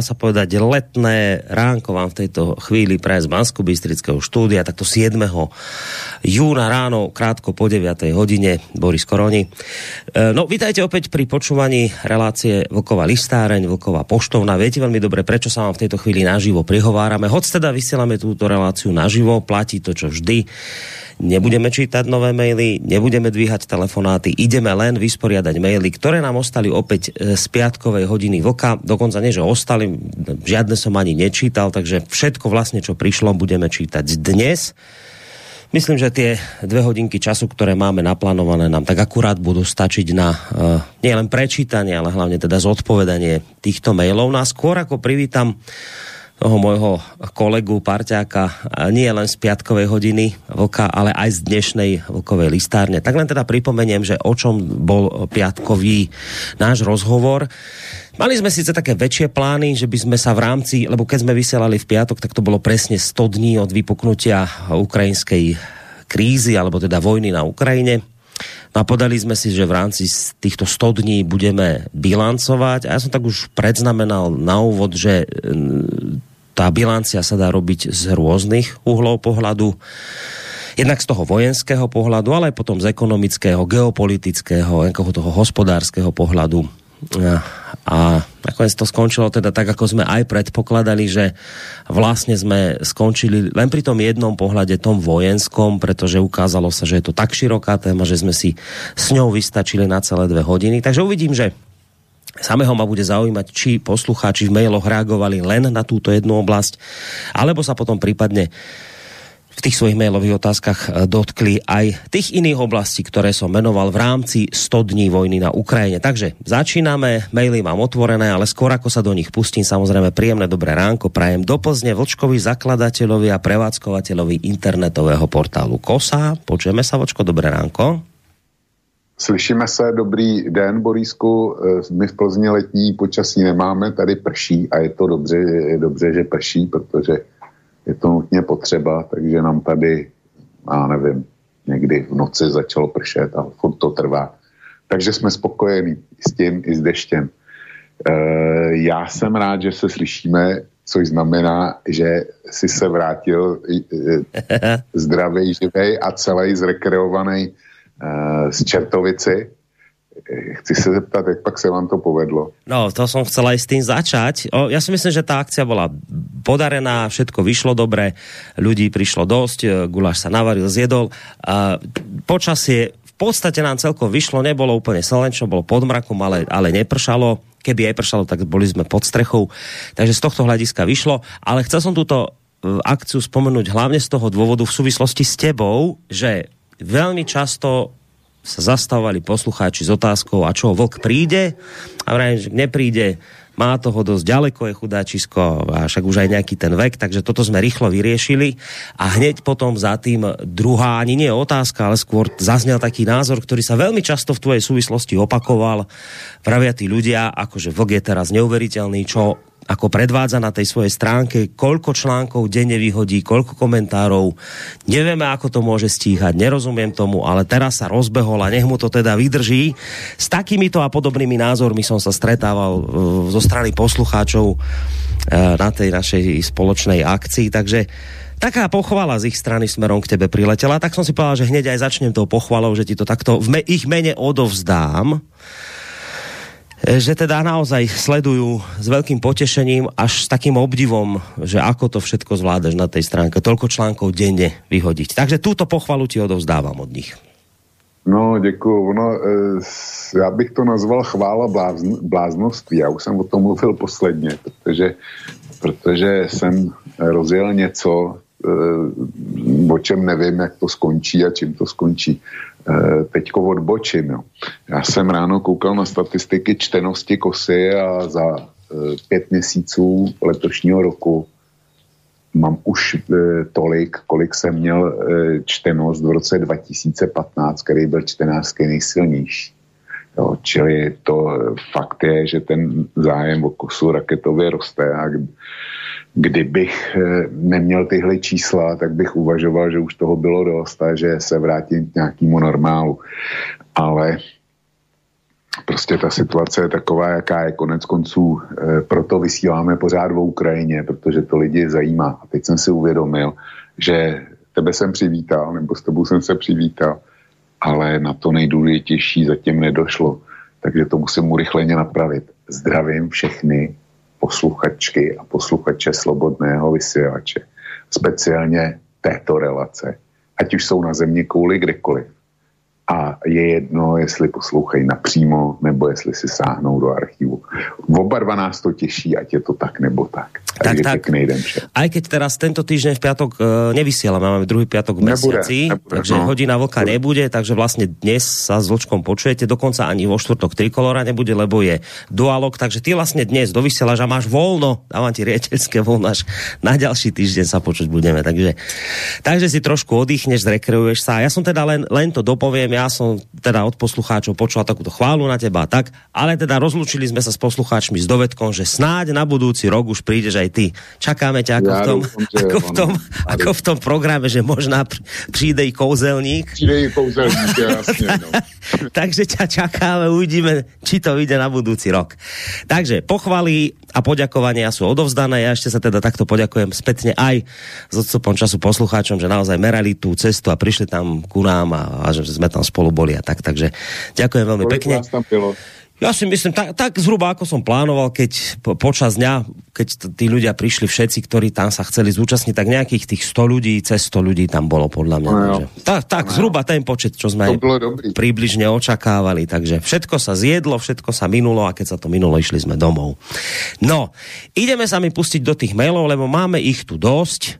sa povedať letné ránko vám v tejto chvíli pre z bansko bystrického štúdia, takto 7. júna ráno, krátko po 9. hodine, Boris Koroni. E, no, vítajte opäť pri počúvaní relácie Vlková listáreň, Vlková poštovna. Viete veľmi dobre, prečo sa vám v tejto chvíli naživo prihovárame. Hoď teda vysielame túto reláciu naživo, platí to, čo vždy nebudeme čítať nové maily, nebudeme dvíhať telefonáty, ideme len vysporiadať maily, ktoré nám ostali opäť e, z piatkovej hodiny vlka, dokonca nie, že ostali, žiadne som ani nečítal, takže všetko vlastne, čo prišlo, budeme čítať dnes. Myslím, že tie dve hodinky času, ktoré máme naplánované, nám tak akurát budú stačiť na uh, nielen prečítanie, ale hlavne teda zodpovedanie týchto mailov. No a skôr ako privítam toho môjho kolegu, parťáka, nie len z piatkovej hodiny vlka, ale aj z dnešnej vlkovej listárne. Tak len teda pripomeniem, že o čom bol piatkový náš rozhovor. Mali sme síce také väčšie plány, že by sme sa v rámci, lebo keď sme vysielali v piatok, tak to bolo presne 100 dní od vypuknutia ukrajinskej krízy, alebo teda vojny na Ukrajine. No a podali sme si, že v rámci týchto 100 dní budeme bilancovať. A ja som tak už predznamenal na úvod, že tá bilancia sa dá robiť z rôznych uhlov pohľadu. Jednak z toho vojenského pohľadu, ale aj potom z ekonomického, geopolitického, toho hospodářského pohľadu. A nakoniec to skončilo teda tak, ako sme aj predpokladali, že vlastne sme skončili len pri tom jednom pohľade, tom vojenskom, pretože ukázalo sa, že je to tak široká téma, že sme si s ňou vystačili na celé dve hodiny. Takže uvidím, že Samého ma bude zaujímať, či poslucháči v mailoch reagovali len na túto jednu oblasť, alebo sa potom prípadne v tých svojich mailových otázkach eh, dotkli aj tých iných oblastí, ktoré som menoval v rámci 100 dní vojny na Ukrajine. Takže začíname, maily mám otvorené, ale skôr ako sa do nich pustím, samozrejme príjemné dobré ránko prajem do Plzne Vlčkovi zakladateľovi a prevádzkovateľovi internetového portálu KOSA. Počujeme sa, Vočko, dobré ránko. Slyšíme se, dobrý den, Borísku. Eh, my v Plzni letní počasí nemáme, tady prší a je to dobře, je dobře, že prší, protože je to nutně potřeba, takže nám tady, já nevím, někdy v noci začalo pršet a furt to trvá. Takže jsme spokojení s tím i s deštěm. E, já jsem rád, že se slyšíme, což znamená, že si se vrátil e, zdravý, živej a celý zrekreovaný Eh, Eh, z Čertovici. Eh, chci se zeptat, jak pak se vám to povedlo? No, to jsem chcela i s tím začať. O, ja si myslím, že ta akce byla podarená, všetko vyšlo dobře, lidí přišlo dost, eh, guláš se navaril, zjedol. A počasie v podstatě nám celkom vyšlo, nebylo úplně slnečno, bylo pod mrakom, ale, ale nepršalo. Keby aj pršalo, tak byli jsme pod strechou. Takže z tohto hlediska vyšlo. Ale chcel jsem tuto akciu spomenúť hlavne z toho dôvodu v súvislosti s tebou, že veľmi často sa zastavovali poslucháči s otázkou, a čo, vlk príde? A vrajím, že nepríde, má toho dosť ďaleko, je chudáčisko a však už aj nejaký ten vek, takže toto sme rýchlo vyriešili a hneď potom za tým druhá, ani nie otázka, ale skôr zaznel taký názor, ktorý sa veľmi často v tvojej súvislosti opakoval. Pravia tí ľudia, akože vlk je teraz neuveriteľný, čo ako predvádza na tej svojej stránke, koľko článkov denne vyhodí, koľko komentárov. Nevieme, ako to môže stíhať, nerozumiem tomu, ale teraz sa rozbehol a nech mu to teda vydrží. S takýmito a podobnými názormi som sa stretával uh, zo strany poslucháčov uh, na tej našej spoločnej akcii, takže taká pochvala z ich strany smerom k tebe priletela, tak som si povedal, že hneď aj začnem tou pochvalou, že ti to takto v me ich mene odovzdám že teda naozaj sledujú s veľkým potešením až s takým obdivom, že ako to všetko zvládaš na tej stránke, toľko článkov denne vyhodiť. Takže túto pochvalu ti odovzdávam od nich. No, děkuju. No, e, já bych to nazval chvála blázn, bláznoství. Já už jsem o tom mluvil posledně, protože, protože jsem rozjel něco, e, o čem nevím, jak to skončí a čím to skončí. Eh, teďko odbočím. Jo. Já jsem ráno koukal na statistiky čtenosti kosy a za eh, pět měsíců letošního roku mám už e, tolik, kolik jsem měl čtenost v roce 2015, který byl čtenářský nejsilnější. Jo, čili to e, fakt je, že ten zájem o kosu raketově roste a kdybych e, neměl tyhle čísla, tak bych uvažoval, že už toho bylo dost a že se vrátím k nějakému normálu. Ale prostě ta situace je taková, jaká je konec konců. E, proto vysíláme pořád v Ukrajině, protože to lidi zajímá. A teď jsem si uvědomil, že tebe jsem přivítal, nebo s tebou jsem se přivítal, ale na to nejdůležitější zatím nedošlo. Takže to musím urychleně napravit. Zdravím všechny posluchačky a posluchače Slobodného vysílače. Speciálně této relace. Ať už jsou na země kouli kdekoliv a je jedno, jestli poslouchají napřímo, nebo jestli si sáhnou do archivu. Oba dva nás to těší, ať je to tak nebo tak. Tak, tak. Den Aj keď teraz tento týždeň v piatok uh, nevysielame, máme druhý piatok v mesiaci, nebude, nebude, takže no. hodina vlka nebude, takže vlastne dnes sa s vlčkom počujete, dokonca ani vo štvrtok trikolora nebude, lebo je dualog, takže ty vlastne dnes dovysielaš a máš voľno, dávam ti riečelské voľno, až na ďalší týždeň sa počuť budeme, takže, takže si trošku oddychneš, zrekreuješ sa. Ja som teda len, len to dopoviem, ja som teda od poslucháčov počul takúto chválu na teba tak, ale teda rozlučili sme sa s poslucháčmi s dovedkom, že snáď na budúci rok už prídeš aj ty. Čakáme ťa ako, ja v, tom, dúfam, ako, v tom, ako v tom programe, že možná přijde i kouzelník. Přijde i kouzelník, jasne. No. Takže ťa čakáme, uvidíme, či to vyjde na budúci rok. Takže pochvaly a poďakovania sú odovzdané. Ja ešte sa teda takto poďakujem spätne aj s odstupom času poslucháčom, že naozaj merali tú cestu a prišli tam ku nám a, a že sme tam spolu boli a tak. Takže ďakujem veľmi Kolik pekne. Ja si myslím, tak, tak zhruba ako som plánoval, keď po, počas dňa, keď tí ľudia prišli všetci, ktorí tam sa chceli zúčastniť, tak nejakých tých 100 ľudí, cez 100 ľudí tam bolo podľa mňa. No, takže, tak, tak no, zhruba ten počet, čo sme približne očakávali. Takže všetko sa zjedlo, všetko sa minulo a keď sa to minulo, išli sme domov. No, ideme sa mi pustiť do tých mailov, lebo máme ich tu dosť.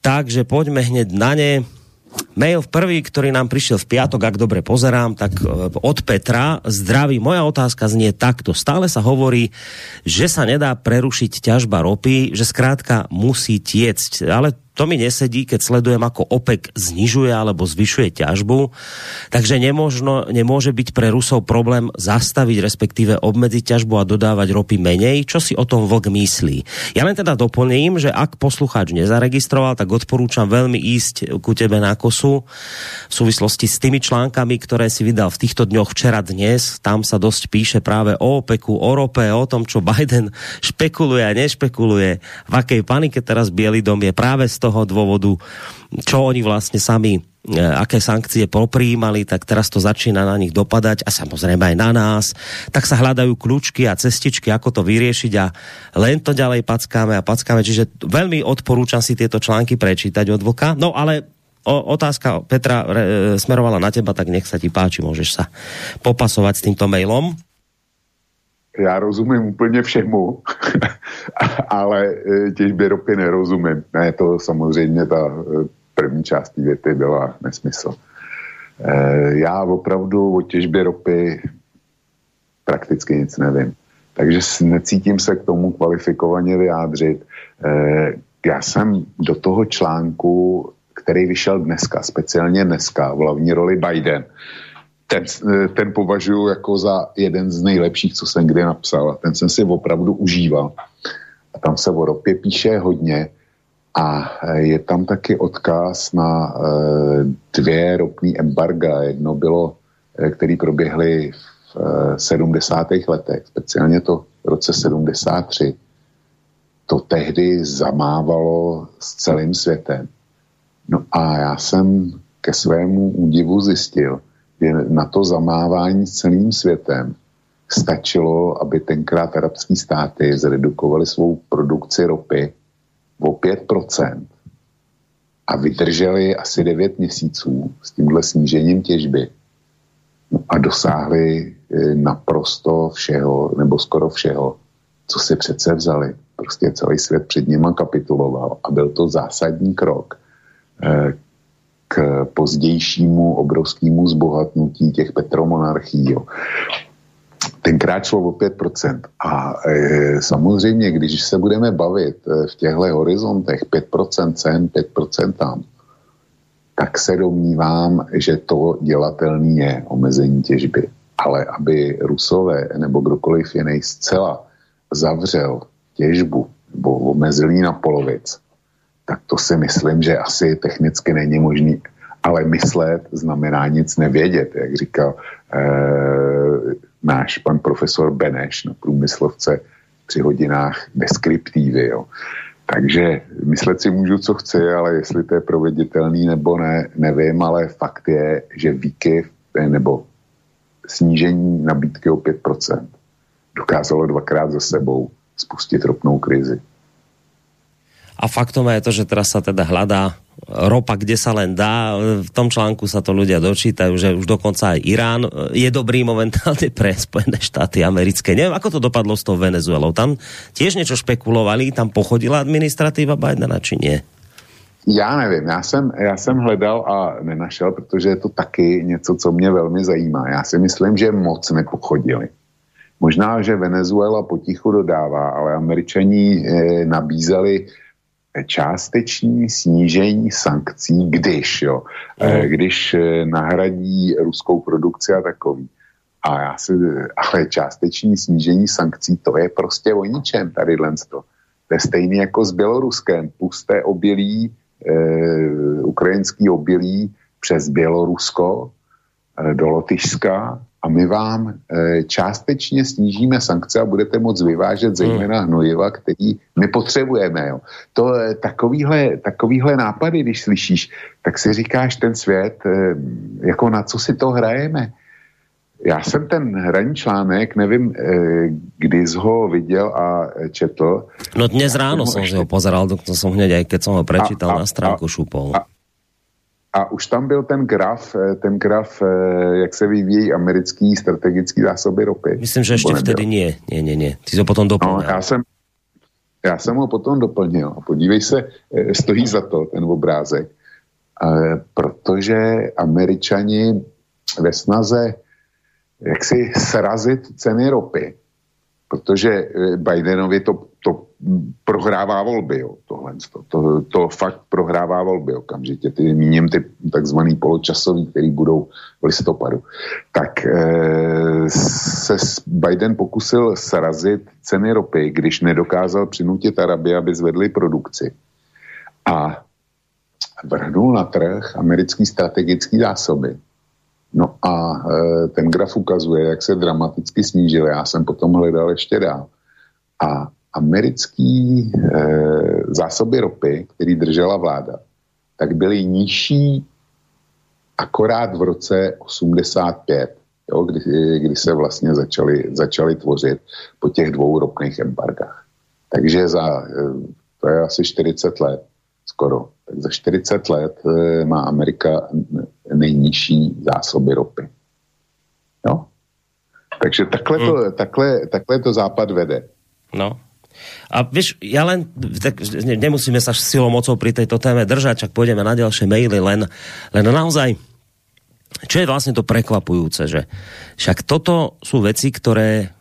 Takže poďme hneď na ne. Mail prvý, ktorý nám prišiel v piatok, ak dobre pozerám, tak e, od Petra. Zdraví, moja otázka znie takto. Stále sa hovorí, že sa nedá prerušiť ťažba ropy, že skrátka musí tiecť. Ale to mi nesedí, keď sledujem, ako OPEC znižuje alebo zvyšuje ťažbu. Takže nemožno, nemôže byť pre Rusov problém zastaviť, respektíve obmedziť ťažbu a dodávať ropy menej. Čo si o tom vlk myslí? Ja len teda doplním, že ak poslucháč nezaregistroval, tak odporúčam veľmi ísť ku tebe na kosu v súvislosti s tými článkami, ktoré si vydal v týchto dňoch včera dnes. Tam sa dosť píše práve o OPECu, o rope, o tom, čo Biden špekuluje a nešpekuluje, v akej panike teraz Bielý dom je práve z toho toho dôvodu, čo oni vlastne sami e, aké sankcie popríjmali, tak teraz to začína na nich dopadať a samozrejme aj na nás. Tak sa hľadajú kľúčky a cestičky, ako to vyriešiť a len to ďalej packáme a packáme. Čiže veľmi odporúčam si tieto články prečítať od Vlka. No ale o, otázka Petra re, e, smerovala na teba, tak nech sa ti páči, môžeš sa popasovať s týmto mailom já rozumím úplně všemu, ale e, těžbě ropy nerozumím. Ne, to samozřejmě ta e, první část věty byla nesmysl. E, já opravdu o těžbě ropy prakticky nic nevím. Takže necítím se k tomu kvalifikovaně vyjádřit. Já jsem do toho článku, který vyšel dneska, speciálně dneska, v hlavní roli Biden, ten, ten považuji jako za jeden z nejlepších, co jsem kdy napsal. Ten jsem si opravdu užíval. A tam se o ropě píše hodně. A je tam taky odkaz na uh, dvě ropní embarga. Jedno bylo, eh, který proběhly v uh, 70. letech, speciálně to v roce 73. To tehdy zamávalo s celým světem. No a já jsem ke svému údivu zjistil, na to zamávání s celým světem stačilo, aby tenkrát arabské státy zredukovaly svou produkci ropy o 5% a vydrželi asi 9 měsíců s tímhle snížením těžby no a dosáhli e, naprosto všeho, nebo skoro všeho, co si přece vzali. Prostě celý svět před nima kapituloval a byl to zásadní krok e, k pozdějšímu obrovskému zbohatnutí těch petromonarchií. Jo. tenkrát šlo o 5%. A e, samozřejmě, když se budeme bavit e, v těchto horizontech 5% cen, 5% tam, tak se domnívám, že to dělatelný je omezení těžby. Ale aby Rusové nebo kdokoliv jiný zcela zavřel těžbu nebo omezil na polovic, tak to si myslím, že asi technicky není možný. Ale myslet znamená nic nevědět, jak říkal eh, náš pan profesor Beneš na průmyslovce při hodinách deskriptívy. Jo. Takže myslet si můžu, co chci, ale jestli to je proveditelný nebo ne, nevím, ale fakt je, že výkyv eh, nebo snížení nabídky o 5% dokázalo dvakrát za sebou spustit ropnou krizi. A faktom je to, že teraz sa teda hľadá ropa, kde sa len dá. V tom článku sa to ľudia dočítajú, že už dokonca aj Irán je dobrý momentálne pre Spojené štáty americké. Neviem, ako to dopadlo s tou Venezuelou. Tam tiež niečo špekulovali, tam pochodila administratíva Bidena, či nie? Já nevím, já jsem, já jsem hledal a nenašel, protože je to taky něco, co mě velmi zajímá. Já si myslím, že moc nepochodili. Možná, že Venezuela potichu dodává, ale američani eh, nabízeli částeční snížení sankcí, když, jo, mm. když eh, nahradí ruskou produkci a takový. A já si, ale částeční snížení sankcí, to je prostě o ničem tady to. To je stejný jako s Běloruskem. Pusté obilí, e, ukrajinský obilí přes Bělorusko do Lotyšska a my vám e, částečně snížíme sankce a budete moct vyvážet zejména hmm. hnojiva, který my potřebujeme. Jo. To e, takovýhle, takovýhle nápady, když slyšíš, tak si říkáš ten svět, jako na co si to hrajeme. Já jsem ten hraní článek, nevím, kdy jsi ho viděl a četl. No dnes ráno jsem si ho pozeral, to jsem hned, aj keď jsem ho prečítal a, a, na stránku a, šupol. A, a už tam byl ten graf, eh, ten graf, eh, jak se vyvíjí americký strategický zásoby ropy. Myslím, že ještě vtedy nie. Nie, nie, nie. Ty ho potom doplnil. No, já jsem, já jsem ho potom doplnil. A podívej se, eh, stojí za to ten obrázek. Protože američani ve snaze jak si srazit ceny ropy, protože Bidenovi to, to prohrává volby, jo, tohle. To, to, to fakt prohrává volby okamžitě. Ty míním ty takzvaný poločasový, který budou v listopadu. Tak e, se Biden pokusil srazit ceny ropy, když nedokázal přinutit Araby, aby zvedli produkci. A vrhnul na trh americký strategický zásoby. No a e, ten graf ukazuje, jak se dramaticky snížil. Já jsem potom hledal ještě dál. A americký e, zásoby ropy, který držela vláda, tak byly nižší akorát v roce 85, jo, kdy, kdy se vlastně začaly, začaly tvořit po těch dvou ropných embargách. Takže za, e, to je asi 40 let skoro. Tak za 40 let e, má Amerika nejnižší zásoby ropy. Jo? Takže takhle to, hmm. takhle, takhle to západ vede. No. A vieš, ja len, tak nemusíme sa silou mocou pri tejto téme držať, čak pôjdeme na ďalšie maily, len, len naozaj, čo je vlastne to prekvapujúce, že však toto sú veci, ktoré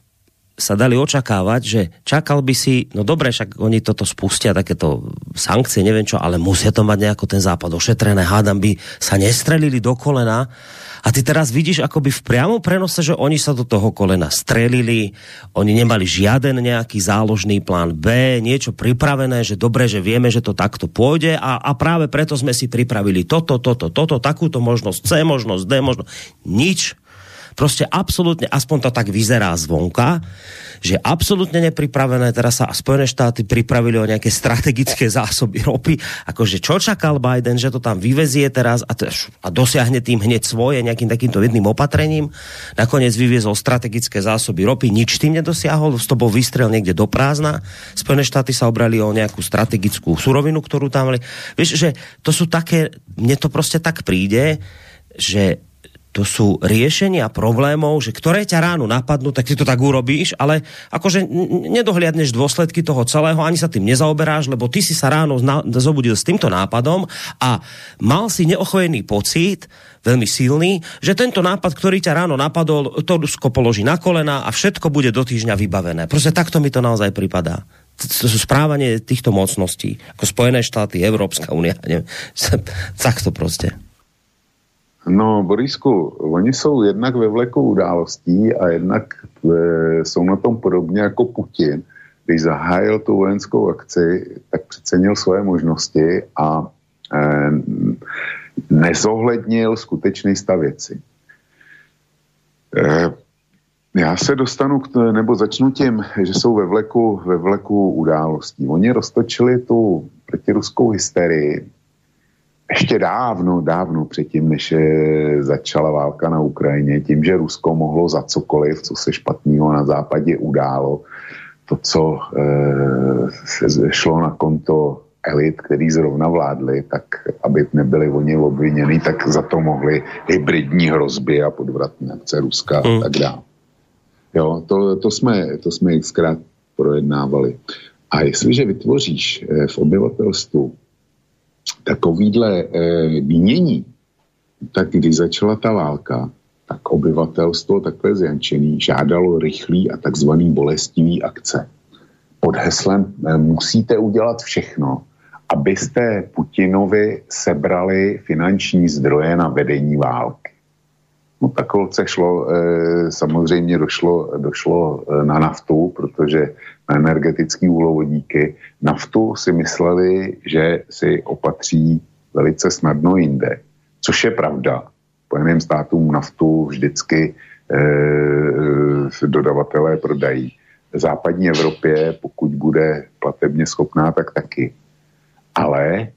sa dali očakávať, že čakal by si, no dobre, však oni toto spustia, takéto sankcie, neviem čo, ale musia to mať nejako ten západ ošetrené, hádam by sa nestrelili do kolena a ty teraz vidíš akoby v priamom prenose, že oni sa do toho kolena strelili, oni nemali žiaden nejaký záložný plán B, niečo pripravené, že dobre, že vieme, že to takto pôjde a, a práve preto sme si pripravili toto, toto, toto, takúto možnosť C, možnosť D, možnosť... Nič Prostě absolútne, aspoň to tak vyzerá zvonka, že absolútne nepripravené, teraz sa Spojené štáty pripravili o nejaké strategické zásoby ropy, akože čo čakal Biden, že to tam vyvezie teraz a, a dosiahne tým hneď svoje nejakým takýmto jedným opatrením. Nakoniec vyviezol strategické zásoby ropy, nič tým nedosiahol, to bol vystrel niekde do prázdna. Spojené štáty sa obrali o nejakú strategickú surovinu, ktorú tam mali. Vieš, že to sú také, mne to prostě tak príde, že to sú riešenia problémov, že ktoré ťa ráno napadnú, tak ty to tak urobíš, ale akože nedohliadneš dôsledky toho celého, ani sa tým nezaoberáš, lebo ty si sa ráno zobudil s týmto nápadom a mal si neochojený pocit, veľmi silný, že tento nápad, ktorý ťa ráno napadol, to Rusko položí na kolena a všetko bude do týždňa vybavené. Proste takto mi to naozaj pripadá to sú správanie týchto mocností, ako Spojené štáty, Európska únia, neviem, takto prostě. No, Borisku, oni jsou jednak ve vleku událostí a jednak e, jsou na tom podobně jako Putin. Když zahájil tu vojenskou akci, tak přecenil svoje možnosti a e, nezohlednil skutečný stav věci. E, já se dostanu, k, nebo začnu tím, že jsou ve vleku, ve vleku událostí. Oni roztočili tu protiruskou hysterii ještě dávno, dávno předtím, než začala válka na Ukrajině, tím, že Rusko mohlo za cokoliv, co se špatného na západě událo, to, co e, se šlo na konto elit, který zrovna vládli, tak aby nebyli oni obviněni, tak za to mohli hybridní hrozby a podvratné akce Ruska a hmm. tak dále. Jo, to, to, jsme, to jsme xkrát projednávali. A jestliže vytvoříš eh, v obyvatelstvu takovýhle eh, mínění, tak když začala ta válka, tak obyvatelstvo takhle zjančený žádalo rychlý a takzvaný bolestivý akce. Pod heslem eh, musíte udělat všechno, abyste Putinovi sebrali finanční zdroje na vedení války. No tak holce šlo, e, samozřejmě došlo, došlo eh, na naftu, protože na energetické úlovodíky naftu si mysleli, že si opatří velice snadno jinde. Což je pravda. Spojeným státům naftu vždycky e, dodavatelé prodají. V západní Evropě, pokud bude platebně schopná, tak taky. Ale e,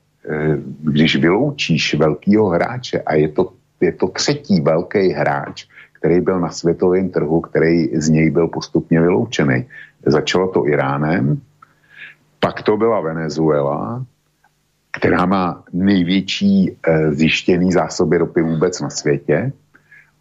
když vyloučíš velkého hráče a je to je to třetí velký hráč, který byl na světovém trhu, který z něj byl postupně vyloučený. Začalo to Iránem, pak to byla Venezuela, která má největší e, zjištěný zásoby ropy vůbec na světě.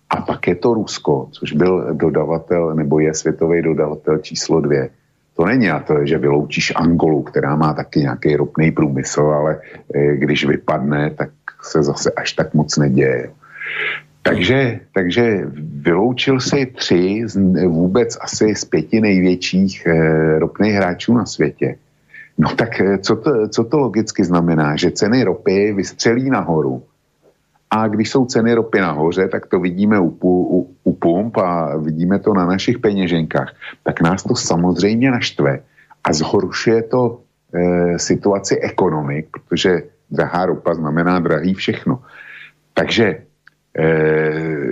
A pak je to Rusko, což byl dodavatel, nebo je světový dodavatel číslo dvě. To není a to, že vyloučíš Angolu, která má taky nějaký ropný průmysl, ale e, když vypadne, tak se zase až tak moc neděje. Takže, takže vyloučil si tři z vůbec asi z pěti největších e, ropných hráčů na světě. No tak eh, co to, co to logicky znamená? Že ceny ropy vystřelí nahoru. A když jsou ceny ropy nahoře, tak to vidíme u, u, u pump a vidíme to na našich peněženkách. Tak nás to samozřejmě naštve a zhoršuje to e, situaci ekonomik, protože drahá ropa znamená drahý všechno. Takže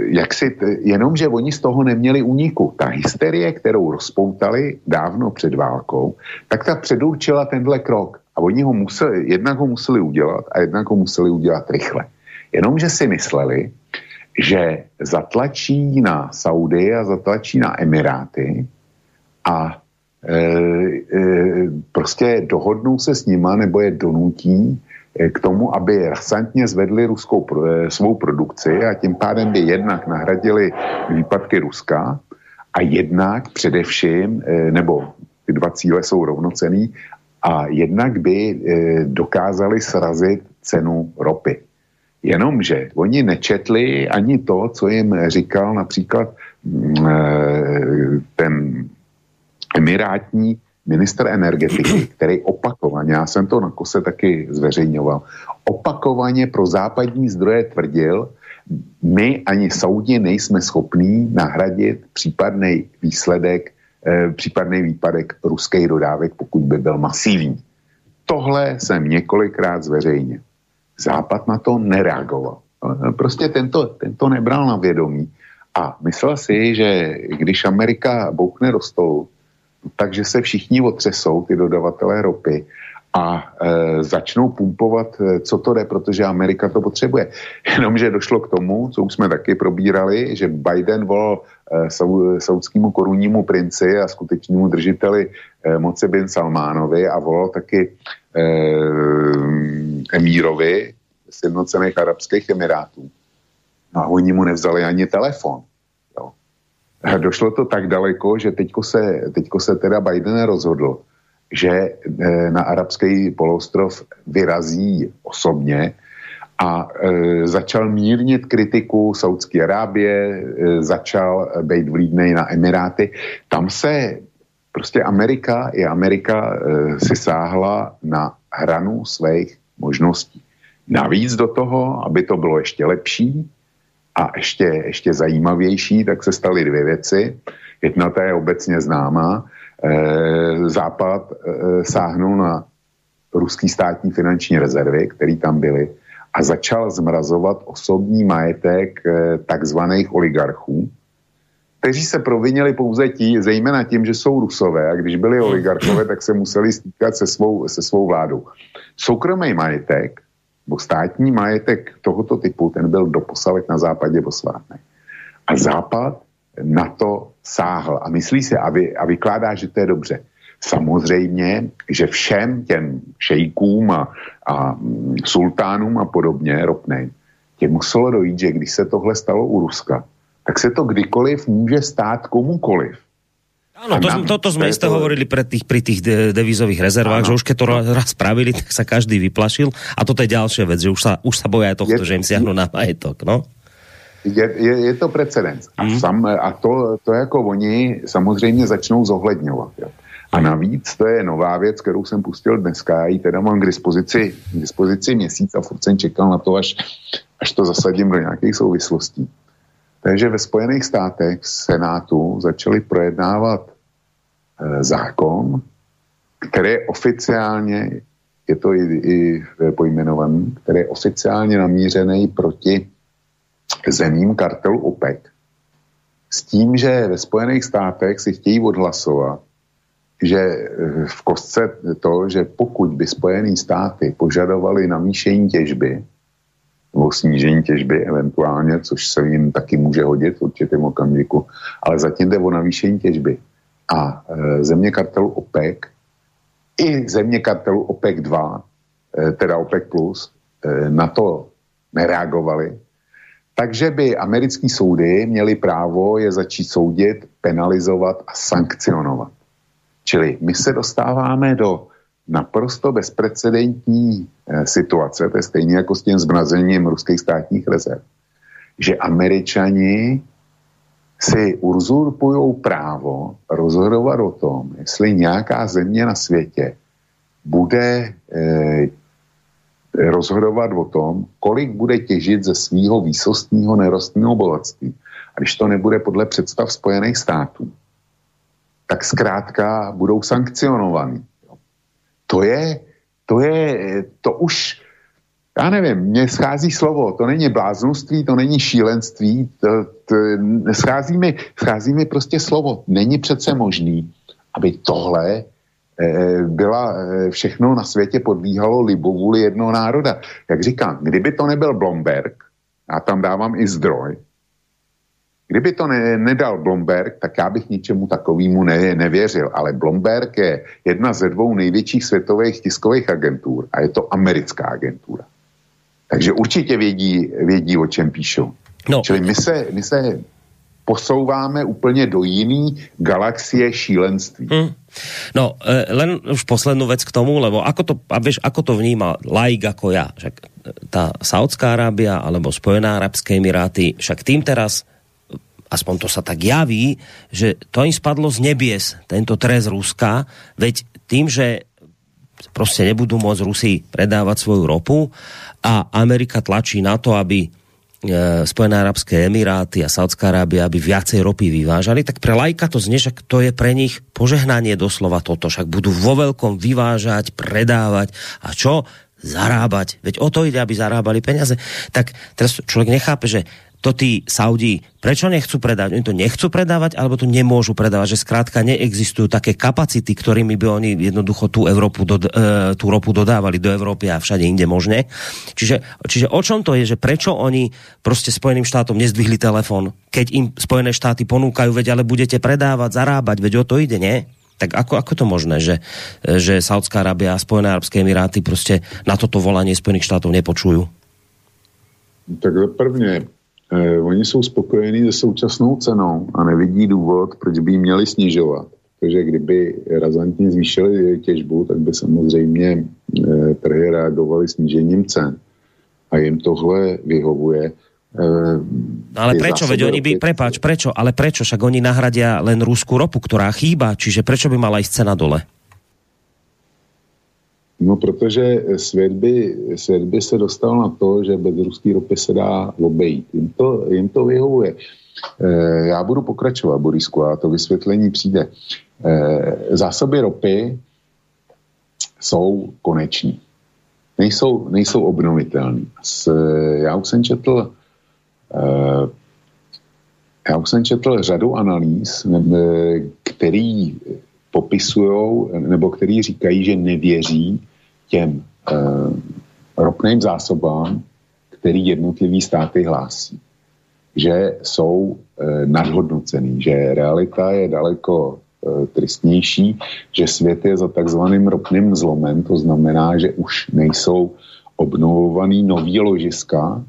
jak si, jenom, že oni z toho neměli úniku. Ta hysterie, kterou rozpoutali dávno před válkou, tak ta předurčila tenhle krok. A oni ho museli, jednak ho museli udělat a jednak ho museli udělat rychle. Jenomže si mysleli, že zatlačí na Saudy a zatlačí na Emiráty a e, e, prostě dohodnou se s nima nebo je donutí Eh, k tomu, aby rasantně zvedli ruskou eh, svou produkci a tím pádem by jednak nahradili výpadky Ruska a jednak především, eh, nebo ty dva cíle jsou rovnocený, a jednak by dokázali srazit cenu ropy. Jenomže oni nečetli ani to, co jim říkal například mm, ten emirátní minister energetiky, který opakovaně, já jsem to na kose taky zveřejňoval, opakovaně pro západní zdroje tvrdil, my ani Saudi nejsme schopní nahradit případný výsledek, eh, případný výpadek ruských dodávek, pokud by byl masivní. Tohle jsem několikrát zveřejnil. Západ na to nereagoval. Prostě tento, tento nebral na vědomí a myslel si, že když Amerika bouchne do stolu, takže se všichni otřesou, ty dodavatelé ropy, a e, začnou pumpovat, e, co to jde, protože Amerika to potřebuje. Jenomže došlo k tomu, co už jsme taky probírali, že Biden volal e, sau, saudskému korunnímu princi a skutečnému držiteli e, moci bin Salmánovi a volal taky e, emírovi z jednocených arabských emirátů. No a oni mu nevzali ani telefon. Došlo to tak daleko, že teďko se, teďko se teda Biden rozhodl, že e, na arabský polostrov vyrazí osobně a e, začal mírnit kritiku Saudské Arábie, e, začal být vlídnej na Emiráty. Tam se prostě Amerika i Amerika si sáhla na hranu svých možností. Navíc do toho, aby to bylo ještě lepší a ještě, ještě zajímavější, tak se staly dvě věci. Jedna ta je obecně známá. E, Západ e, sáhnul na ruský státní finanční rezervy, které tam byly, a začal zmrazovat osobní majetek e, takzvaných oligarchů, kteří se provinili pouze tí, zejména tím, že jsou rusové a když byli oligarchové, tak se museli stýkat se svou, se svou vládou. Soukromý majetek, nebo státní majetek tohoto typu, ten byl doposavet na západě posvátný. A západ na to sáhl a myslí si a, vy, a vykládá, že to je dobře. Samozřejmě, že všem těm šejkům a, a sultánům a podobně ropným, tě muselo dojít, že když se tohle stalo u Ruska, tak se to kdykoliv může stát komukoliv. Áno, to, to, to sme isté to... hovorili pre tých, pri tých devizových rezervách, ano. že už keď to raz spravili, tak sa každý vyplašil. A toto je ďalšia vec, že už sa, už sa boja tohto, je, že im siahnu na majetok, no? Je, je, je to precedens. A, mm. sam, a to, to jako oni samozřejmě začnou zohledňovat. Jo. A navíc to je nová věc, kterou jsem pustil dneska, já ji teda mám k dispozici, k dispozici měsíc a furt jsem čekal na to, až, až to zasadím do nějakých souvislostí. Takže ve Spojených státech v Senátu začali projednávat e, zákon, který je oficiálně, je to i, i pojmenovaný, který je oficiálně namířený proti zemím kartelu OPEC. S tím, že ve Spojených státech si chtějí odhlasovat, že e, v kostce to, že pokud by Spojené státy požadovali navýšení těžby, nebo snížení těžby eventuálně, což se jim taky může hodit v určitém okamžiku, ale zatím jde o navýšení těžby. A e, země kartelu OPEC i země kartelu OPEC 2, e, teda OPEC plus, e, na to nereagovali, takže by americký soudy měly právo je začít soudit, penalizovat a sankcionovat. Čili my se dostáváme do naprosto bezprecedentní eh, situace, to je stejně jako s tím zmrazením ruských státních rezerv, že američani si uzurpují právo rozhodovat o tom, jestli nějaká země na světě bude eh, rozhodovat o tom, kolik bude těžit ze svého výsostního nerostného bohatství. A když to nebude podle představ Spojených států, tak zkrátka budou sankcionovaní to je, to je, to už, já nevím, mně schází slovo, to není bláznoství, to není šílenství, to, to, schází, mi, schází mi prostě slovo. Není přece možný, aby tohle eh, byla eh, všechno na světě podvíhalo libovůli jednoho národa. Jak říkám, kdyby to nebyl Blomberg, já tam dávám i zdroj, Kdyby to ne, nedal Blomberg, tak já bych ničemu takovému ne, nevěřil. Ale Blomberg je jedna ze dvou největších světových tiskových agentur a je to americká agentura. Takže určitě vědí, vědí o čem píšou. No. Čili my se, my se posouváme úplně do jiný galaxie šílenství. Hmm. No, e, len už poslednú vec k tomu, lebo ako to, a vieš, ako to vníma laik ako ja, však tá Saudská Arábia alebo Spojená Arabské Emiráty, však tým teraz aspoň to sa tak javí, že to im spadlo z nebies, tento trest Ruska, veď tým, že prostě nebudú môcť Rusi predávať svoju ropu a Amerika tlačí na to, aby e, Spojené arabské emiráty a Saudská Arábia, aby viacej ropy vyvážali, tak pre lajka to znie, že to je pre nich požehnanie doslova toto, však budú vo veľkom vyvážať, predávať a čo? Zarábať. Veď o to ide, aby zarábali peniaze. Tak teraz človek nechápe, že to tí Saudi, prečo nechcú predávať? Oni to nechcú predávať, alebo to nemôžu predávať, že skrátka neexistujú také kapacity, ktorými by oni jednoducho tú, Európu do, e, tú ropu dodávali do Európy a všade inde možne. Čiže, čiže o čom to je, že prečo oni prostě Spojeným štátom nezdvihli telefon, keď im Spojené štáty ponúkajú, veď ale budete predávať, zarábať, veď o to ide, nie? Tak ako, ako to možné, že, že Saudská Arábia a Spojené Arabské Emiráty prostě na toto volanie Spojených štátov nepočujú? Tak prvně eh, oni jsou spokojení se současnou cenou a nevidí důvod, proč by ji měli snižovat. Takže kdyby razantně zvýšili těžbu, tak by samozřejmě eh, trhy reagovaly snížením cen. A jim tohle vyhovuje. Eh, no ale prečo, veď oni by, prepáč, prečo, ale prečo, však oni nahradia len ruskú ropu, ktorá chýba, čiže prečo by mala ísť cena dole? No, protože svět by, svět by se dostal na to, že bez ruské ropy se dá obejít. Jim to, jim to vyhovuje. E, já budu pokračovat, Borisku, a to vysvětlení přijde. E, zásoby ropy jsou koneční. Nejsou, nejsou obnovitelné. Já už jsem četl e, já už jsem četl řadu analýz, který popisují, nebo který říkají, že nevěří těm eh, ropným zásobám, který jednotlivý státy hlásí. Že jsou eh, nadhodnocený, že realita je daleko eh, tristnější, že svět je za takzvaným ropným zlomem, to znamená, že už nejsou obnovovaný nový ložiska,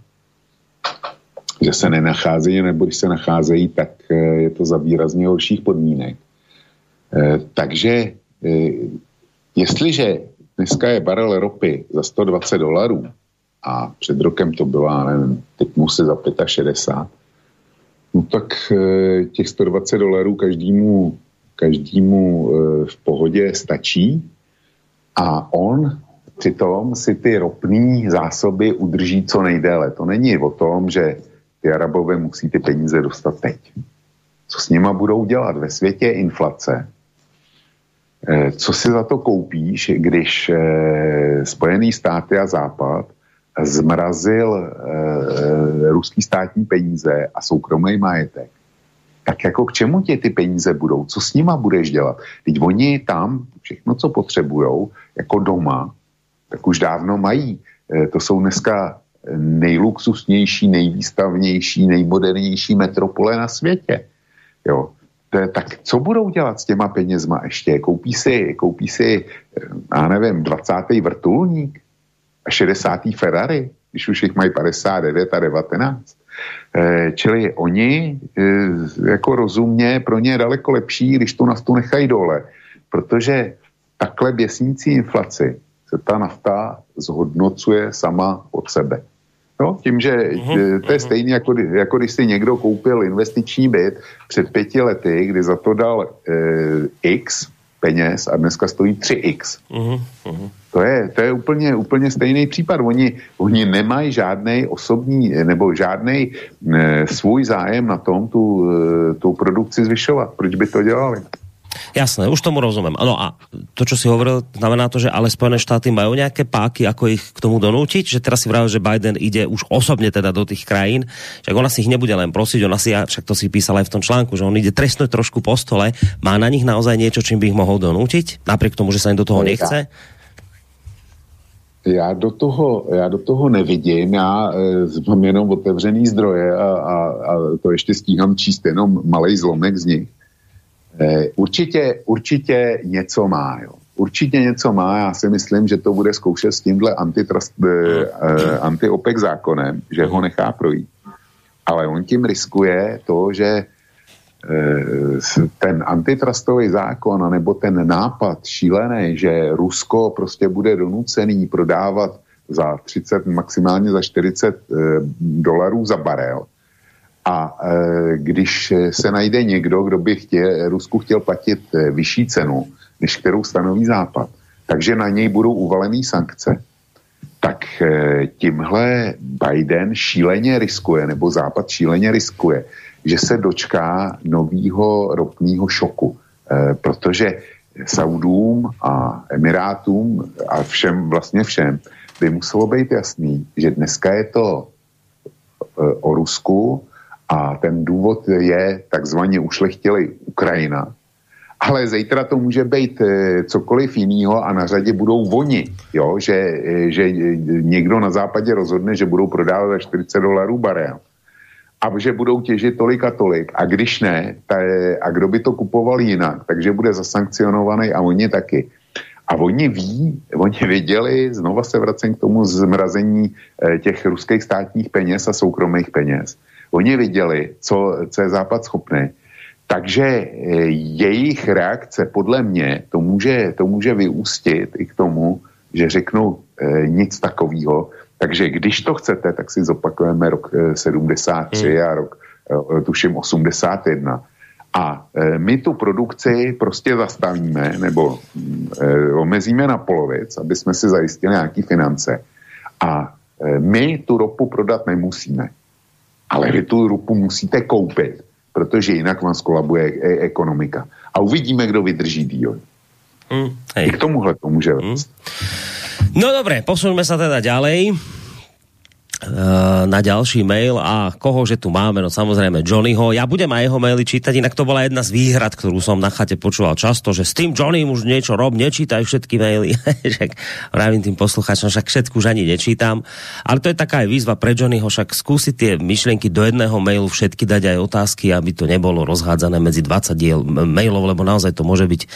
že se nenacházejí, nebo když se nacházejí, tak eh, je to za výrazně horších podmínek. Eh, takže eh, jestliže dneska je barel ropy za 120 dolarů a před rokem to bylo, nevím, typnu si za 65, no tak těch 120 dolarů každému, každému v pohodě stačí a on přitom si ty ropné zásoby udrží co nejdéle. To není o tom, že ty Arabové musí ty peníze dostat teď. Co s nima budou dělat? Ve světě inflace. Eh, co si za to koupíš, když eh, Spojený státy a Západ zmrazil eh, ruský státní peníze a soukromý majetek? Tak jako k čemu ti ty peníze budou? Co s nima budeš dělat? Teď oni tam všechno, co potřebujou, jako doma, tak už dávno mají. To jsou dneska nejluxusnější, nejvýstavnější, nejmodernější metropole na světě. Jo. Tak co budou dělat s těma penězma ještě? Koupí si, koupí si já nevím, 20. vrtulník a 60. Ferrari, když už jich mají 59 a 19. Eh, čili oni eh, jako rozumně, pro ně je daleko lepší, když tu naftu nechají dole, protože takhle běsnící inflaci se ta nafta zhodnocuje sama od sebe. No, tím, že uh-huh, to je uh-huh. stejné, jako, jako když si někdo koupil investiční byt před pěti lety, kdy za to dal eh, x peněz a dneska stojí 3x. Uh-huh, uh-huh. To je, to je úplně, úplně stejný případ. Oni, oni nemají žádný osobní nebo žádný eh, svůj zájem na tom tu, eh, tu produkci zvyšovat. Proč by to dělali? Jasné, už tomu rozumím. Ano a to, čo si hovoril, znamená to, že ale Spojené štáty majú nejaké páky, ako ich k tomu donútiť, že teraz si vravil, že Biden ide už osobne teda do tých krajín, že ona si ich nebude len prosiť, ona si, však to si písal aj v tom článku, že on ide trestnúť trošku po stole, má na nich naozaj niečo, čím by ich mohol donútiť, napriek tomu, že sa im do toho nechce? Já do toho, já do toho nevidím, já e, mám jenom otevřený zdroje a, a, a to ještě stíhám číst jenom malý zlomek z nich. Eh, určitě, určitě něco má, jo. Určitě něco má, já si myslím, že to bude zkoušet s tímhle antitrust, eh, eh, anti-OPEC zákonem, že ho nechá projít. Ale on tím riskuje to, že eh, ten antitrustový zákon, nebo ten nápad šílený, že Rusko prostě bude donucený prodávat za 30, maximálně za 40 eh, dolarů za barel, a e, když se najde někdo, kdo by chtěl, Rusku chtěl platit e, vyšší cenu, než kterou stanoví Západ, takže na něj budou uvalený sankce, tak e, tímhle Biden šíleně riskuje, nebo Západ šíleně riskuje, že se dočká nového ropného šoku, protože Saudům a Emirátům a všem, vlastně všem, by muselo být jasný, že dneska je to o Rusku, a ten důvod je takzvaně ušlechtilý Ukrajina. Ale zítra to může být eh, cokoliv jiného a na řadě budou voni, jo? Že, eh, že někdo na západě rozhodne, že budou prodávat za 40 dolarů barel a že budou těžit tolik a tolik. A když ne, ta, a kdo by to kupoval jinak, takže bude zasankcionovaný a oni taky. A oni ví, oni věděli, znova se vracím k tomu zmrazení eh, těch ruských státních peněz a soukromých peněz, Oni viděli, co, co je Západ schopný. Takže e, jejich reakce podle mě to může, to může vyústit i k tomu, že řeknou e, nic takového. Takže když to chcete, tak si zopakujeme rok e, 73 hmm. a rok e, tuším 81. A e, my tu produkci prostě zastavíme nebo e, omezíme na polovic, aby jsme si zajistili nějaké finance. A e, my tu ropu prodat nemusíme. Ale vy tu ropu musíte koupit, protože jinak vám skolabuje e- ekonomika. A uvidíme, kdo vydrží díl. Mm, I k tomuhle to může mm. No dobré, posuňme sa teda ďalej. Eh, na ďalší mail a koho, že tu máme, no samozrejme Johnnyho. Ja budem aj jeho maily čítať, inak to bola jedna z výhrad, ktorú som na chate počúval často, že s tým Johnnym už niečo rob, nečítaj všetky maily. však vravím tým posluchačom, však všetku už ani nečítam. Ale to je taká aj výzva pre Johnnyho, však skúsiť tie myšlienky do jedného mailu všetky dať aj otázky, aby to nebolo rozhádzané medzi 20 diel mailov, lebo naozaj to môže byť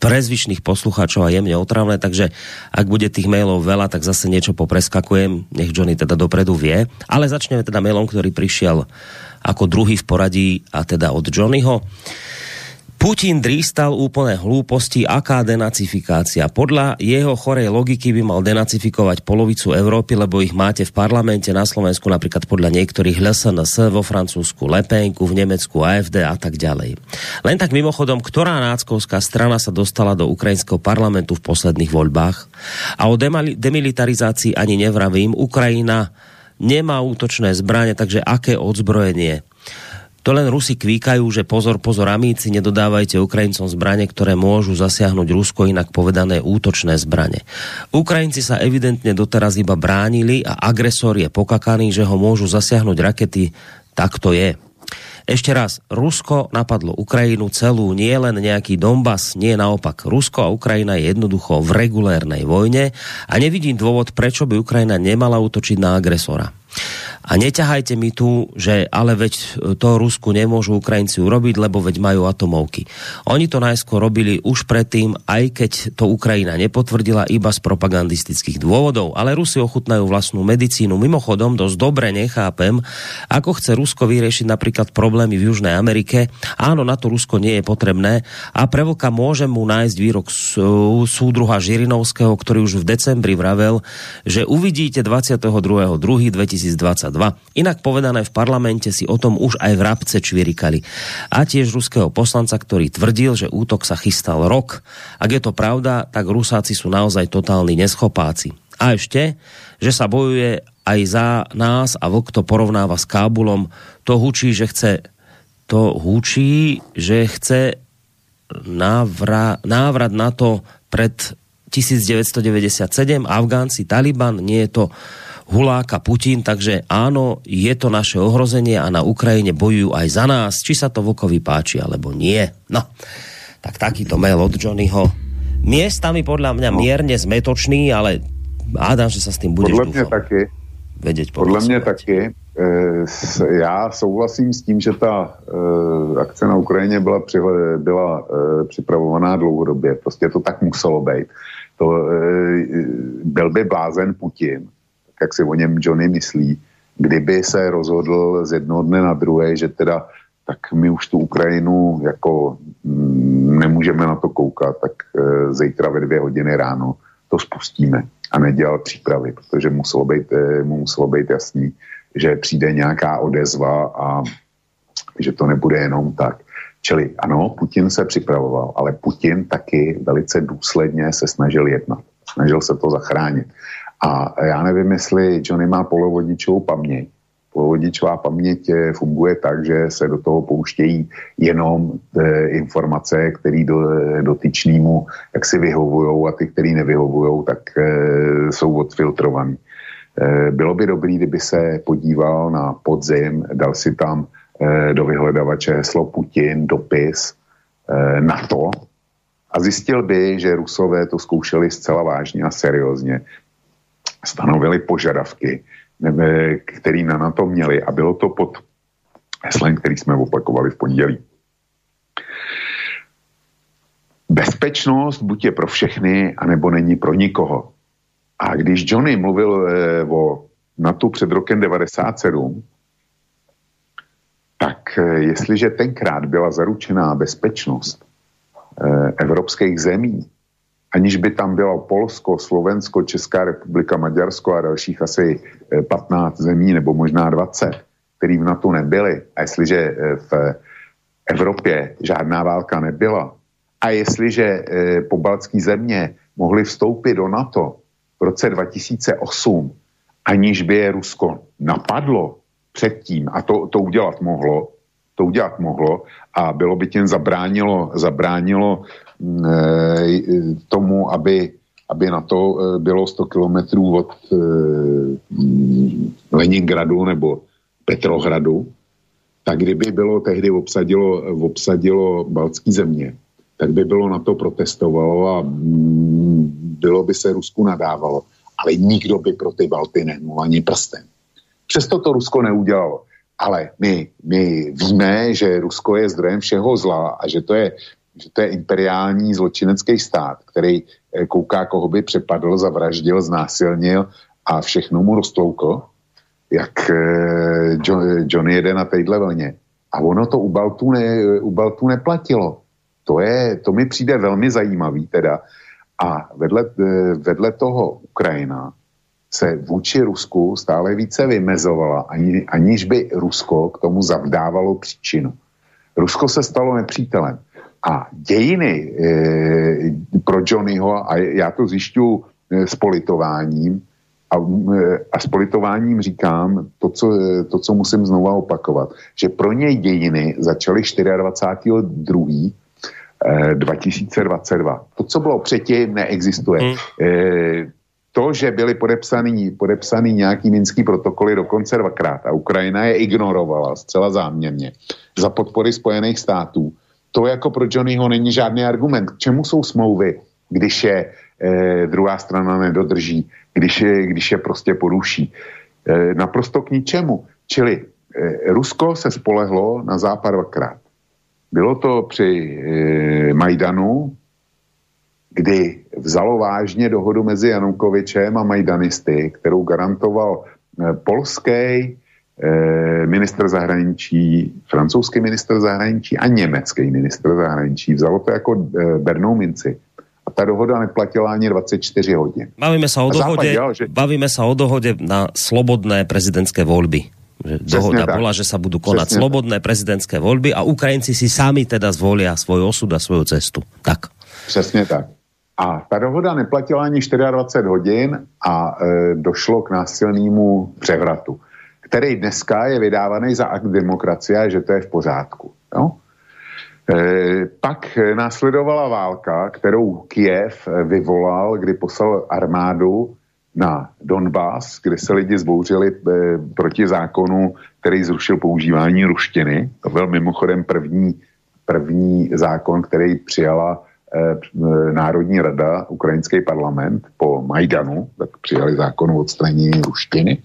pre zvyšných posluchačov a jemne otravné, takže ak bude tých mailov veľa, tak zase niečo popreskakujem, nech Johnny teda dopredu dopredu vie. Ale začneme teda mailom, ktorý prišiel ako druhý v poradí a teda od Johnnyho. Putin drístal úplné hlúposti, aká denacifikácia. Podľa jeho chorej logiky by mal denacifikovať polovicu Európy, lebo ich máte v parlamente na Slovensku, napríklad podľa niektorých LSNS, vo Francúzsku Lepenku, v Nemecku AFD a tak ďalej. Len tak mimochodom, ktorá náckovská strana sa dostala do ukrajinského parlamentu v posledných voľbách? A o demilitarizácii ani nevravím. Ukrajina nemá útočné zbraně, takže aké odzbrojenie? To len Rusi kvíkajú, že pozor, pozor, amíci, nedodávajte Ukrajincom zbranie, ktoré môžu zasiahnuť Rusko, inak povedané útočné zbranie. Ukrajinci sa evidentne doteraz iba bránili a agresor je pokakaný, že ho môžu zasiahnuť rakety. Tak to je. Ešte raz, Rusko napadlo Ukrajinu celú, nie len nejaký Donbass, nie naopak. Rusko a Ukrajina je jednoducho v regulérnej vojne a nevidím dôvod, prečo by Ukrajina nemala útočiť na agresora. A neťahajte mi tu, že ale veď to Rusku nemôžu Ukrajinci urobiť, lebo veď majú atomovky. Oni to najskôr robili už predtým, aj keď to Ukrajina nepotvrdila iba z propagandistických dôvodov, ale Rusi ochutnajú vlastnú medicínu. Mimochodom, dosť dobre nechápem, ako chce Rusko vyriešiť napríklad problémy v Južnej Amerike. Áno, na to Rusko nie je potrebné a pre Vlka môžem mu nájsť výrok súdruha Žirinovského, ktorý už v decembri vravel, že uvidíte 22.2.2022 2022. Inak povedané v parlamente si o tom už aj v Rabce čvirikali. A tiež ruského poslanca, ktorý tvrdil, že útok sa chystal rok. Ak je to pravda, tak Rusáci sú naozaj totálni neschopáci. A ešte, že sa bojuje aj za nás a vlk to porovnáva s Kábulom, to hučí, že chce to hučí, že chce návra, návrat na to pred 1997, Afgánci, Taliban, nie je to huláka Putin, takže áno, je to naše ohrozenie a na Ukrajine bojujú aj za nás, či sa to Vokovi páči, alebo nie. No, tak takýto mail od Johnnyho. Miestami podľa mňa no. mierne zmetočný, ale hádám, že sa s tým budeš podle mě taky. Vedět podle mě taky. E, já souhlasím s tím, že ta e, akce na Ukrajině byla, přihle, byla e, připravovaná dlouhodobě. Prostě to tak muselo být. To, byl by blázen Putin, jak si o něm Johnny myslí, kdyby se rozhodl z jednoho dne na druhé, že teda tak my už tu Ukrajinu jako mm, nemůžeme na to koukat, tak e, zítra ve dvě hodiny ráno to spustíme a nedělal přípravy, protože muselo být, e, muselo být jasný, že přijde nějaká odezva a že to nebude jenom tak. Čili ano, Putin se připravoval, ale Putin taky velice důsledně se snažil jednat. Snažil se to zachránit. A já nevím, jestli Johnny má polovodičovou paměť. Polovodičová paměť eh, funguje tak, že se do toho pouštějí jenom e, informace, které do, dotyčnému jak si vyhovují a ty, které nevyhovují, tak e, jsou odfiltrovaný. E, bylo by dobrý, kdyby se podíval na podzim, dal si tam e, do vyhledavače heslo Putin, dopis, e, na to a zjistil by, že Rusové to zkoušeli zcela vážně a seriózně stanovili požadavky, který na NATO měli a bylo to pod heslem, který jsme opakovali v pondělí. Bezpečnost buď je pro všechny, anebo není pro nikoho. A když Johnny mluvil eh, o NATO před rokem 97, tak eh, jestliže tenkrát byla zaručená bezpečnost eh, evropských zemí, aniž by tam bylo Polsko, Slovensko, Česká republika, Maďarsko a dalších asi 15 zemí nebo možná 20, který v NATO nebyly, a jestliže v Evropě žádná válka nebyla, a jestliže pobaltské země mohly vstoupit do NATO v roce 2008, aniž by je Rusko napadlo předtím, a to, to udělat mohlo, to udělat mohlo a bylo by těm zabránilo, zabránilo e, tomu, aby, aby na to e, bylo 100 kilometrů od e, Leningradu nebo Petrohradu, tak kdyby bylo tehdy obsadilo, obsadilo baltský země, tak by bylo na to protestovalo a mm, bylo by se Rusku nadávalo. Ale nikdo by pro ty Balty nehnul ani prstem. Přesto to Rusko neudělalo. Ale my, my víme, že Rusko je zdrojem všeho zla a že to je, že to je imperiální zločinecký stát, který eh, kouká, koho by přepadl, zavraždil, znásilnil a všechno mu roztloukl, jak eh, John, Johnny jede na téhle vlně. A ono to u Baltů, ne, u Baltů neplatilo. To, je, to mi přijde velmi zajímavý teda. A vedle, eh, vedle toho Ukrajina se vůči Rusku stále více vymezovala, ani, aniž by Rusko k tomu zavdávalo příčinu. Rusko se stalo nepřítelem. A dějiny e, pro Johnnyho, a já to zjišťu e, s politováním, a, e, a s politováním říkám to co, e, to, co musím znova opakovat, že pro něj dějiny začaly 24.2. 2022. To, co bylo předtím, neexistuje. Hmm. E, to, že byly podepsaný, podepsaný nějaký minský protokoly dokonce dvakrát a Ukrajina je ignorovala zcela záměrně za podpory Spojených států, to jako pro Johnnyho není žádný argument. K čemu jsou smlouvy, když je e, druhá strana nedodrží, když je, když je prostě poruší? E, naprosto k ničemu. Čili e, Rusko se spolehlo na západ dvakrát. Bylo to při e, Majdanu, kdy vzalo vážně dohodu mezi Janukovičem a Majdanisty, kterou garantoval eh, polský eh, minister zahraničí, francouzský minister zahraničí a německý minister zahraničí. Vzalo to jako eh, bernou minci. A ta dohoda neplatila ani 24 hodin. Bavíme se o dohodě, dělal, že... bavíme se o dohodě na slobodné prezidentské volby. Že dohoda tak. bola, že sa budú konať Přesně slobodné tak. prezidentské voľby a Ukrajinci si sami teda zvolia svoj osud a svoju cestu. Tak. Přesně tak. A ta dohoda neplatila ani 24 hodin a e, došlo k násilnému převratu, který dneska je vydávaný za akt demokracie, že to je v pořádku. Jo? E, pak následovala válka, kterou Kiev vyvolal, kdy poslal armádu na Donbass, kde se lidi zbouřili e, proti zákonu, který zrušil používání ruštiny. To byl mimochodem první, první zákon, který přijala Národní rada, ukrajinský parlament po Majdanu, tak přijali zákon o odstranění ruštiny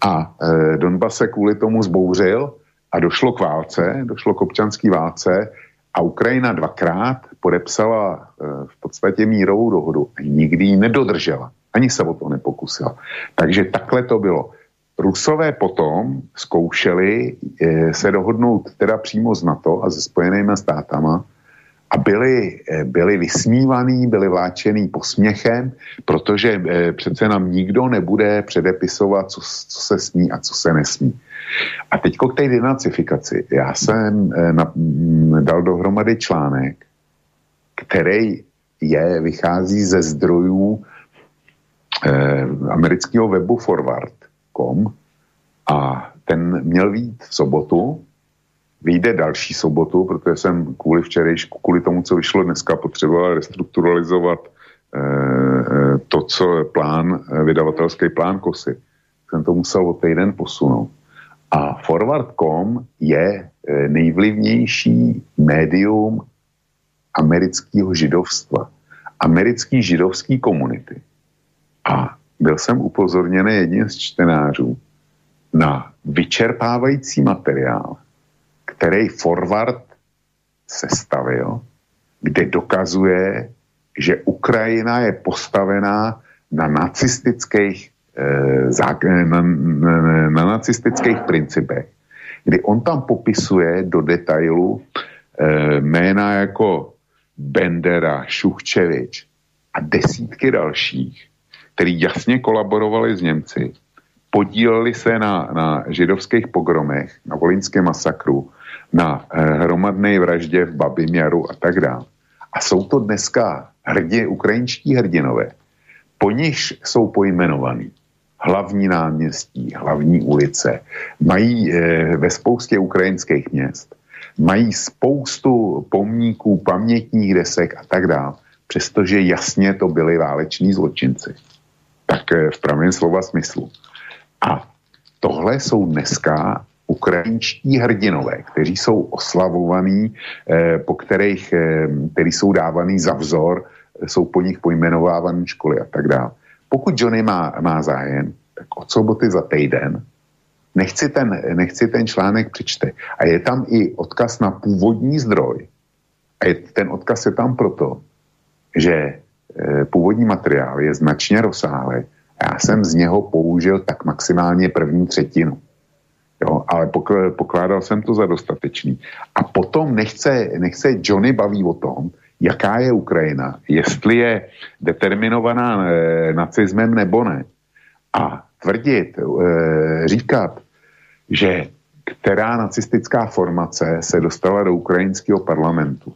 a eh, Donbass se kvůli tomu zbouřil a došlo k válce, došlo k občanské válce a Ukrajina dvakrát podepsala eh, v podstatě mírovou dohodu a nikdy ji nedodržela. Ani se o to nepokusila. Takže takhle to bylo. Rusové potom zkoušeli se dohodnout teda přímo z NATO a se spojenými státama, a byli, eh, byli vysmívaný, byli vláčený posměchem, protože eh, přece nám nikdo nebude předepisovat, co, co se smí a co se nesmí. A teď k té denacifikaci. Já jsem eh, na, mm, dal dohromady článek, který je, vychází ze zdrojů eh, amerického webu forward.com a ten měl být v sobotu vyjde další sobotu, protože jsem kvůli včerejšku, kvůli tomu, co vyšlo dneska, potřeboval restrukturalizovat eh, eh, to, co je plán, eh, vydavatelský plán KOSY. Jsem to musel o týden posunout. A Forward.com je nejvlivnější médium amerického židovstva. Americký židovský komunity. A byl jsem upozorněný jedním z čtenářů na vyčerpávající materiál, který forward sestavil, kde dokazuje, že Ukrajina je postavená na nacistických, eh, na, na, na nacistických principech, kdy on tam popisuje do detailu e, jména jako Bendera, Šuchčevič a desítky dalších, který jasně kolaborovali s Němci, podíleli se na, na židovských pogromech, na volinském masakru, na eh, hromadné vraždě v Babiměru a tak dále. A jsou to dneska hrdě, ukrajinští hrdinové, po nichž jsou pojmenovaní hlavní náměstí, hlavní ulice, mají e, ve spoustě ukrajinských měst, mají spoustu pomníků, pamětních desek a tak dále, přestože jasně to byli váleční zločinci. Tak e, v pravém slova smyslu. A tohle jsou dneska ukrajinští hrdinové, kteří jsou oslavovaní, eh, po kterých, eh, který jsou dávaný za vzor, jsou po nich pojmenovávané školy a tak dále. Pokud Johnny má, má zájem, tak od soboty za týden nechci ten, nechci ten článek přečte. A je tam i odkaz na původní zdroj. A je, ten odkaz je tam proto, že původní materiál je značně rozsáhlý já jsem z něho použil tak maximálně první třetinu. Jo, ale pokládal jsem to za dostatečný. A potom nechce, nechce Johnny baví o tom, jaká je Ukrajina, jestli je determinovaná e, nacizmem nebo ne. A tvrdit, e, říkat, že která nacistická formace se dostala do ukrajinského parlamentu.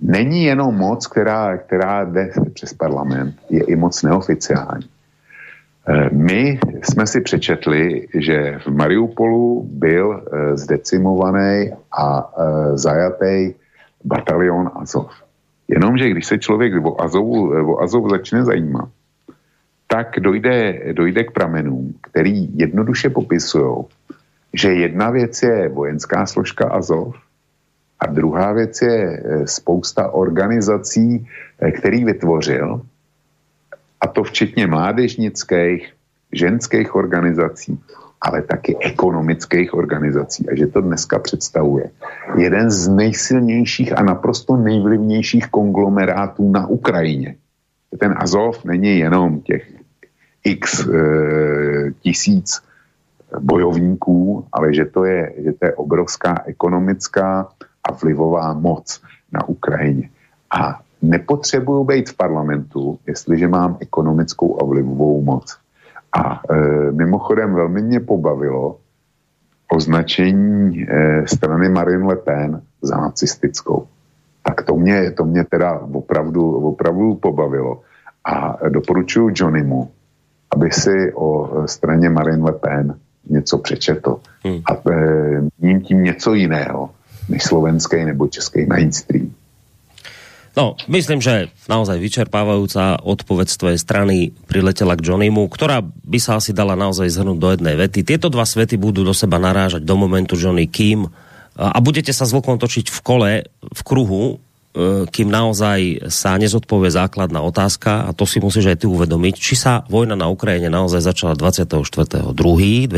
Není jenom moc, která, která jde přes parlament, je i moc neoficiální. Eh, my jsme si přečetli, že v Mariupolu byl eh, zdecimovaný a eh, zajatý batalion Azov. Jenomže když se člověk o Azovu, o Azov začne zajímat, tak dojde, dojde k pramenům, který jednoduše popisují, že jedna věc je vojenská složka Azov a druhá věc je spousta organizací, který vytvořil a to včetně mládežnických, ženských organizací, ale taky ekonomických organizací. A že to dneska představuje jeden z nejsilnějších a naprosto nejvlivnějších konglomerátů na Ukrajině. Ten Azov není jenom těch x e, tisíc bojovníků, ale že to, je, že to je obrovská ekonomická a vlivová moc na Ukrajině. A nepotřebuju být v parlamentu, jestliže mám ekonomickou a vlivovou moc. A e, mimochodem velmi mě pobavilo označení e, strany Marine Le Pen za nacistickou. Tak to mě, to mě teda opravdu, opravdu pobavilo. A doporučuji Johnnymu, aby si o straně Marine Le Pen něco přečetl. Hmm. A e, tím něco jiného, než slovenský nebo český mainstream. No, myslím, že naozaj vyčerpávajúca odpoveď z tvojej strany priletela k Johnnymu, ktorá by sa asi dala naozaj zhrnúť do jednej vety. Tieto dva svety budú do seba narážať do momentu Johnny Kim a budete sa s vlkom točiť v kole, v kruhu, kým naozaj sa nezodpovie základná otázka, a to si musíš aj ty uvedomiť, či sa vojna na Ukrajine naozaj začala 24.2.2022,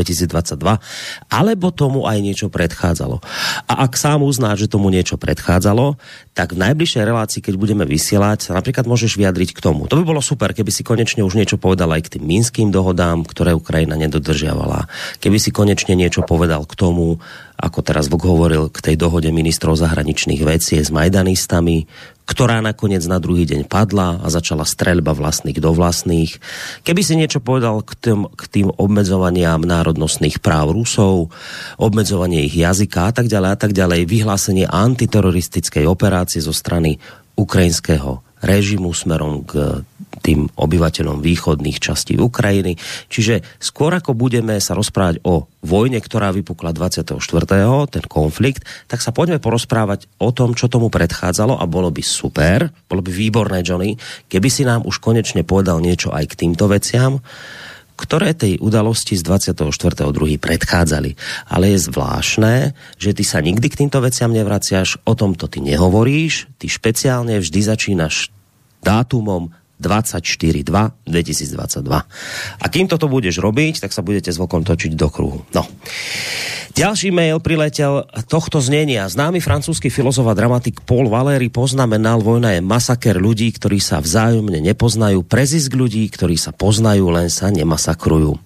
alebo tomu aj niečo predchádzalo. A ak sám uzná, že tomu niečo predchádzalo, tak v najbližšej relácii, keď budeme vysielať, napríklad môžeš vyjadriť k tomu. To by bolo super, keby si konečne už niečo povedal aj k tým minským dohodám, ktoré Ukrajina nedodržiavala. Keby si konečne niečo povedal k tomu, ako teraz Vuk hovoril, k tej dohode ministrov zahraničných vecí s Majdanistami, ktorá nakoniec na druhý deň padla a začala streľba vlastných do vlastných. Keby si niečo povedal k tým, k tým obmedzovaniam národnostných práv Rusov, obmedzovanie ich jazyka a tak ďalej a tak ďalej, vyhlásenie antiteroristickej operácie zo strany ukrajinského režimu smerom k tým obyvateľom východných častí Ukrajiny. Čiže skôr ako budeme sa rozprávať o vojne, ktorá vypukla 24. ten konflikt, tak sa poďme porozprávať o tom, čo tomu predchádzalo a bolo by super, bolo by výborné, Johnny, keby si nám už konečne povedal niečo aj k týmto veciam, ktoré tej udalosti z 24.2. predchádzali. Ale je zvláštne, že ty sa nikdy k týmto veciam nevraciaš, o tomto ty nehovoríš, ty špeciálne vždy začínaš dátumom 24.2.2022. A kým toto budeš robiť, tak sa budete s vokom točiť do kruhu. No. Ďalší mail priletel tohto znenia. Známy francúzsky filozof a dramatik Paul Valéry poznamenal, vojna je masaker ľudí, ktorí sa vzájomne nepoznajú, prezisk ľudí, ktorí sa poznajú, len sa nemasakrujú.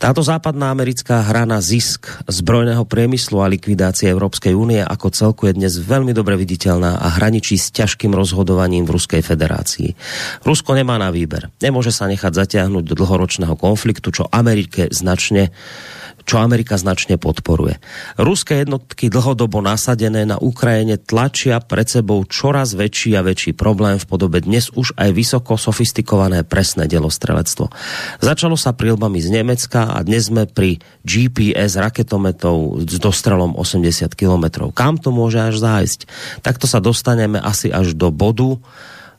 Táto západná americká hra na zisk zbrojného priemyslu a likvidácie Európskej únie ako celku je dnes veľmi dobre viditeľná a hraničí s ťažkým rozhodovaním v Ruskej federácii. Rusko nemá na výber. Nemôže sa nechať zatiahnuť do dlhoročného konfliktu, čo Amerike značne čo Amerika značne podporuje. Ruské jednotky dlhodobo nasadené na Ukrajine tlačia pred sebou čoraz väčší a väčší problém v podobe dnes už aj vysoko sofistikované presné delostrelectvo. Začalo sa prílbami z Nemecka a dnes sme pri GPS raketometov s dostrelom 80 km. Kam to môže až zájsť? Takto sa dostaneme asi až do bodu,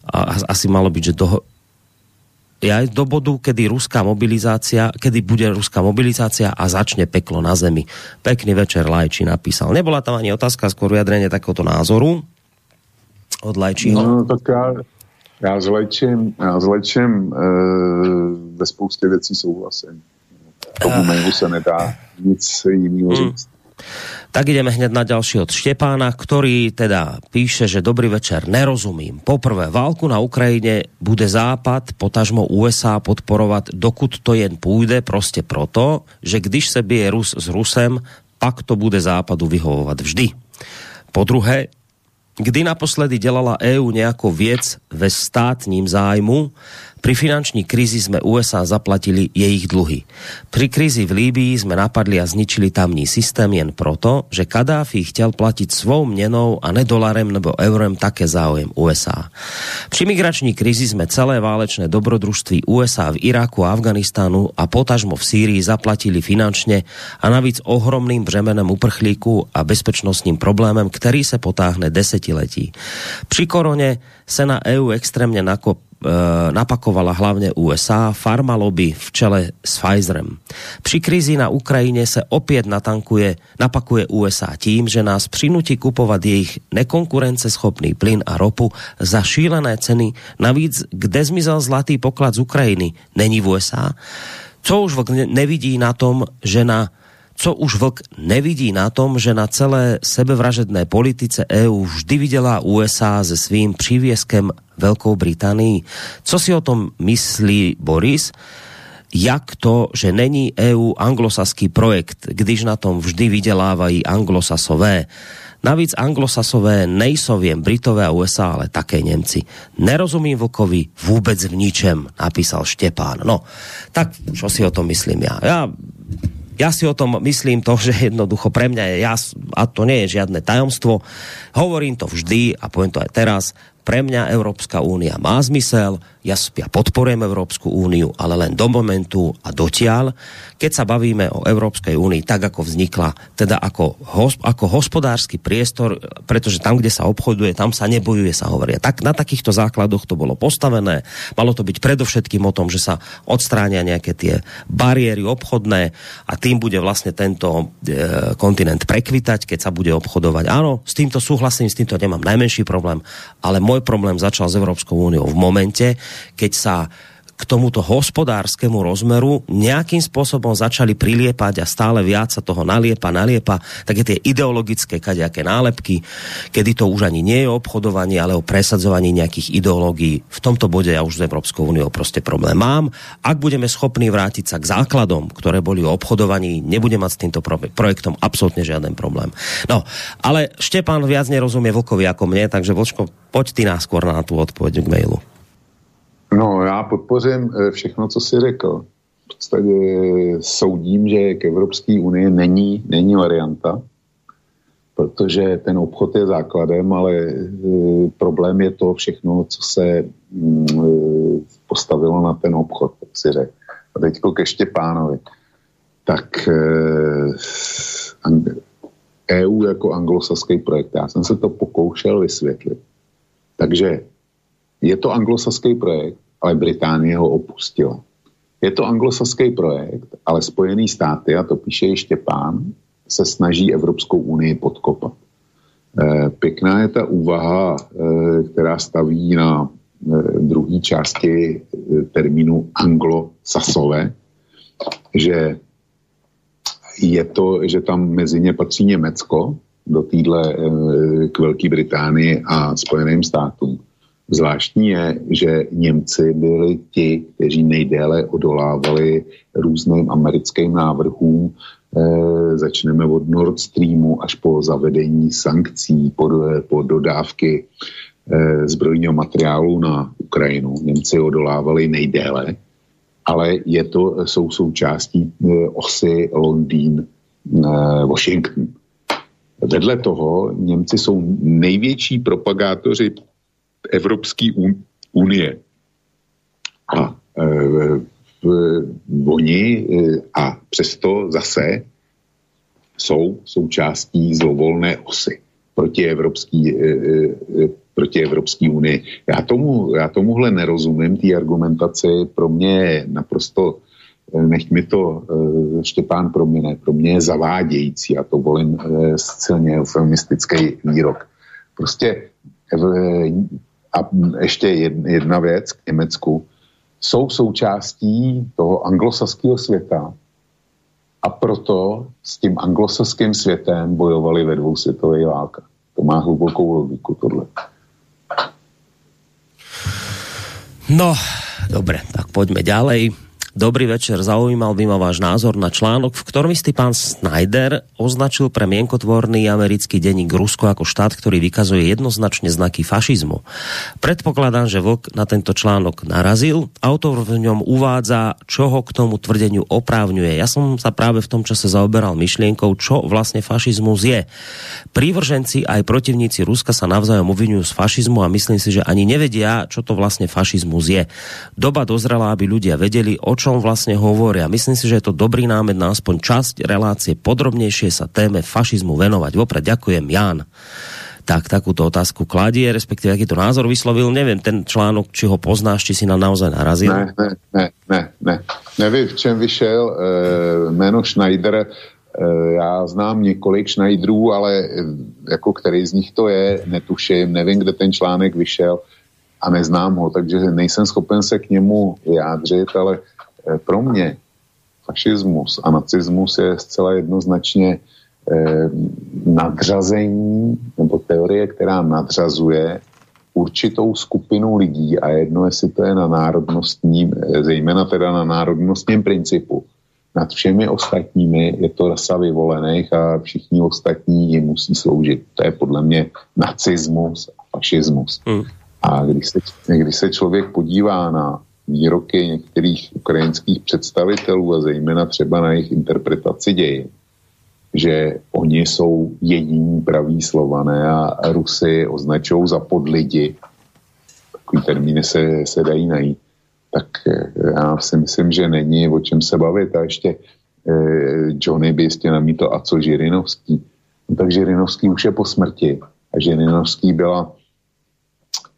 a asi malo byť, že do, aj do bodu, kedy ruská mobilizácia, kedy bude ruská mobilizácia a začne peklo na zemi. Pekný večer Lajči napísal. Nebola tam ani otázka, skôr vyjadrenie takéhoto názoru od Lajčího. No, tak já, já s Lajčím, já s Lajčím e, ve spoustě věcí souhlasím. Tomu uh, se nedá nic jiného hmm. říct. Tak ideme hneď na ďalší od Štepána, ktorý teda píše, že dobrý večer, nerozumím. Poprvé, válku na Ukrajine bude Západ, potažmo USA podporovat, dokud to jen půjde, prostě proto, že když se bije Rus s Rusem, pak to bude Západu vyhovovat vždy. Po druhé, kdy naposledy dělala EU nějakou věc ve státním zájmu, Pri finanční krizi sme USA zaplatili jejich dluhy. Pri krizi v Líbii sme napadli a zničili tamní systém jen proto, že Kadáfi chtěl platit svou měnou a ne dolarem nebo eurem také záujem USA. Při migrační krizi sme celé válečné dobrodružství USA v Iraku a Afganistánu a potažmo v Sýrii zaplatili finančně a navíc ohromným břemenem uprchlíků a bezpečnostním problémem, který se potáhne desetiletí. Při korone se na EU extrémně nakop, napakovala hlavně USA, farma lobby v čele s Pfizerem. Při krizi na Ukrajině se opět natankuje, napakuje USA tím, že nás přinutí kupovat jejich nekonkurenceschopný plyn a ropu za šílené ceny. Navíc, kde zmizel zlatý poklad z Ukrajiny? Není v USA? Co už nevidí na tom, že na co už vlk nevidí na tom, že na celé sebevražedné politice EU vždy viděla USA se svým přívěskem Velkou Británii. Co si o tom myslí Boris? Jak to, že není EU anglosaský projekt, když na tom vždy vydělávají anglosasové? Navíc anglosasové nejsou jen Britové a USA, ale také Němci. Nerozumím Vlkovi vůbec v ničem, napísal Štěpán. No, tak čo si o tom myslím já? Já ja si o tom myslím to, že jednoducho pre mňa je jas, a to nie je žiadne tajomstvo, hovorím to vždy a poviem to aj teraz, pre mňa Európska únia má zmysel, ja, ja podporujem Európsku úniu, ale len do momentu a dotiaľ, keď sa bavíme o Európskej únii tak, ako vznikla, teda ako, ako hospodársky priestor, pretože tam, kde sa obchoduje, tam sa nebojuje, sa hovoria. Tak na takýchto základoch to bolo postavené. Malo to byť predovšetkým o tom, že sa odstránia nejaké tie bariéry obchodné a tým bude vlastne tento e, kontinent prekvitať, keď sa bude obchodovať. Áno, s týmto súhlasím, s týmto nemám najmenší problém, ale môj problém začal s Európskou úniou v momente, keď sa k tomuto hospodárskému rozmeru nejakým spôsobom začali priliepať a stále viac sa toho naliepa, naliepa, také tie ideologické kadejaké nálepky, kedy to už ani nie je obchodovanie, ale o presadzovanie nejakých ideológií. V tomto bode ja už s Európskou úniou prostě problém mám. Ak budeme schopní vrátiť sa k základom, ktoré boli o obchodovaní, nebude mať s týmto projektom absolútne žiaden problém. No, ale Štepán viac nerozumie Vlkovi ako mne, takže Vlčko, poď ty nás skôr na tú odpoveď k mailu. No, já podpořím eh, všechno, co jsi řekl. V podstatě soudím, že k Evropské unii není, není varianta, protože ten obchod je základem, ale e, problém je to všechno, co se mm, e, postavilo na ten obchod, tak si řekl. A teď ke Štěpánovi. Tak e, EU jako anglosaský projekt, já jsem se to pokoušel vysvětlit. Takže je to anglosaský projekt, ale Británie ho opustila. Je to anglosaský projekt, ale Spojený státy, a to píše ještě pán, se snaží Evropskou unii podkopat. E, pěkná je ta úvaha, e, která staví na e, druhé části termínu anglosasové, že je to, že tam mezi ně patří Německo, do týdle k Velké Británii a Spojeným státům. Zvláštní je, že Němci byli ti, kteří nejdéle odolávali různým americkým návrhům. E, začneme od Nord Streamu až po zavedení sankcí, po, po dodávky e, zbrojního materiálu na Ukrajinu. Němci odolávali nejdéle, ale je to, jsou součástí e, osy Londýn-Washington. Vedle toho Němci jsou největší propagátoři Evropské unie. A e, oni e, a přesto zase jsou součástí zlovolné osy proti Evropské e, e, proti Evropské unii. Já, tomu, já tomuhle nerozumím, té argumentaci pro mě je naprosto, e, nech mi to e, Štěpán promine, pro mě je zavádějící a to volím silně eufemistický výrok. Prostě a ještě jedna věc k Německu. Jsou součástí toho anglosaského světa a proto s tím anglosaským světem bojovali ve dvou světových válkách. To má hlubokou logiku tohle. No, dobre, tak poďme ďalej. Dobrý večer, zaujímal by ma váš názor na článok, v ktorom istý pán Snyder označil pre mienkotvorný americký denník Rusko ako štát, ktorý vykazuje jednoznačne znaky fašizmu. Predpokladám, že Vlk na tento článok narazil. Autor v ňom uvádza, čo ho k tomu tvrdeniu oprávňuje. Ja som sa práve v tom čase zaoberal myšlienkou, čo vlastne fašizmus je. Prívrženci aj protivníci Ruska sa navzájom uvinujú z fašizmu a myslím si, že ani nevedia, čo to vlastne fašizmus je. Doba dozrela, aby ľudia vedeli, o čom vlastne hovoria. Myslím si, že je to dobrý námed na aspoň časť relácie podrobnejšie sa téme fašizmu venovať. Vopred ďakujem, Jan. Tak takúto otázku kladie, respektíve aký to názor vyslovil. Neviem, ten článok, či ho poznáš, či si na naozaj narazil. Ne, ne, ne, ne, ne. Nevím, v čem vyšel e, Schneider. E, já znám několik Schneiderů, ale e, jako který z nich to je, netuším, nevím, kde ten článek vyšel a neznám ho, takže nejsem schopen se k němu vyjádřit, ale pro mě fašismus a nacismus je zcela jednoznačně eh, nadřazení nebo teorie, která nadřazuje určitou skupinu lidí a jedno, jestli to je na národnostním, eh, zejména teda na národnostním principu. Nad všemi ostatními je to rasa vyvolených a všichni ostatní jim musí sloužit. To je podle mě nacismus a fašismus. Hmm. A když se, když se člověk podívá na výroky některých ukrajinských představitelů a zejména třeba na jejich interpretaci dějin, že oni jsou jediní praví slované a Rusy označují za podlidi, takový termíny se, se dají najít, tak eh, já si myslím, že není o čem se bavit. A ještě eh, Johnny by jistě namítl, a co Žirinovský? No, tak Žirinovský už je po smrti a Žirinovský byla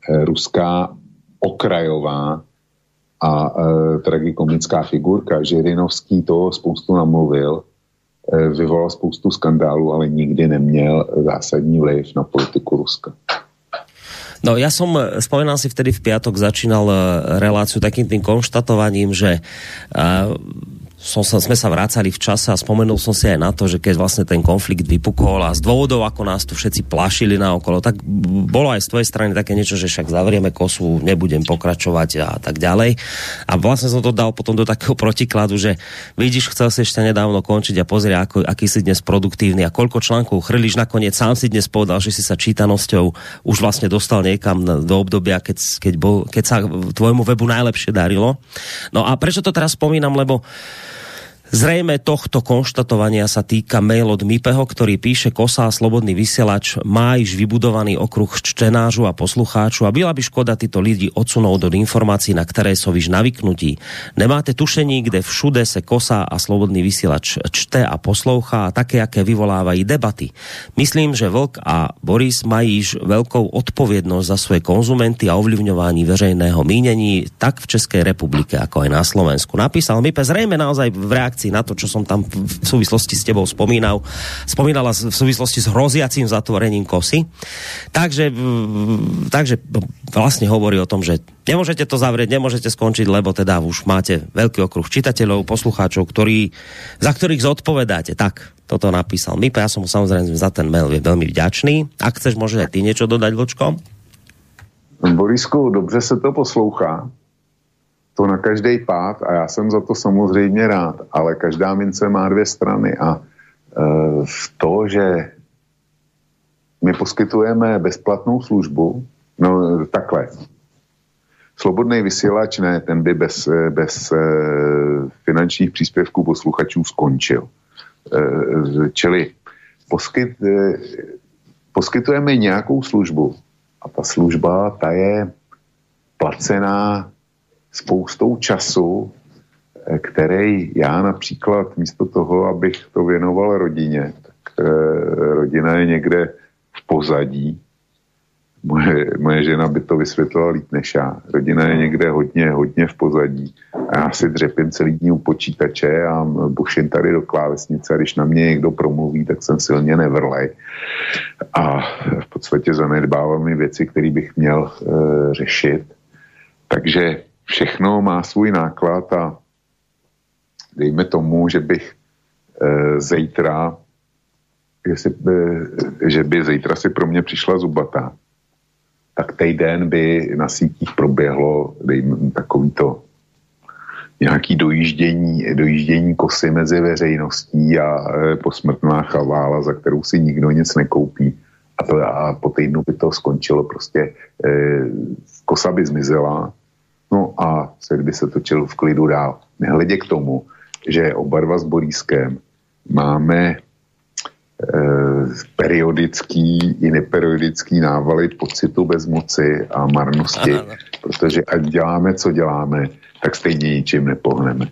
eh, ruská okrajová a e, tragikomická figurka. Žirinovský to spoustu namluvil, e, vyvolal spoustu skandálů, ale nikdy neměl zásadní vliv na politiku Ruska. No ja som, e, spomínal si vtedy v piatok, začínal e, reláciu takým tým konštatovaním, že uh, som sa, sme sa vrácali v čase a spomenul som si aj na to, že keď vlastne ten konflikt vypukol a z dôvodov, ako nás tu všetci plašili na okolo, tak bolo aj z tvojej strany také niečo, že však zavrieme kosu, nebudem pokračovať a tak ďalej. A vlastne som to dal potom do takého protikladu, že vidíš, chcel si ešte nedávno končiť a pozri, ako, aký si dnes produktívny a koľko článkov chrliš nakoniec. Sám si dnes povedal, že si sa čítanosťou už vlastne dostal niekam do obdobia, keď, keď, bol, keď sa tvojmu webu najlepšie darilo. No a prečo to teraz spomínam, lebo Zrejme tohto konštatovania sa týka mail od Mipeho, ktorý píše Kosa a Slobodný vysielač má již vybudovaný okruh čtenářů a poslucháčů a byla by škoda tyto lidi odsunout od informácií, na které jsou již navyknutí. Nemáte tušení, kde všude se Kosa a Slobodný vysielač čte a poslouchá a také, jaké vyvolávají debaty. Myslím, že Vlk a Boris mají již velkou odpovědnost za svoje konzumenty a ovlivňování veřejného mínění tak v České republike, ako aj na Slovensku. Napísal Mipe zrejme naozaj v reakcii reakcii na to, čo som tam v súvislosti s tebou spomínal, spomínala v súvislosti s hroziacím zatvorením kosy. Takže, takže vlastne hovorí o tom, že nemôžete to zavrieť, nemôžete skončiť, lebo teda už máte veľký okruh čitateľov, poslucháčov, ktorí, za ktorých zodpovedáte. Tak, toto napísal Mipe, ja som mu samozrejme za ten mail veľmi vďačný. Ak chceš, môže aj ty niečo dodať, Vočko? Borisku, dobře se to poslouchá to na každý pád a já jsem za to samozřejmě rád, ale každá mince má dvě strany a e, v to, že my poskytujeme bezplatnou službu, no takhle, Slobodný vysílač ne, ten by bez, e, bez e, finančních příspěvků posluchačů skončil. Čili poskyt, poskytujeme nějakou službu a ta služba, ta je placená spoustou času, eh, který já například místo toho, abych to věnoval rodině, tak eh, rodina je někde v pozadí. Moje, moje žena by to vysvětlila líp než já. Rodina je někde hodně, hodně v pozadí. A já si dřepím celý dní u počítače a buším tady do klávesnice a když na mě někdo promluví, tak jsem silně nevrlej. A v podstatě zanedbávám i věci, které bych měl e, řešit. Takže všechno má svůj náklad a dejme tomu, že bych e, zítra, jestli, e, že by zítra si pro mě přišla zubata, tak týden by na sítích proběhlo dejme, takový to nějaký dojíždění, dojíždění kosy mezi veřejností a e, posmrtná chavála, za kterou si nikdo nic nekoupí. A, to, a po týdnu by to skončilo prostě, e, kosa by zmizela No a svět by se točil v klidu dál. Nehledě k tomu, že oba dva s Borískem máme e, periodický i neperiodický návaly pocitu bezmoci a marnosti, protože ať děláme, co děláme, tak stejně ničím nepohneme.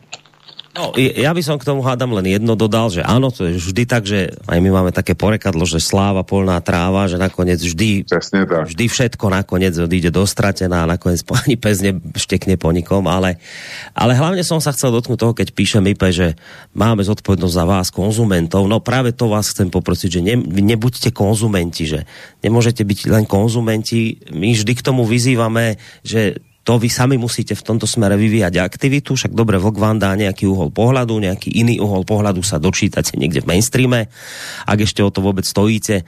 No, ja by som k tomu hádam len jedno dodal, že áno, to je vždy tak, že aj my máme také porekadlo, že sláva, polná tráva, že nakoniec vždy, tak. vždy všetko nakoniec odíde dostratená a nakoniec ani pes neštekne po nikom, ale, ale hlavne som sa chcel dotknúť toho, keď píše Mipe, že máme zodpovednosť za vás, konzumentov. No práve to vás chcem poprosiť, že ne, nebuďte konzumenti, že nemôžete byť len konzumenti. My vždy k tomu vyzývame, že to vy sami musíte v tomto smere vyvíjať aktivitu, však dobre, Vlk vám dá nejaký uhol pohľadu, nejaký iný uhol pohľadu sa dočítate niekde v mainstreame, ak ešte o to vôbec stojíte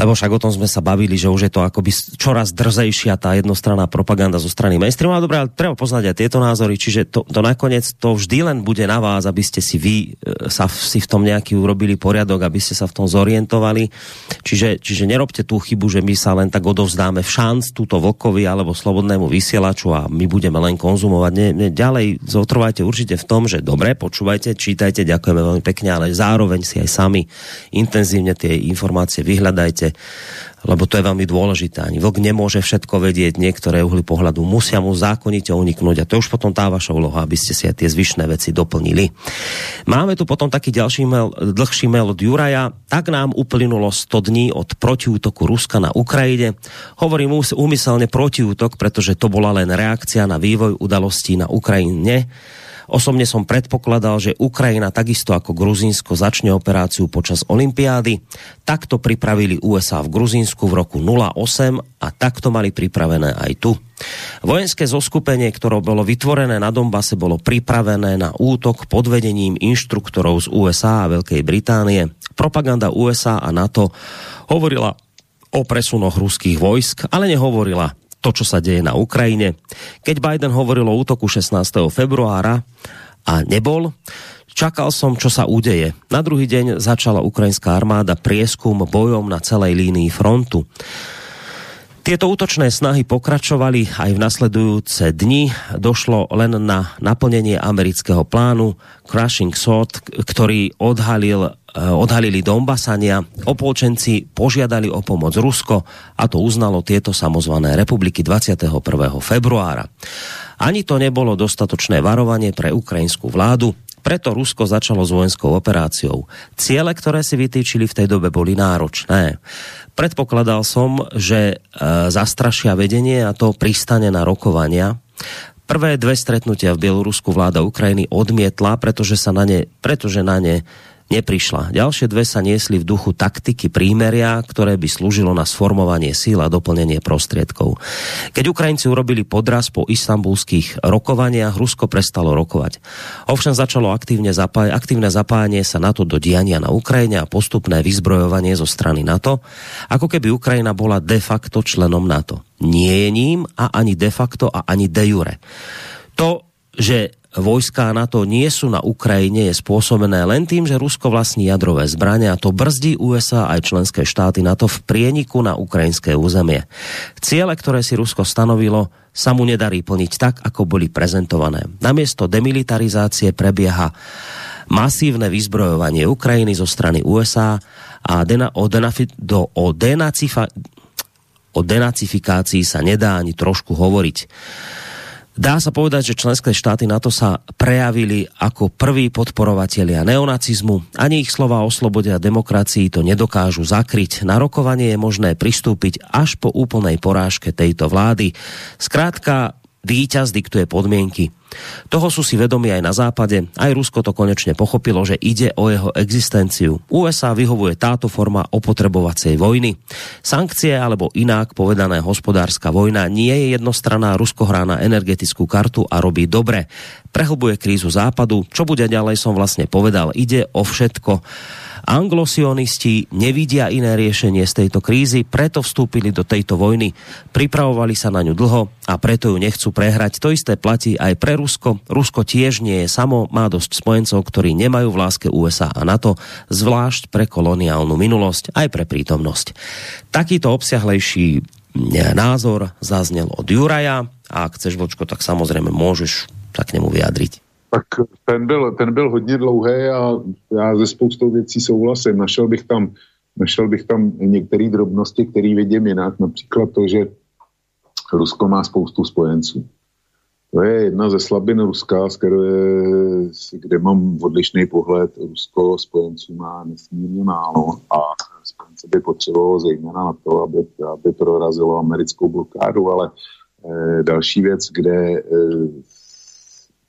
lebo však o tom sme sa bavili, že už je to akoby čoraz drzejšia tá jednostranná propaganda zo strany mainstreamu. Ale dobré, ale treba poznať aj tieto názory, čiže to, to nakoniec to vždy len bude na vás, aby ste si vy e, sa si v tom nejaký urobili poriadok, aby ste sa v tom zorientovali. Čiže, čiže nerobte tú chybu, že my sa len tak odovzdáme v šanc túto Vlkovi alebo Slobodnému vysielaču a my budeme len konzumovať. Ne, ne, ďalej zotrvajte určite v tom, že dobre, počúvajte, čítajte, ďakujeme veľmi pekne, ale zároveň si aj sami intenzívne tie informácie vyhľadajte lebo to je veľmi dôležité. Ani vlk nemôže všetko vedieť, niektoré uhly pohľadu musia mu zákonite uniknúť a to je už potom tá vaša úloha, aby ste si aj tie zvyšné veci doplnili. Máme tu potom taký ďalší mail, dlhší mail od Juraja. Tak nám uplynulo 100 dní od protiútoku Ruska na Ukrajine. Hovorím úmyselne protiútok, pretože to bola len reakcia na vývoj udalostí na Ukrajine Osobne som predpokladal, že Ukrajina takisto ako Gruzínsko začne operáciu počas Olympiády. Takto pripravili USA v Gruzínsku v roku 08 a takto mali pripravené aj tu. Vojenské zoskupenie, ktoré bolo vytvorené na Donbase, bolo pripravené na útok pod vedením inštruktorov z USA a Veľkej Británie. Propaganda USA a NATO hovorila o presunoch ruských vojsk, ale nehovorila to, čo sa deje na Ukrajine. Keď Biden hovoril o útoku 16. februára a nebol, čakal som, čo sa udeje. Na druhý deň začala ukrajinská armáda prieskum bojom na celej línii frontu. Tieto útočné snahy pokračovali aj v nasledujúce dni. Došlo len na naplnenie amerického plánu Crushing Sword, ktorý odhalil, eh, odhalili Donbasania. Opolčenci požiadali o pomoc Rusko a to uznalo tieto samozvané republiky 21. februára. Ani to nebolo dostatočné varovanie pre ukrajinskú vládu, preto Rusko začalo s vojenskou operáciou. Ciele, ktoré si vytýčili v tej dobe, boli náročné. Predpokladal som, že e, zastrašia vedenie a to pristane na rokovania. Prvé dve stretnutia v Bielorusku vláda Ukrajiny odmietla, pretože, sa na ne, pretože na ne neprišla. Ďalšie dve sa niesli v duchu taktiky prímeria, ktoré by slúžilo na sformovanie síl a doplnenie prostriedkov. Keď Ukrajinci urobili podraz po istambulských rokovaniach, Rusko prestalo rokovať. Ovšem začalo aktívne, zapáj- aktívne zapájanie sa NATO do diania na Ukrajine a postupné vyzbrojovanie zo strany NATO, ako keby Ukrajina bola de facto členom NATO. Nie je ním a ani de facto a ani de jure. To, že vojská NATO nie sú na Ukrajine, je spôsobené len tým, že Rusko vlastní jadrové zbranie a to brzdí USA aj členské štáty NATO v prieniku na ukrajinské územie. Ciele, ktoré si Rusko stanovilo, sa mu nedarí plniť tak, ako boli prezentované. Namiesto demilitarizácie prebieha masívne vyzbrojovanie Ukrajiny zo strany USA a dena, o, denafi, do, o, denacifa, o denacifikácii sa nedá ani trošku hovoriť. Dá sa povedať, že členské štáty na to sa prejavili ako prví podporovatelia neonacizmu. Ani ich slova o slobode a demokracii to nedokážu zakryť. Na rokovanie je možné pristúpiť až po úplnej porážke tejto vlády. Skrátka, víťaz diktuje podmienky. Toho sú si vedomi aj na západe, aj Rusko to konečne pochopilo, že ide o jeho existenciu. USA vyhovuje táto forma opotrebovacej vojny. Sankcie alebo inak povedané hospodárska vojna nie je jednostranná, Rusko hrá na energetickú kartu a robí dobre. Prehlbuje krízu západu, čo bude ďalej som vlastne povedal, ide o všetko Anglosionisti nevidia iné riešenie z tejto krízy, preto vstúpili do tejto vojny, pripravovali sa na ňu dlho a preto ju nechcú prehrať. To isté platí aj pre Rusko. Rusko tiež nie je samo, má dosť spojencov, ktorí nemajú v láske USA a NATO, zvlášť pre koloniálnu minulosť, aj pre prítomnosť. Takýto obsiahlejší názor zaznel od Juraja a ak chceš, Vočko, tak samozrejme môžeš sa k nemu vyjadriť tak ten byl, ten byl hodně dlouhý a já ze spoustou věcí souhlasím. Našel bych tam, našel bych tam některé drobnosti, které vidím jinak. Například to, že Rusko má spoustu spojenců. To je jedna ze slabin Ruska, které, kde mám odlišný pohled. Rusko spojenců má nesmírně málo a spojence by potřebovalo zejména na to, aby, aby prorazilo americkou blokádu, ale e, další věc, kde e,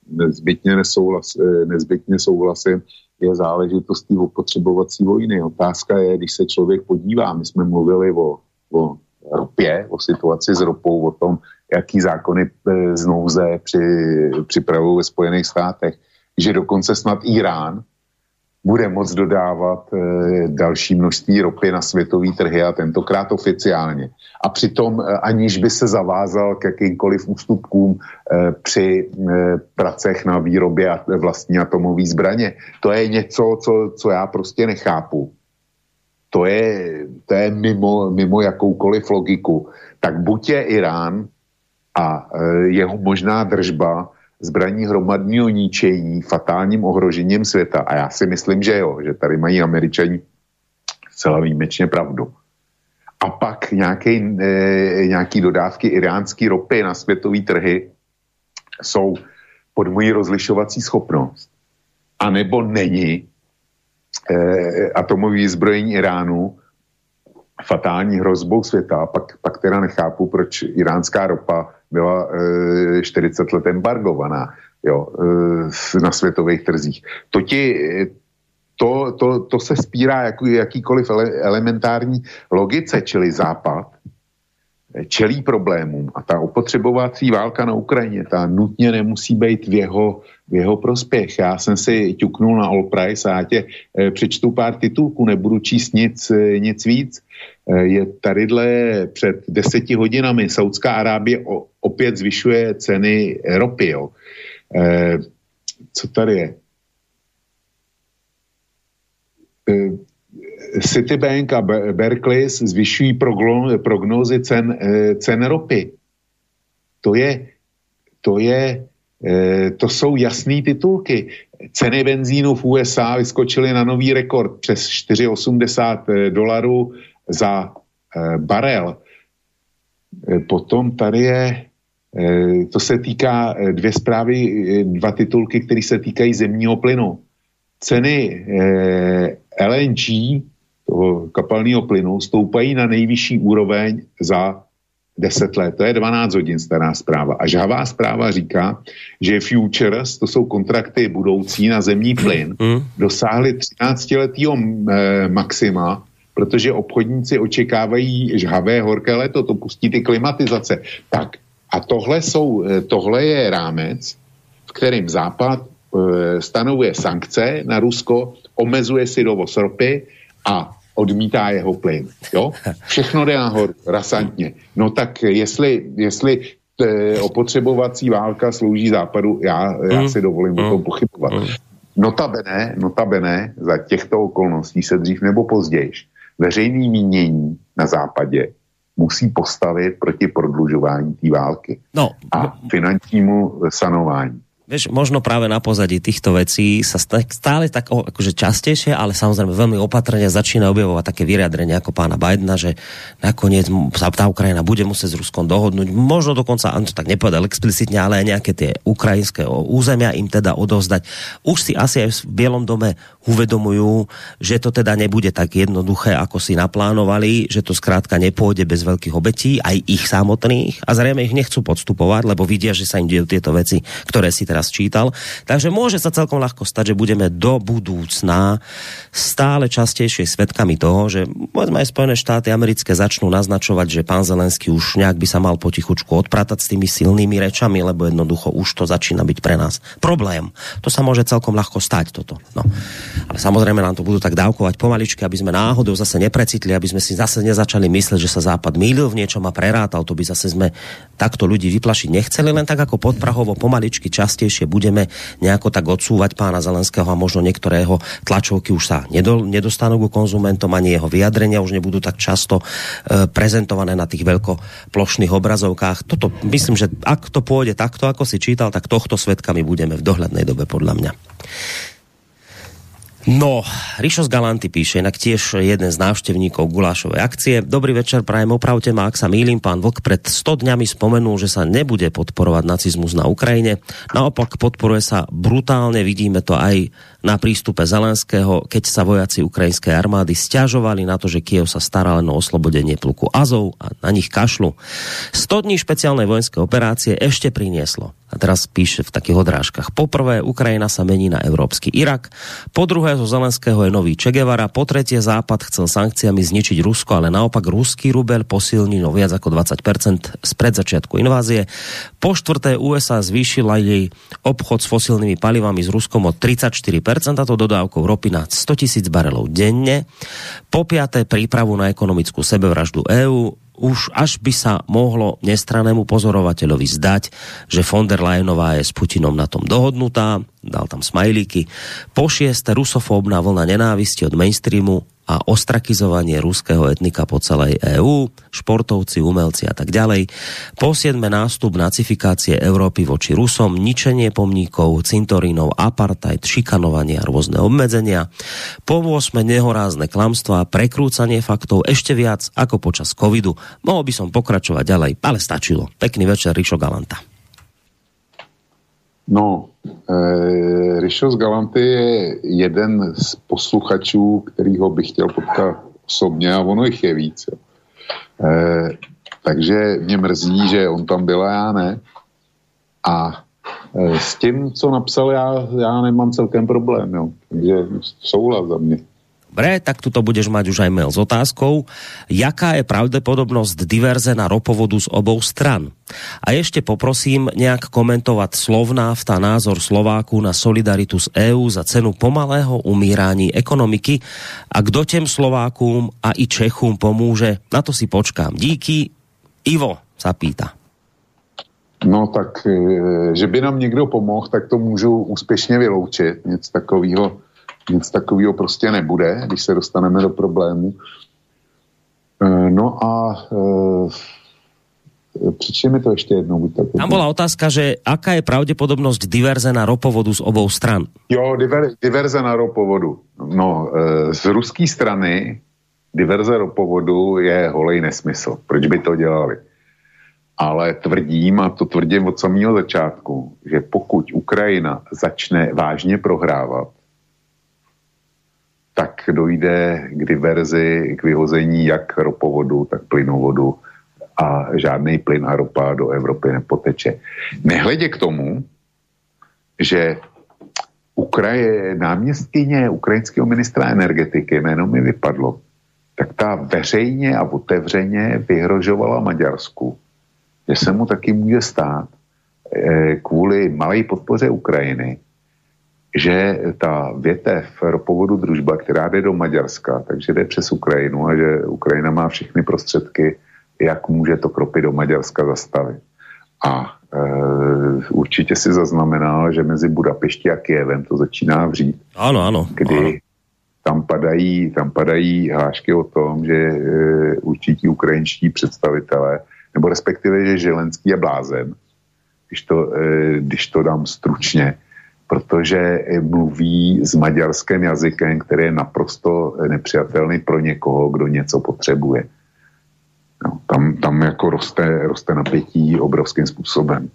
nezbytně, nesouhlas, eh, nezbytně souhlasím, je záležitost té opotřebovací vojny. Otázka je, když se člověk podívá, my jsme mluvili o, o ropě, o situaci s ropou, o tom, jaký zákony eh, z nouze při, připravují ve Spojených státech, že dokonce snad Irán bude moc dodávat e, další množství ropy na světový trhy a tentokrát oficiálně. A přitom e, aniž by se zavázal k jakýmkoliv ústupkům e, při pracech na výrobě a vlastní atomové zbraně. To je něco, co, co já prostě nechápu. To je, to je mimo, mimo jakoukoliv logiku. Tak buď je Irán a jeho možná držba zbraní hromadního ničení fatálním ohrožením světa. A já si myslím, že jo, že tady mají američani celá výjimečně pravdu. A pak nějaký, e, nějaký dodávky iránské ropy na světové trhy jsou pod mojí rozlišovací schopnost. A nebo není e, atomový zbrojení Iránu fatální hrozbou světa, pak, pak teda nechápu, proč iránská ropa byla e, 40 let embargovaná jo, e, na světových trzích. To, ti, to, to, to se spírá jak, jakýkoliv ele, elementární logice, čili Západ čelí problémům a ta opotřebovací válka na Ukrajině, ta nutně nemusí být v jeho, v jeho prospěch. Já jsem si ťuknul na All Price a já tě e, přečtu pár titulků, nebudu číst nic, nic víc. E, je tadyhle před deseti hodinami Saudská Arábie opět zvyšuje ceny ropy. Jo. E, co tady je? E, Citibank a Berkeley zvyšují prognózy cen, cen ropy. To je, to je, to jsou jasné titulky. Ceny benzínu v USA vyskočily na nový rekord přes 4,80 dolarů za barel. Potom tady je Eh, to se týká eh, dvě zprávy, eh, dva titulky, které se týkají zemního plynu. Ceny LNG, toho kapalného plynu, stoupají na nejvyšší úroveň za 10 let, to je 12 hodin stará zpráva. A žhavá zpráva říká, že futures, to jsou kontrakty budoucí na zemní plyn, mm. dosáhly 13-letého eh, maxima, protože obchodníci očekávají žhavé horké léto, to pustí ty klimatizace. Tak a tohle, jsou, eh, tohle je rámec, v kterým Západ e, stanovuje sankce na Rusko, omezuje si dovoz ropy a odmítá jeho plyn. Jo? Všechno jde nahoru, rasantně. No tak jestli, jestli t, opotřebovací válka slouží západu, já, já mm. si dovolím o tom mm. pochybovat. Mm. Notabene, notabene, za těchto okolností se dřív nebo později veřejný mínění na západě musí postavit proti prodlužování té války no. a finančnímu sanování. Vieš, možno práve na pozadí týchto vecí sa stále tak akože častejšie, ale samozrejme veľmi opatrne začína objavovať také vyjadrenie ako pána Bidena, že nakoniec sa tá Ukrajina bude musieť s Ruskom dohodnúť. Možno dokonca, on to tak nepovedal explicitne, ale aj nejaké tie ukrajinské územia im teda odovzdať. Už si asi aj v Bielom dome uvedomujú, že to teda nebude tak jednoduché, ako si naplánovali, že to skrátka nepôjde bez veľkých obetí, aj ich samotných a zrejme ich nechcú podstupovať, lebo vidia, že sa im dejú tieto veci, ktoré si teraz čítal. Takže môže sa celkom ľahko stať, že budeme do budúcna stále častejšie svetkami toho, že povedzme aj Spojené štáty americké začnú naznačovať, že pán Zelenský už nejak by sa mal potichučku odpratať s tými silnými rečami, lebo jednoducho už to začína byť pre nás problém. To sa môže celkom ľahko stať toto. No. Ale samozrejme nám to budú tak dávkovať pomaličky, aby sme náhodou zase neprecitli, aby sme si zase nezačali mysleť, že sa Západ mýlil v niečom a prerátal, to by zase sme takto ľudí vyplašiť nechceli, len tak ako podprahovo pomaličky častejšie budeme nejako tak odsúvať pána Zelenského a možno niektorého tlačovky už sa nedostanú ku konzumentom, ani jeho vyjadrenia už nebudú tak často e, prezentované na tých veľkoplošných obrazovkách. Toto myslím, že ak to pôjde takto, ako si čítal, tak tohto svetkami budeme v dohľadnej dobe podľa mňa. No, Rišo z Galanty píše, inak tiež jeden z návštevníkov Gulášovej akcie. Dobrý večer, prajem, opravte ma, ak sa mýlim, pán Vlk pred 100 dňami spomenul, že sa nebude podporovať nacizmus na Ukrajine. Naopak podporuje sa brutálne, vidíme to aj na prístupe Zelenského, keď sa vojaci ukrajinskej armády stiažovali na to, že Kiev sa stará len o oslobodenie pluku Azov a na nich kašlu. 100 dní špeciálnej vojenské operácie ešte prinieslo. A teraz píše v takých odrážkach. Poprvé, Ukrajina sa mení na európsky Irak. Po druhé, zo Zelenského je nový Che Guevara. Po tretie, Západ chcel sankciami zničiť Rusko, ale naopak ruský rubel posilní no viac ako 20% spred začiatku invázie. Po štvrté, USA zvýšila jej obchod s fosilnými palivami s Ruskom o 34% a to dodávkou ropy na 100 tisíc barelov denne. Po piaté prípravu na ekonomickú sebevraždu EÚ už až by sa mohlo nestranému pozorovateľovi zdať, že von der Leyenová je s Putinom na tom dohodnutá, dal tam smajlíky. Po šieste rusofóbna vlna nenávisti od mainstreamu a ostrakizovanie ruského etnika po celej EÚ, športovci, umelci a tak ďalej. Po siedme nástup nacifikácie Európy voči Rusom, ničenie pomníkov, cintorínov, apartheid, šikanovanie a rôzne obmedzenia. Po 8 nehorázne klamstvá, prekrúcanie faktov ešte viac ako počas covidu. Mohol by som pokračovať ďalej, ale stačilo. Pekný večer, Rišo Galanta. No, e, Rišo z Galanty je jeden z posluchačů, kterýho bych chtěl potkat osobně a ono jich je víc. E, takže mě mrzí, že on tam byl a já ne. A e, s tím, co napsal, já, já nemám celkem problém. Jo. Takže souhlas za mě. Dobre, tak tuto budeš mať už aj mail s otázkou. Jaká je pravdepodobnosť diverze na ropovodu z obou stran? A ešte poprosím nejak komentovať slovnáv tá názor Slováku na solidaritu s EÚ za cenu pomalého umírání ekonomiky a kdo těm Slovákům a i Čechům pomůže, na to si počkám. Díky. Ivo sa pýta. No tak, e, že by nám někdo pomohl, tak to můžu úspěšně vyloučit. Nic takového nic takového prostě nebude, když se dostaneme do problému. E, no a e, přečte mi to ještě jednou. Buď tak Tam byla otázka, že aká je pravděpodobnost diverze na ropovodu z obou stran? Jo, diver, diverze na ropovodu. No, e, z ruské strany diverze ropovodu je holej nesmysl. Proč by to dělali? Ale tvrdím, a to tvrdím od samého začátku, že pokud Ukrajina začne vážně prohrávat, tak dojde k diverzi, k vyhození jak ropovodu, tak plynovodu a žádný plyn a ropa do Evropy nepoteče. Nehledě k tomu, že Ukraje, náměstkyně ukrajinského ministra energetiky, jméno mi vypadlo, tak ta veřejně a otevřeně vyhrožovala Maďarsku, že se mu taky může stát eh, kvůli malé podpoře Ukrajiny, že ta větev ropovodu družba, která jde do Maďarska, takže jde přes Ukrajinu a že Ukrajina má všechny prostředky, jak může to kropy do Maďarska zastavit. A e, určitě si zaznamenal, že mezi Budapešti a Kijevem to začíná vřít. Ano, ano. Kdy ano. Tam, padají, tam padají hlášky o tom, že e, určití ukrajinští představitelé, nebo respektive, že Želenský je blázen, když to, e, když to dám stručně, protože mluví s maďarským jazykem, který je naprosto nepřijatelný pro někoho, kdo něco potřebuje. No, tam, tam jako roste, roste napětí obrovským způsobem.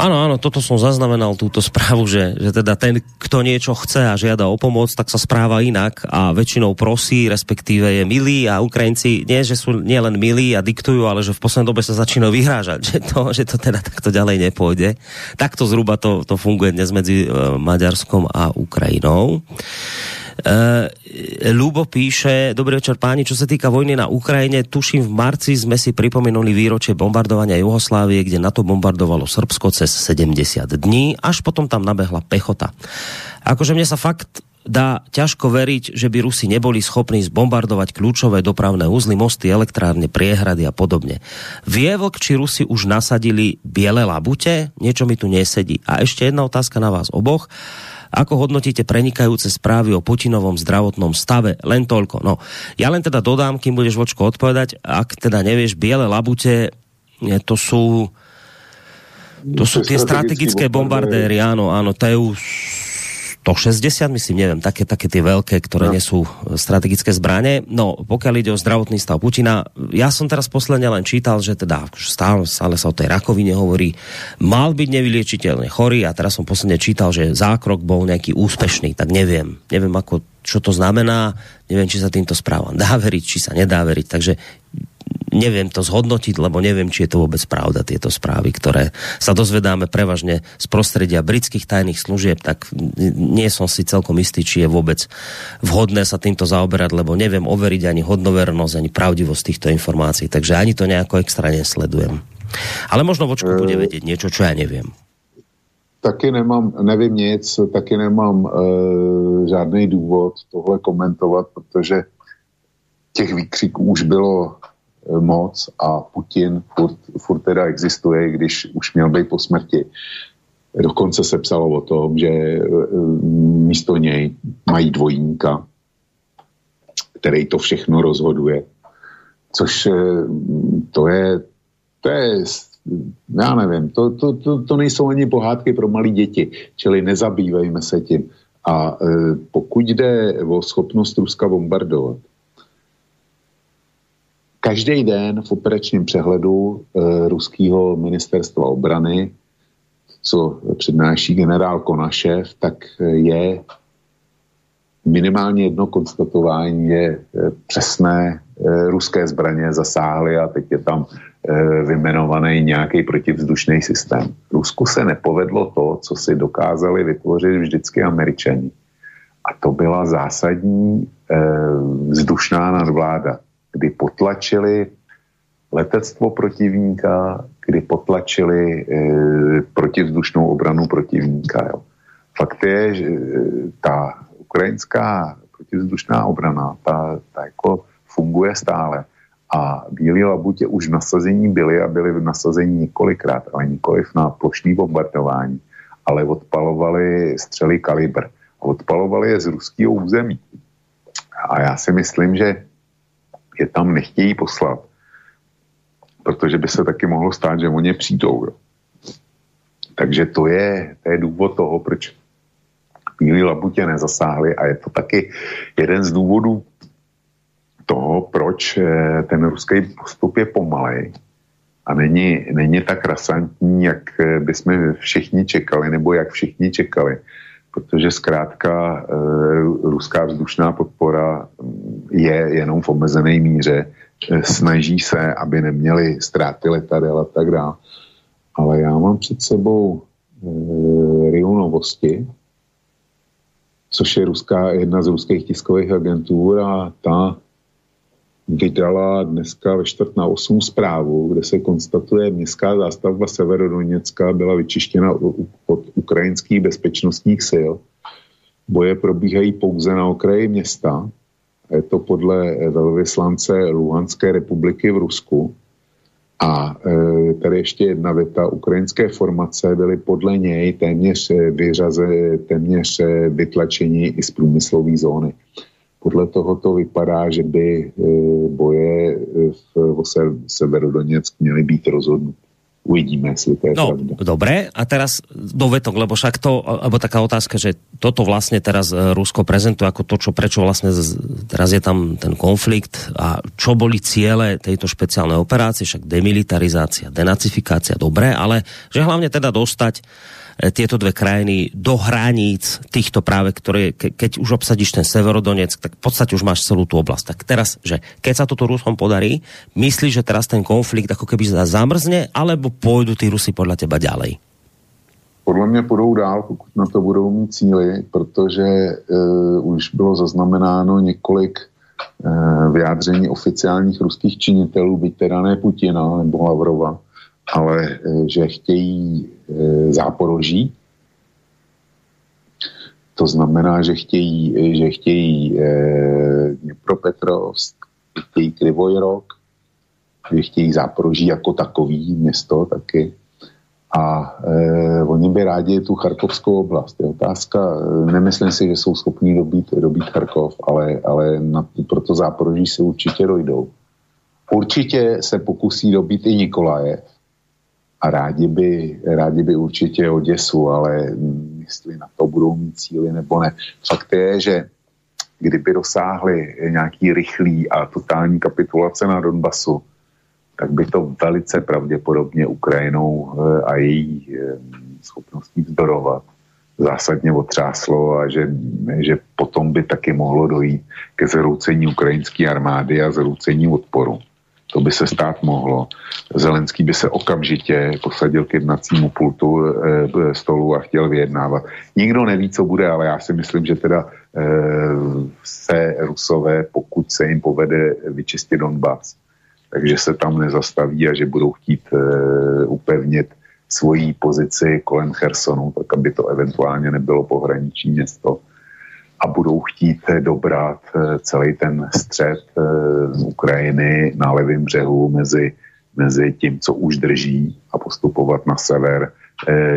Áno, áno, toto som zaznamenal, túto správu, že, že teda ten, kto niečo chce a žiada o pomoc, tak sa správa inak a väčšinou prosí, respektíve je milý a Ukrajinci nie, že sú nielen milí a diktujú, ale že v poslednej dobe sa začínajú vyhrážať, že to, že to teda takto ďalej nepôjde. Takto zhruba to, to funguje dnes medzi uh, Maďarskom a Ukrajinou. Uh, Lubo píše, dobrý večer páni, čo sa týka vojny na Ukrajine, tuším v marci sme si pripomenuli výročie bombardovania Jugoslávie, kde na to bombardovalo Srbsko cez 70 dní, až potom tam nabehla pechota. Akože mne sa fakt dá ťažko veriť, že by Rusi neboli schopní zbombardovať kľúčové dopravné uzly, mosty, elektrárne, priehrady a podobne. Vie vlk, či Rusi už nasadili biele labute? Niečo mi tu nesedí. A ešte jedna otázka na vás oboch. Ako hodnotíte prenikajúce správy o Putinovom zdravotnom stave? Len toľko. No, ja len teda dodám, kým budeš vočko odpovedať, ak teda nevieš, biele labute, to sú to sú tie strategické bombardéry, áno, áno, TU 160, myslím, neviem, také, také tie veľké, ktoré no. nesú strategické zbranie. No, pokiaľ ide o zdravotný stav Putina, ja som teraz posledne len čítal, že teda stále, stále sa o tej rakovine hovorí, mal byť nevyliečiteľne chorý a teraz som posledne čítal, že zákrok bol nejaký úspešný, tak neviem, neviem ako, čo to znamená, neviem, či sa týmto správam dá veriť, či sa nedá veriť, takže neviem to zhodnotiť, lebo neviem, či je to vôbec pravda, tieto správy, ktoré sa dozvedáme prevažne z prostredia britských tajných služieb, tak nie som si celkom istý, či je vôbec vhodné sa týmto zaoberať, lebo neviem overiť ani hodnovernosť, ani pravdivosť týchto informácií, takže ani to nejako extra nesledujem. Ale možno vočku bude eh, vedieť niečo, čo ja neviem. Taky nemám, nevím nic, taky nemám e, žádný důvod tohle komentovat, protože těch výkřiků už bylo moc a Putin furt, furt teda existuje, když už měl být po smrti. Dokonce se psalo o tom, že eh, místo něj mají dvojníka, který to všechno rozhoduje. Což eh, to je, to je já nevím, to, to, to, to nejsou ani pohádky pro malé děti, čili nezabývejme se tím. A pokud jde o schopnost Ruska bombardovat, Každý den v operačním přehledu e, ruského ministerstva obrany, co přednáší generál Konašev, tak je minimálně jedno konstatování, je e, přesné ruské zbraně zasáhly a teď je tam vymenovaný nějaký protivzdušný systém. Rusku se nepovedlo to, co si dokázali vytvořit vždycky američani. A to byla zásadní vzdušná nadvláda kdy potlačili letectvo protivníka, kdy potlačili e, protivzdušnou obranu protivníka. Jo. Fakt je, že e, ta ukrajinská protivzdušná obrana, ta, ta jako funguje stále. A bílí labutě už nasazení byly a byly v nasazení několikrát, ale nikoliv na plošní bombardování, ale odpalovali střely kalibr. Odpalovali je z ruského území. A já si myslím, že je tam nechtějí poslat, protože by se taky mohlo stát, že oni přijdou. Jo. Takže to je, to je důvod toho, proč Bílý labutě nezasáhli a je to taky jeden z důvodů toho, proč eh, ten ruský postup je pomalej a není, není tak rasantní, jak eh, bychom všichni čekali, nebo jak všichni čekali protože zkrátka e, ruská vzdušná podpora mm, je jenom v omezené míře, snaží se, aby neměli ztráty letadel a tak dále. Ale já mám před sebou e, Riu Novosti, což je ruská, jedna z ruských tiskových agentur a ta vydala dneska ve čtvrt na 8 zprávu, kde se konstatuje, městská zástavba Severodoněcka byla vyčištěna od ukrajinských bezpečnostních sil. Boje probíhají pouze na okraji města. Je to podle velvyslance Luhanské republiky v Rusku. A e, tady ještě jedna věta. Ukrajinské formace byly podle něj téměř vyřaze, téměř vytlačení i z průmyslové zóny. Podle toho to vypadá, že by e, boje v Severodoněck měly být rozhodnuty. Uvidíme, jestli to je no, pravda. Dobre, a teraz dovetok, lebo však to, alebo taká otázka, že toto vlastne teraz e, Rusko prezentuje ako to, čo, prečo vlastne teraz je tam ten konflikt a čo boli ciele tejto špeciálnej operácie, však demilitarizácia, denacifikácia, dobre, ale že hlavne teda dostať tieto dve krajiny do hraníc týchto práve, ktoré, ke, keď už obsadíš ten Severodonec, tak v podstate už máš celú tú oblasť. Tak teraz, že keď sa toto Rusom podarí, myslíš, že teraz ten konflikt ako keby zamrzne, alebo pôjdu tí Rusy podľa teba ďalej? Podle mě půjdou dál, pokud na to budou mít cíly, protože e, už bylo zaznamenáno několik e, vyjádření oficiálních ruských činitelů, byť teda ne Putina nebo Lavrova, ale e, že chtějí e, záporoží. To znamená, že chtějí, že chtějí Dněpropetrovsk, chtějí Krivojrok, že chtějí záporoží jako takový město taky. A e, oni by rádi tu Charkovskou oblast. Je otázka, nemyslím si, že jsou schopní dobít, dobít Charkov, ale, ale na, pro to záporoží se určitě dojdou. Určitě se pokusí dobít i Nikolajev, a rádi by, rádi by určitě Oděsu, ale jestli na to budou mít cíly nebo ne. Fakt je, že kdyby dosáhli nějaký rychlý a totální kapitulace na Donbasu, tak by to velice pravděpodobně Ukrajinou eh, a její eh, schopností vzdorovat zásadně otřáslo a že, že potom by taky mohlo dojít ke zhroucení ukrajinské armády a zhroucení odporu. To by se stát mohlo. Zelenský by se okamžitě posadil k jednacímu pultu e, stolu a chtěl vyjednávat. Nikdo neví, co bude, ale já si myslím, že teda e, se Rusové, pokud se jim povede vyčistit Donbass, takže se tam nezastaví a že budou chtít e, upevnit svoji pozici kolem Chersonu, tak aby to eventuálně nebylo pohraniční město a budou chtít eh, dobrat eh, celý ten střed eh, Ukrajiny na levém břehu mezi, mezi tím, co už drží a postupovat na sever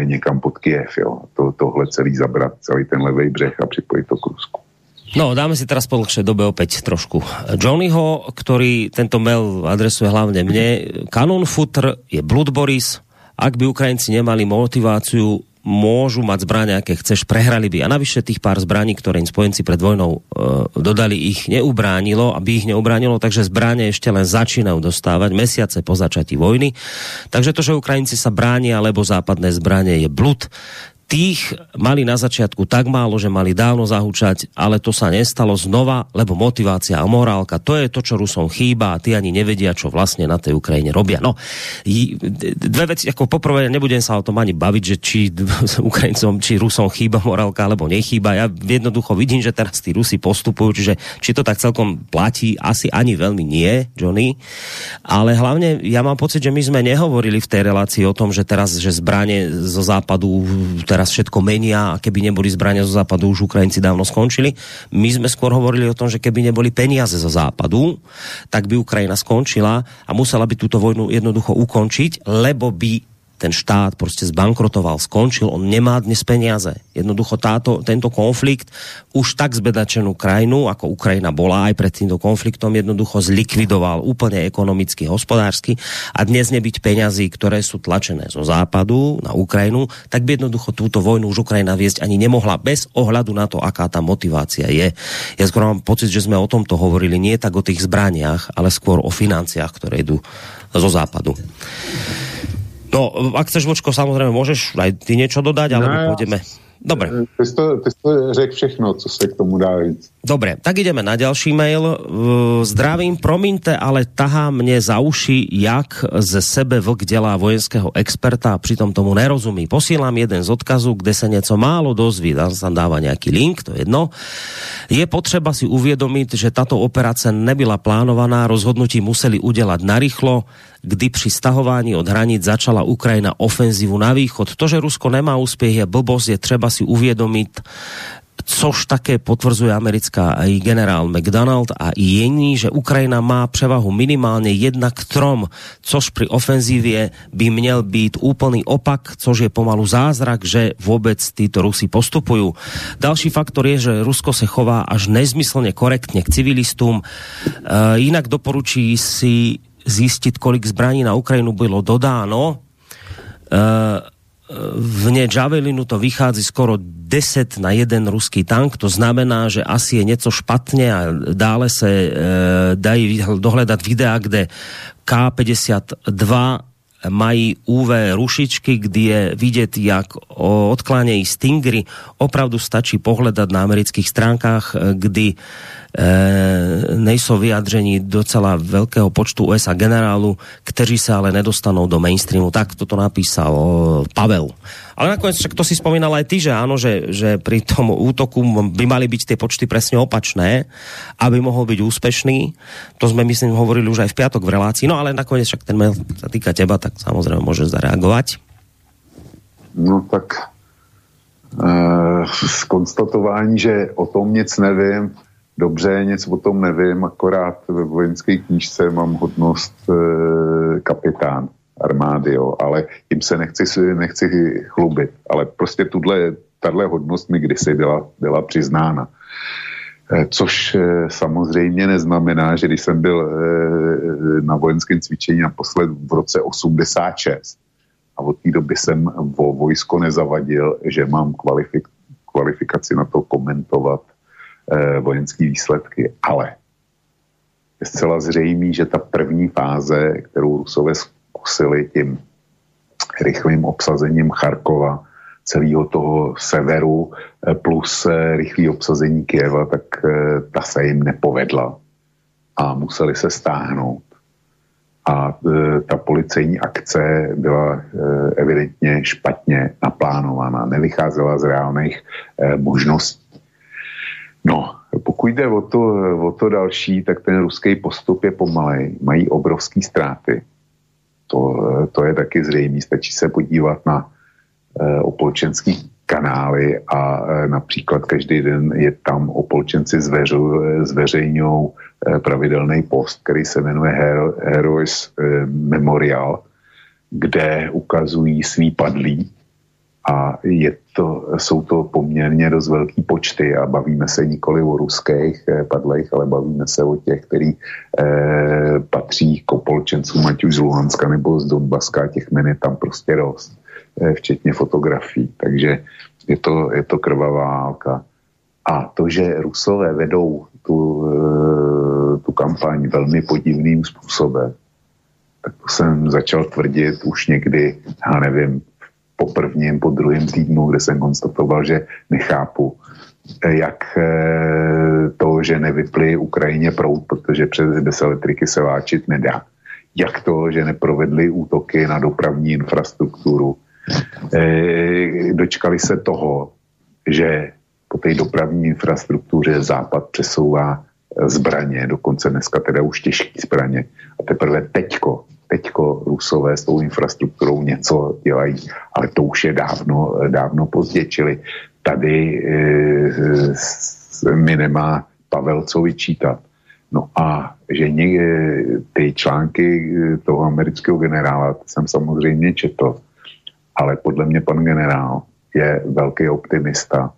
někam pod Kiev. Jo. To, tohle celý zabrat, celý ten levý břeh a připojit to k Rusku. No, dáme si teraz po dlhšej dobe opäť trošku Johnnyho, ktorý tento mail adresuje hlavne mne. Canon Footer je Blood Boris. Ak by Ukrajinci nemali motiváciu môžu mať zbraň, aké chceš, prehrali by. A navyše tých pár zbraní, ktoré im spojenci pred vojnou e, dodali, ich neubránilo, aby ich neubránilo, takže zbraně ešte len začínajú dostávať mesiace po začatí vojny. Takže to, že Ukrajinci sa bránia, alebo západné zbraně je blud, tých mali na začiatku tak málo, že mali dávno zahúčať, ale to sa nestalo znova, lebo motivácia a morálka, to je to, čo Rusom chýba a ty ani nevedia, čo vlastne na tej Ukrajine robia. No, dve veci, ako poprvé, nebudem sa o tom ani baviť, že či Ukrajincom, či Rusom chýba morálka, alebo nechýba. Ja jednoducho vidím, že teraz tí Rusi postupujú, čiže či to tak celkom platí, asi ani veľmi nie, Johnny. Ale hlavne ja mám pocit, že my sme nehovorili v tej relácii o tom, že teraz, že zbranie zo západu teraz všetko menia a keby neboli zbrania zo západu, už Ukrajinci dávno skončili. My sme skôr hovorili o tom, že keby neboli peniaze zo západu, tak by Ukrajina skončila a musela by túto vojnu jednoducho ukončiť, lebo by ten štát prostě zbankrotoval, skončil, on nemá dnes peniaze. Jednoducho táto, tento konflikt už tak zbedačenú krajinu, ako Ukrajina bola aj pred týmto konfliktom, jednoducho zlikvidoval úplne ekonomicky, hospodársky a dnes nebyť peňazí, ktoré sú tlačené zo západu na Ukrajinu, tak by jednoducho túto vojnu už Ukrajina viesť ani nemohla bez ohľadu na to, aká tá motivácia je. Ja skoro mám pocit, že sme o tomto hovorili nie tak o tých zbraniach, ale skôr o financiách, ktoré idú zo západu. No, ak chceš, Vočko, samozrejme, môžeš aj ty niečo dodať, alebo no, pôjdeme Dobre. Ty jsi to, ty jsi to řekl všechno, co se k tomu dá říct. Dobre, tak ideme na ďalší mail. Zdravím, promiňte, ale tahá mne za uši, jak ze sebe vlk dělá vojenského experta a přitom tomu nerozumí. Posílám jeden z odkazu, kde se něco málo dozví. Tam sa dáva nejaký link, to je jedno. Je potřeba si uvědomit, že tato operace nebyla plánovaná, rozhodnutí museli udělat narychlo, kdy při stahování od hranic začala Ukrajina ofenzívu na východ. To, že Rusko nemá úspěch, je blbost, je třeba si uvědomit, což také potvrzuje americká i generál McDonald a i jiní, že Ukrajina má převahu minimálně jedna k trom, což při ofenzívě by měl být úplný opak, což je pomalu zázrak, že vůbec títo Rusy postupují. Další faktor je, že Rusko se chová až nezmyslně korektně k civilistům. E, jinak doporučí si zjistit, kolik zbraní na Ukrajinu bylo dodáno. E, vne Javelinu to vychází skoro 10 na jeden ruský tank, to znamená, že asi je něco špatně a dále se e, dají dohledat videa, kde K-52 mají UV rušičky, kdy je vidět, jak odklánějí Stingry. Opravdu stačí pohledat na amerických stránkách, kdy Eh, nejsou vyjadření docela velkého počtu USA generálu, kteří se ale nedostanou do mainstreamu. Tak toto napísal Pavel. Ale nakonec však to si spomínal aj ty, že áno, že, že pri tom útoku by mali byť tie počty presne opačné, aby mohol byť úspešný. To sme, myslím, hovorili už aj v piatok v relácii. No ale nakoniec však ten mail sa týka teba, tak samozrejme môže zareagovať. No tak e, skonstatování, že o tom nic nevím, dobře, nic o tom nevím, akorát ve vojenské knížce mám hodnost e, kapitán armády, jo, ale tím se nechci, nechci chlubit, ale prostě tuhle, tahle hodnost mi kdysi byla, byla přiznána. E, což e, samozřejmě neznamená, že když jsem byl e, na vojenském cvičení naposled v roce 86 a od té doby jsem vo vojsko nezavadil, že mám kvalifik, kvalifikaci na to komentovat vojenské výsledky. Ale je zcela zřejmý, že ta první fáze, kterou Rusové zkusili tím rychlým obsazením Charkova, celého toho severu eh, plus eh, rychlé obsazení Kieva, tak ta se jim nepovedla a museli se stáhnout. A ta policejní akce byla evidentně špatně naplánovaná, nevycházela z reálných možností. No, pokud jde o to, o to další, tak ten ruský postup je pomalej. Mají obrovské ztráty. To, to je taky zřejmé. Stačí se podívat na e, opolčenský kanály a e, například každý den je tam opolčenci zveřu, zveřejňou e, pravidelný post, který se jmenuje Hero, Heroes e, Memorial, kde ukazují svý padlí a je to, jsou to poměrně dost velký počty a bavíme se nikoli o ruských eh, padlejch, ale bavíme se o těch, který eh, patří k opolčencům, ať už z Luhanska nebo z Donbaska, těch men je tam prostě dost, eh, včetně fotografií. Takže je to, je to krvavá válka. A to, že Rusové vedou tu, eh, tu kampaň velmi podivným způsobem, tak to jsem začal tvrdit už někdy, já nevím, po prvním, po druhém týdnu, kde jsem konstatoval, že nechápu, eh, jak eh, to, že nevypli Ukrajině prout, protože přes bez elektriky se váčit nedá. Jak to, že neprovedli útoky na dopravní infrastrukturu. Eh, dočkali se toho, že po té dopravní infrastruktuře Západ přesouvá zbraně, dokonce dneska teda už těžké zbraně. A teprve teďko teďko Rusové s tou infrastrukturou něco dělají, ale to už je dávno, dávno pozdě, čili tady e, mi nemá Pavel co vyčítat. No a že ně, ty články eh, toho amerického generála jsem samozřejmě četl, ale podle mě pan generál je velký optimista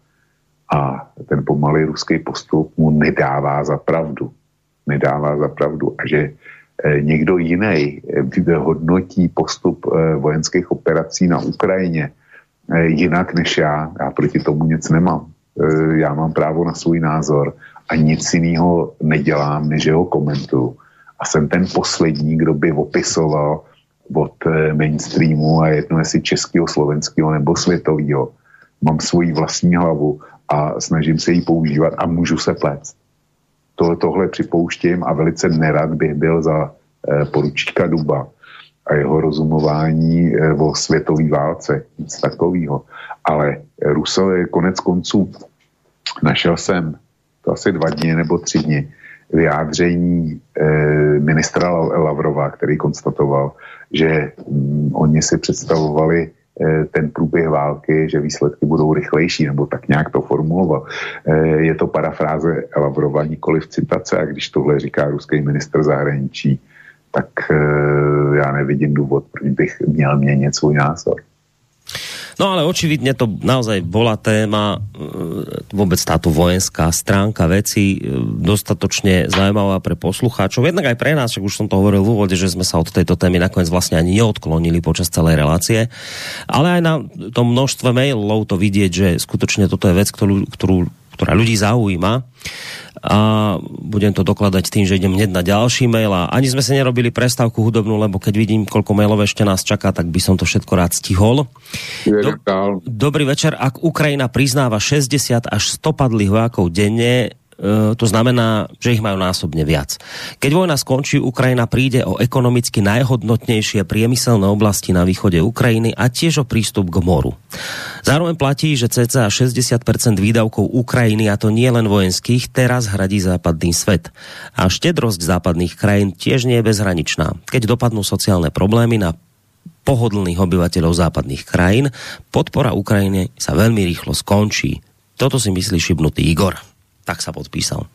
a ten pomalý ruský postup mu nedává za pravdu. Nedává za pravdu. A že Eh, někdo jiný eh, hodnotí postup eh, vojenských operací na Ukrajině jinak než já, já proti tomu nic nemám. Já mám právo na svůj názor a nic jiného nedělám, než jeho komentu. A jsem ten poslední, kdo by opisoval od mainstreamu a jedno jestli českého, slovenského nebo světového, mám svoji vlastní hlavu a snažím se ji používat a můžu se plést. Tohle, tohle připouštím a velice nerad bych byl za eh, poručíka Duba a jeho rozumování eh, o světové válce, nic takového. Ale Rusové konec konců našel jsem to asi dva dny nebo tři dny vyjádření eh, ministra Lavrova, který konstatoval, že mm, oni si představovali ten průběh války, že výsledky budou rychlejší, nebo tak nějak to formuloval. Eh, je to parafráze Lavrova, nikoli v citace, a když tohle říká ruský minister zahraničí, tak eh, já nevidím důvod, proč bych měl měnit svůj názor. No ale očividne to naozaj bola téma, e, vôbec táto vojenská stránka veci dostatočne zaujímavá pre poslucháčov, jednak aj pre nás, však už som to hovoril v úvode, že sme sa od tejto témy nakoniec vlastne ani neodklonili počas celej relácie, ale aj na tom množstve mailov to vidieť, že skutočne toto je vec, ktorú, ktorú ktorá ľudí zaujíma a budem to dokladať tým, že idem hneď na ďalší mail a ani sme si nerobili prestávku hudobnú, lebo keď vidím, koľko mailov ešte nás čaká, tak by som to všetko rád stihol. Do, dobrý večer. Ak Ukrajina priznáva 60 až 100 padlých vojákov denne, to znamená, že ich majú násobne viac. Keď vojna skončí, Ukrajina príde o ekonomicky najhodnotnejšie priemyselné oblasti na východe Ukrajiny a tiež o prístup k moru. Zároveň platí, že cca 60% výdavkov Ukrajiny, a to nie len vojenských, teraz hradí západný svet. A štedrosť západných krajín tiež nie je bezhraničná. Keď dopadnú sociálne problémy na pohodlných obyvateľov západných krajín, podpora Ukrajiny sa veľmi rýchlo skončí. Toto si myslí šibnutý Igor tak sa podpísal.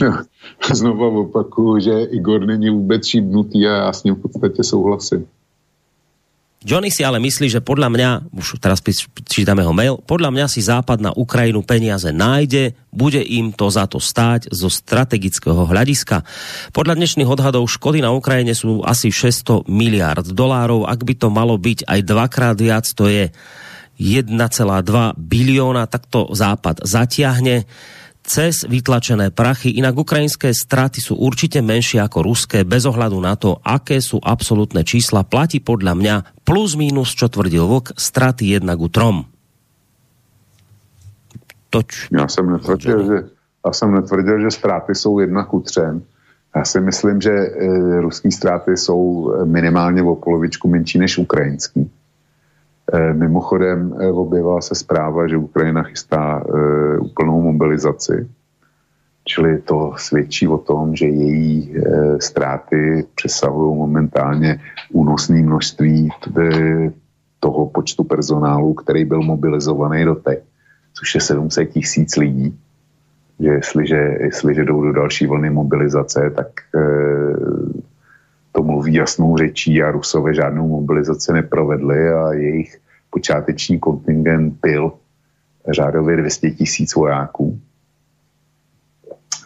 No, znova opakuju, že Igor není vůbec šibnutý a já s ním v podstatě souhlasím. Johnny si ale myslí, že podľa mňa, už teraz čítame ho mail, podľa mňa si Západ na Ukrajinu peniaze nájde, bude im to za to stáť zo strategického hľadiska. Podľa dnešných odhadov škody na Ukrajine sú asi 600 miliard dolárov. Ak by to malo byť aj dvakrát viac, to je 1,2 bilióna, tak to Západ zatiahne cez vytlačené prachy. Inak ukrajinské straty sú určite menšie ako ruské, bez ohľadu na to, aké sú absolútne čísla. Platí podľa mňa plus minus, čo tvrdil Vok, straty jednak u trom. Toč. Já jsem netvrdil, že, já jsem netvrdil, že ztráty jsou jedna ku třem. Já si myslím, že e, ruský ztráty jsou minimálně o polovičku menší než ukrajinský. Eh, mimochodem eh, objevila se zpráva, že Ukrajina chystá eh, úplnou mobilizaci, čili to svědčí o tom, že její ztráty přesahují momentálně únosné množství toho počtu personálu, který byl mobilizovaný do teď, což je 700 tisíc lidí. Že jestliže, jestliže jdou do další vlny mobilizace, tak to mluví jasnou řečí a Rusové žádnou mobilizaci neprovedli a jejich počáteční kontingent byl řádově 200 tisíc vojáků.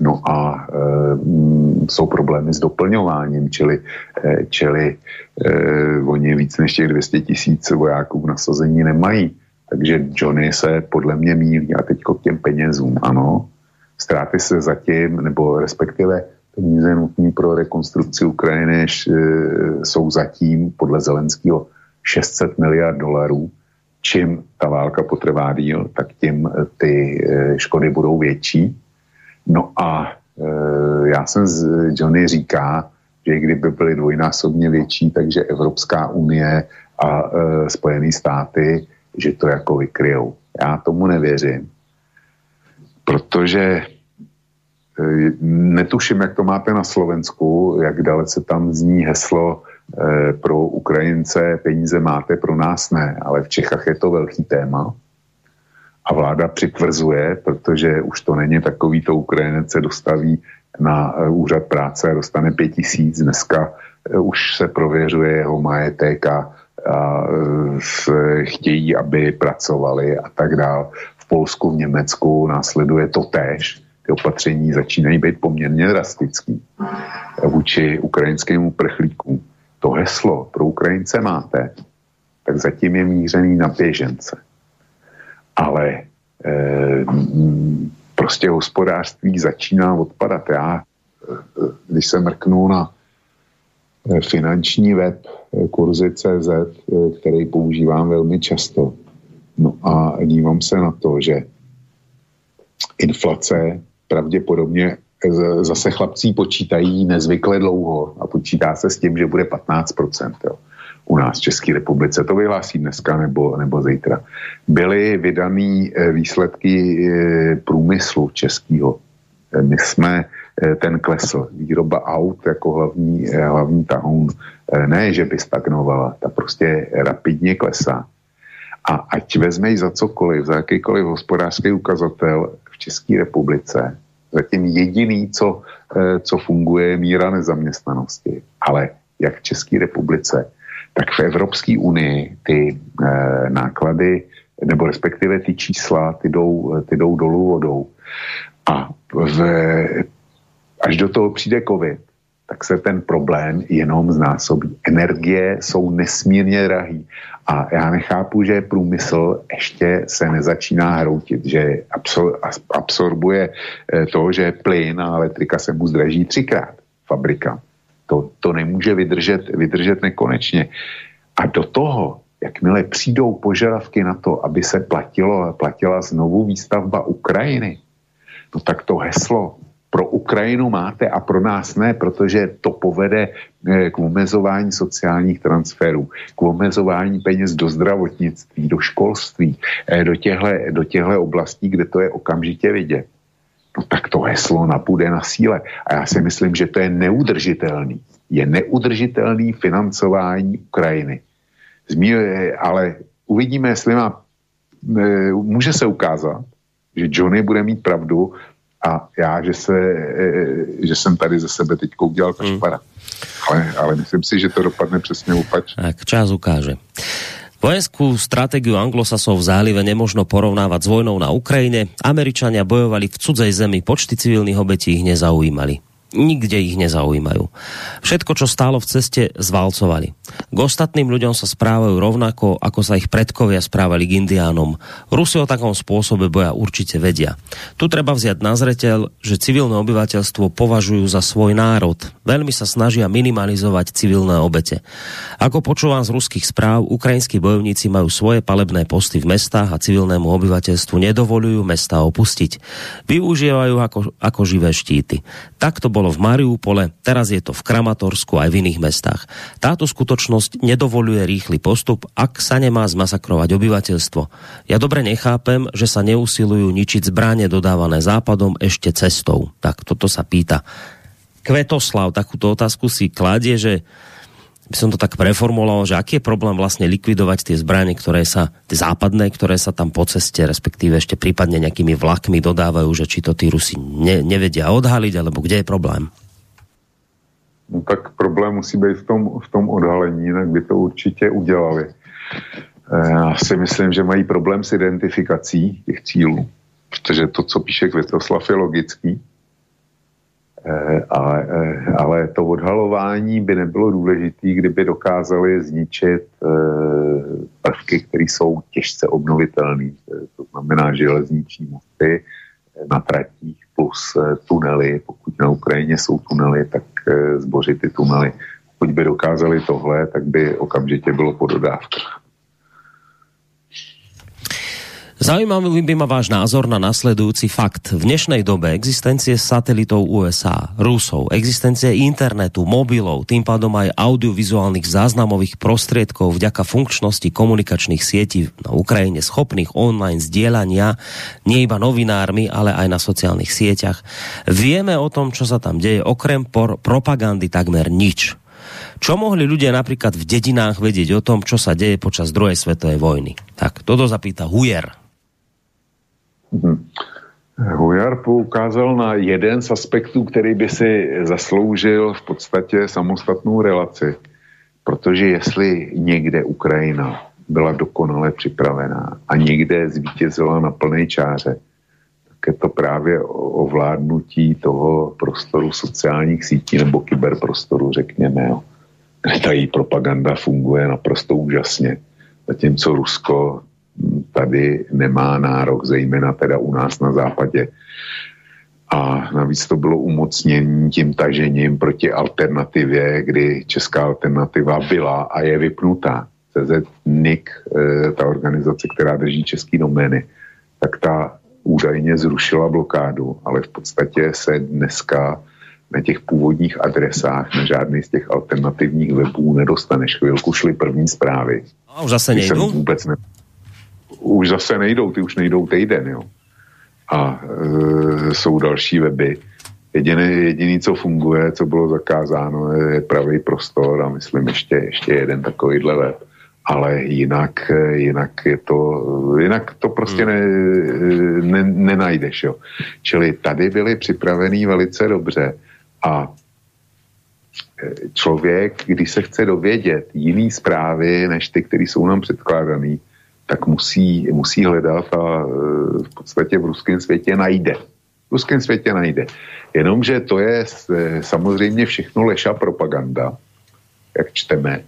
No a e, jsou problémy s doplňováním, čili, e, čili e, oni víc než těch 200 tisíc vojáků v nasazení nemají. Takže Johnny se podle mě mílí a teď k těm penězům, ano. Ztráty se zatím, nebo respektive peníze nutné pro rekonstrukci Ukrajiny jsou zatím podle Zelenského 600 miliard dolarů. Čím ta válka potrvá díl, tak tím ty eh, škody budou větší. No a eh, já jsem z Johnny říká, že kdyby byly dvojnásobně větší, takže Evropská unie a e, Spojené státy, že to jako vykryjou. Já tomu nevěřím, protože Netuším, jak to máte na Slovensku, jak dalece tam zní heslo e, pro Ukrajince peníze máte, pro nás ne, ale v Čechách je to velký téma. A vláda přitvrzuje, protože už to není takový, to Ukrajinec se dostaví na e, úřad práce a dostane pět tisíc. Dneska už se prověřuje jeho majetek a, a chtějí, aby pracovali a tak dál. V Polsku, v Německu následuje to též ty opatření začínají být poměrně drastický vůči ukrajinskému uprchlíkům. To heslo pro Ukrajince máte, tak zatím je mířený na běžence. Ale e, prostě hospodářství začíná odpadat. Já, eh, když se mrknu na eh, finanční web kurzy.cz, který používám velmi často, No a dívám se na to, že inflace pravděpodobně zase chlapcí počítají nezvykle dlouho a počítá se s tím, že bude 15%. Jo. U nás v České republice, to vyhlásí dneska nebo, nebo zítra. Byly vydané eh, výsledky eh, průmyslu českého. My jsme ten klesl. Výroba aut jako hlavní, hlavní tahoun ne, že by stagnovala, ta prostě rapidně klesá. A ať vezmej za cokoliv, za jakýkoliv hospodářský ukazatel České republice, zatím jediný, co, eh, co funguje, je míra nezaměstnanosti. Ale jak v České republice, tak v Evropské unii ty eh, náklady, nebo respektive ty čísla, ty jdou, ty jdou dolů vodou. A v, až do toho přijde covid, tak se ten problém jenom znásobí. Energie jsou nesmírně drahý. A já nechápu, že průmysl ještě se nezačíná hroutit, že absorbuje eh, to, že plyn a elektrika se mu zdraží třikrát fabrika. To, to nemůže vydržet, vydržet nekonečně. A do toho, jakmile přijdou požadavky na to, aby se platilo, platila znovu výstavba Ukrajiny, no tak to heslo pro Ukrajinu máte a pro nás ne, protože to povede eh, k omezování sociálních transferů, k omezování peněz do zdravotnictví, do školství, eh, do těchto do těchto oblastí, kde to je okamžitě vidět. No tak to heslo napůjde na síle. A já si myslím, že to je neudržitelný. Je neudržitelný financování Ukrajiny. Zmí, eh, ale uvidíme, jestli má, může se ukázat, že Johnny bude mít pravdu a já, že, se, e, e, že jsem tady ze sebe teď udělal kašpara. Hmm. Ale, ale myslím si, že to dopadne přesně opačně. Tak čas ukáže. Vojenskú stratégiu anglosasov v zálive nemožno porovnávať s vojnou na Ukrajine. Američania bojovali v cudzej zemi, počty civilných obetí ich nezaujímali nikde ich nezaujímajú. Všetko, čo stálo v ceste, zvalcovali. K ostatným ľuďom sa správajú rovnako, ako sa ich predkovia správali k indiánom. Rusi o takom spôsobe boja určite vedia. Tu treba vziať na zretel, že civilné obyvateľstvo považujú za svoj národ. Veľmi sa snažia minimalizovať civilné obete. Ako počúvam z ruských správ, ukrajinskí bojovníci majú svoje palebné posty v mestách a civilnému obyvateľstvu nedovolujú mesta opustiť. Využívajú ako, ako živé štíty. Tak to bolo v Mariupole, teraz je to v Kramatorsku aj v iných mestách. Táto skutočnosť nedovoluje rýchly postup, ak sa nemá zmasakrovať obyvateľstvo. Ja dobre nechápem, že sa neusilujú ničiť zbranie dodávané západom ešte cestou. Tak toto sa pýta. Kvetoslav takúto otázku si kladie, že by som to tak preformuloval, že aký je problém vlastne likvidovať tie zbranie, ktoré sa, tie západné, ktoré sa tam po ceste, respektíve ešte prípadne nejakými vlakmi dodávajú, že či to tí Rusi ne, nevedia odhaliť, alebo kde je problém? No tak problém musí být v tom, v tom odhalení, jinak by to určitě udělali. Eh, já si myslím, že mají problém s identifikací těch cílů, protože to, co píše Květoslav, je logický. Eh, ale, eh, ale to odhalování by nebylo důležité, kdyby dokázali zničit eh, prvky, které jsou těžce obnovitelné. To znamená železniční mosty na tratích plus tunely. Pokud na Ukrajině jsou tunely, tak zbořit ty tunely. Pokud by dokázali tohle, tak by okamžitě bylo po dodávkách. Zaujímavý by ma váš názor na nasledujúci fakt. V dnešnej dobe existencie satelitov USA, Rusov, existencie internetu, mobilov, tým pádom aj audiovizuálnych záznamových prostriedkov vďaka funkčnosti komunikačných sietí na Ukrajine schopných online zdieľania nie iba novinármi, ale aj na sociálnych sieťach. Vieme o tom, čo sa tam deje, okrem propagandy takmer nič. Čo mohli ľudia napríklad v dedinách vedieť o tom, čo sa deje počas druhej svetovej vojny? Tak, toto zapýta Hujer. Hmm. Hujar poukázal na jeden z aspektů, který by si zasloužil v podstatě samostatnou relaci. Protože jestli někde Ukrajina byla dokonale připravená a někde zvítězila na plné čáře, tak je to právě ovládnutí toho prostoru sociálních sítí nebo kyberprostoru, řekněme, jo, ta její propaganda funguje naprosto úžasně. Zatímco Rusko tady nemá nárok, zejména teda u nás na západě. A navíc to bylo umocnění tím tažením proti alternativě, kdy česká alternativa byla a je vypnutá. CZ NIC, eh, ta organizace, která drží český domény, tak ta údajně zrušila blokádu, ale v podstatě se dneska na těch původních adresách, na žádný z těch alternativních webů nedostaneš. Chvilku šly první zprávy. A už zase nejdou? Vůbec ne... Už zase nejdou, ty už nejdou týden, jo. A e, jsou další weby. Jediný, jediný, co funguje, co bylo zakázáno, je pravý prostor a myslím ještě, ještě jeden takovýhle web ale jinak, jinak je to, jinak to prostě ne, ne, nenajdeš, jo. Čili tady byly připravený velice dobře a e, člověk, když se chce dovědět jiný zprávy, než ty, které jsou nám předkládané, tak musí, musí hledat a e, v podstatě v ruském světě najde. V ruském světě najde. Jenomže to je e, samozřejmě všechno leša propaganda, jak čteme.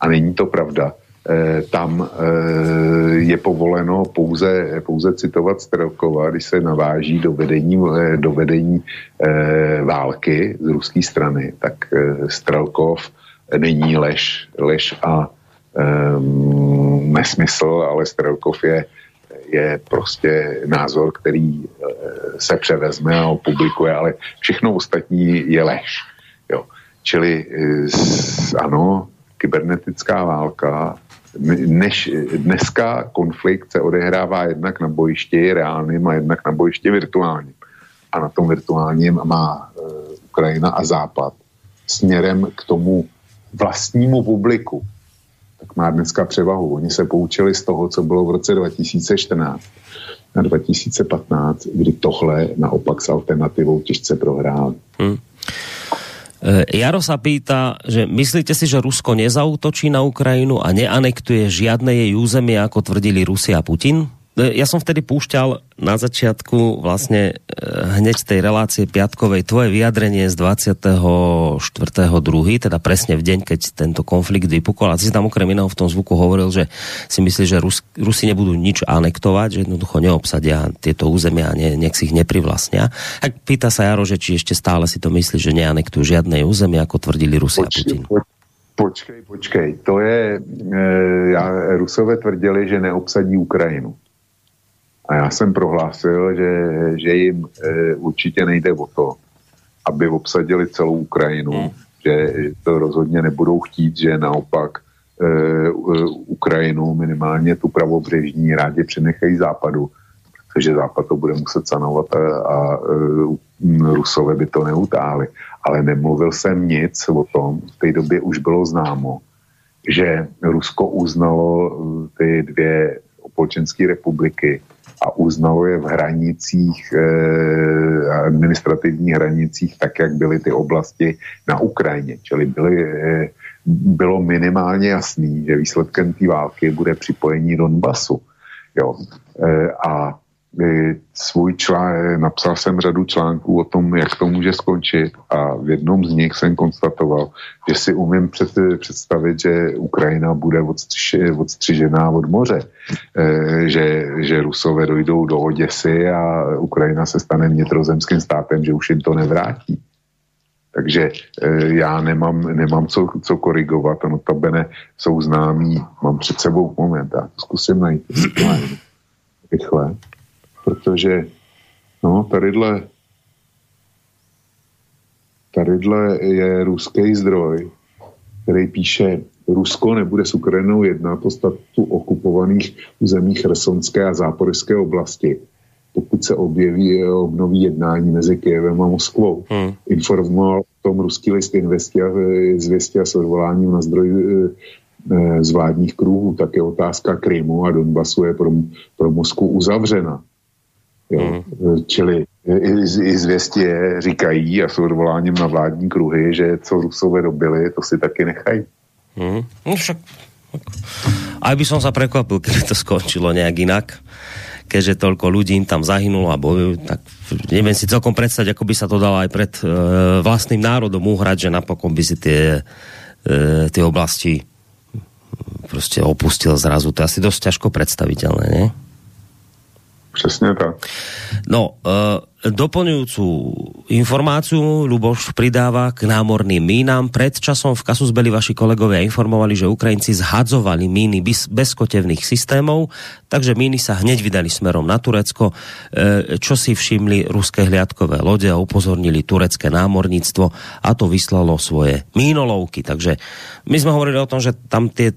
A není to pravda. Eh, tam eh, je povoleno pouze, pouze citovat Strelkova, když se naváží do vedení, eh, do vedení války z ruské strany, tak Strelkov není lež, lež a um, nesmysl, ale Strelkov je, je prostě názor, který se převezme a publikuje, ale všechno ostatní je lež. Jo. Čili ano, kybernetická válka než dneska konflikt se odehrává jednak na bojišti reálným a jednak na bojišti virtuálním. A na tom virtuálním má e, Ukrajina a Západ směrem k tomu vlastnímu publiku, tak má dneska převahu. Oni se poučili z toho, co bylo v roce 2014 na 2015, kdy tohle naopak s alternativou těžce prohráli. Hmm. Eh, Jaro sa pýta, že myslíte si, že Rusko nezautočí na Ukrajinu a neanektuje žiadne jej územie, ako tvrdili Rusia a Putin? E, ja som vtedy púšťal na začiatku vlastne e, hneď tej relácie piatkovej tvoje vyjadrenie z 24.2., teda presne v deň, keď tento konflikt vypukol. A ty si tam okrem iného v tom zvuku hovoril, že si myslíš, že Rus, Rusi nebudú nič anektovať, že jednoducho neobsadia tieto územia a ne, nech si ich neprivlastnia. Tak pýta sa Jaro, že či ešte stále si to myslí, že neanektujú žiadne územie, ako tvrdili Rusi a Putin. Počkej, počkej, to je, e, já, Rusové tvrdili, že neobsadí Ukrajinu. A já jsem prohlásil, že, že jim e, určitě nejde o to, aby obsadili celou Ukrajinu, hmm. že to rozhodně nebudou chtít, že naopak e, Ukrajinu, minimálně tu pravobřežní, rádi přenechají západu, protože západ to bude muset sanovat a, a e, Rusové by to neutáhli. Ale nemluvil jsem nic o tom, v té době už bylo známo, že Rusko uznalo ty dvě opolčenské republiky a uznalo je v hranicích, eh, administrativních hranicích, tak, jak byly ty oblasti na Ukrajině. Čili byly, eh, bylo minimálně jasný, že výsledkem té války bude připojení Donbasu. Jo. Eh, a svůj člán, napsal jsem řadu článků o tom, jak to může skončit a v jednom z nich jsem konstatoval, že si umím před, představit, že Ukrajina bude odstři, odstřižená od moře, e, že, že Rusové dojdou do Oděsy a Ukrajina se stane vnitrozemským státem, že už jim to nevrátí. Takže já nemám, nemám co, co korigovat. A notabene jsou známí, mám před sebou moment, já to zkusím najít. Rychle protože no, tadyhle, tadyhle je ruský zdroj, který píše, Rusko nebude s Ukrajinou jednat o statu okupovaných území Chersonské a Záporyské oblasti, pokud se objeví obnoví jednání mezi Kyjevem a Moskvou. Hmm. Informoval o tom ruský list Zvěstě a s odvoláním na zdroj eh, z vládních kruhů. je otázka Krymu a Donbasu je pro, pro Moskvu uzavřena. Jo. Mm. Čili i, i zvěstě říkají a jsou odvoláním na vládní kruhy, že co Rusové dobili, to si taky nechají. Mm. No však, aj by som sa prekvapil, keby to skončilo nejak inak keďže toľko ľudí im tam zahynulo a bojujú, tak neviem si celkom predstaviť, ako by sa to dalo aj pred e, vlastným národom uhrať, že napokon by si tie, e, tie oblasti proste opustil zrazu. To je asi dosť ťažko predstaviteľné, nie? Přesně tak. No, uh, doplňujúcu informáciu Luboš pridáva k námorným mínám. Pred časom v Kasusbeli vaši kolegovia informovali, že Ukrajinci zhadzovali míny bez, bezkotevných systémov, takže míny sa hneď vydali smerom na Turecko, e, čo si všimli ruské hliadkové lode a upozornili turecké námorníctvo a to vyslalo svoje mínolovky. Takže my sme hovorili o tom, že tam tie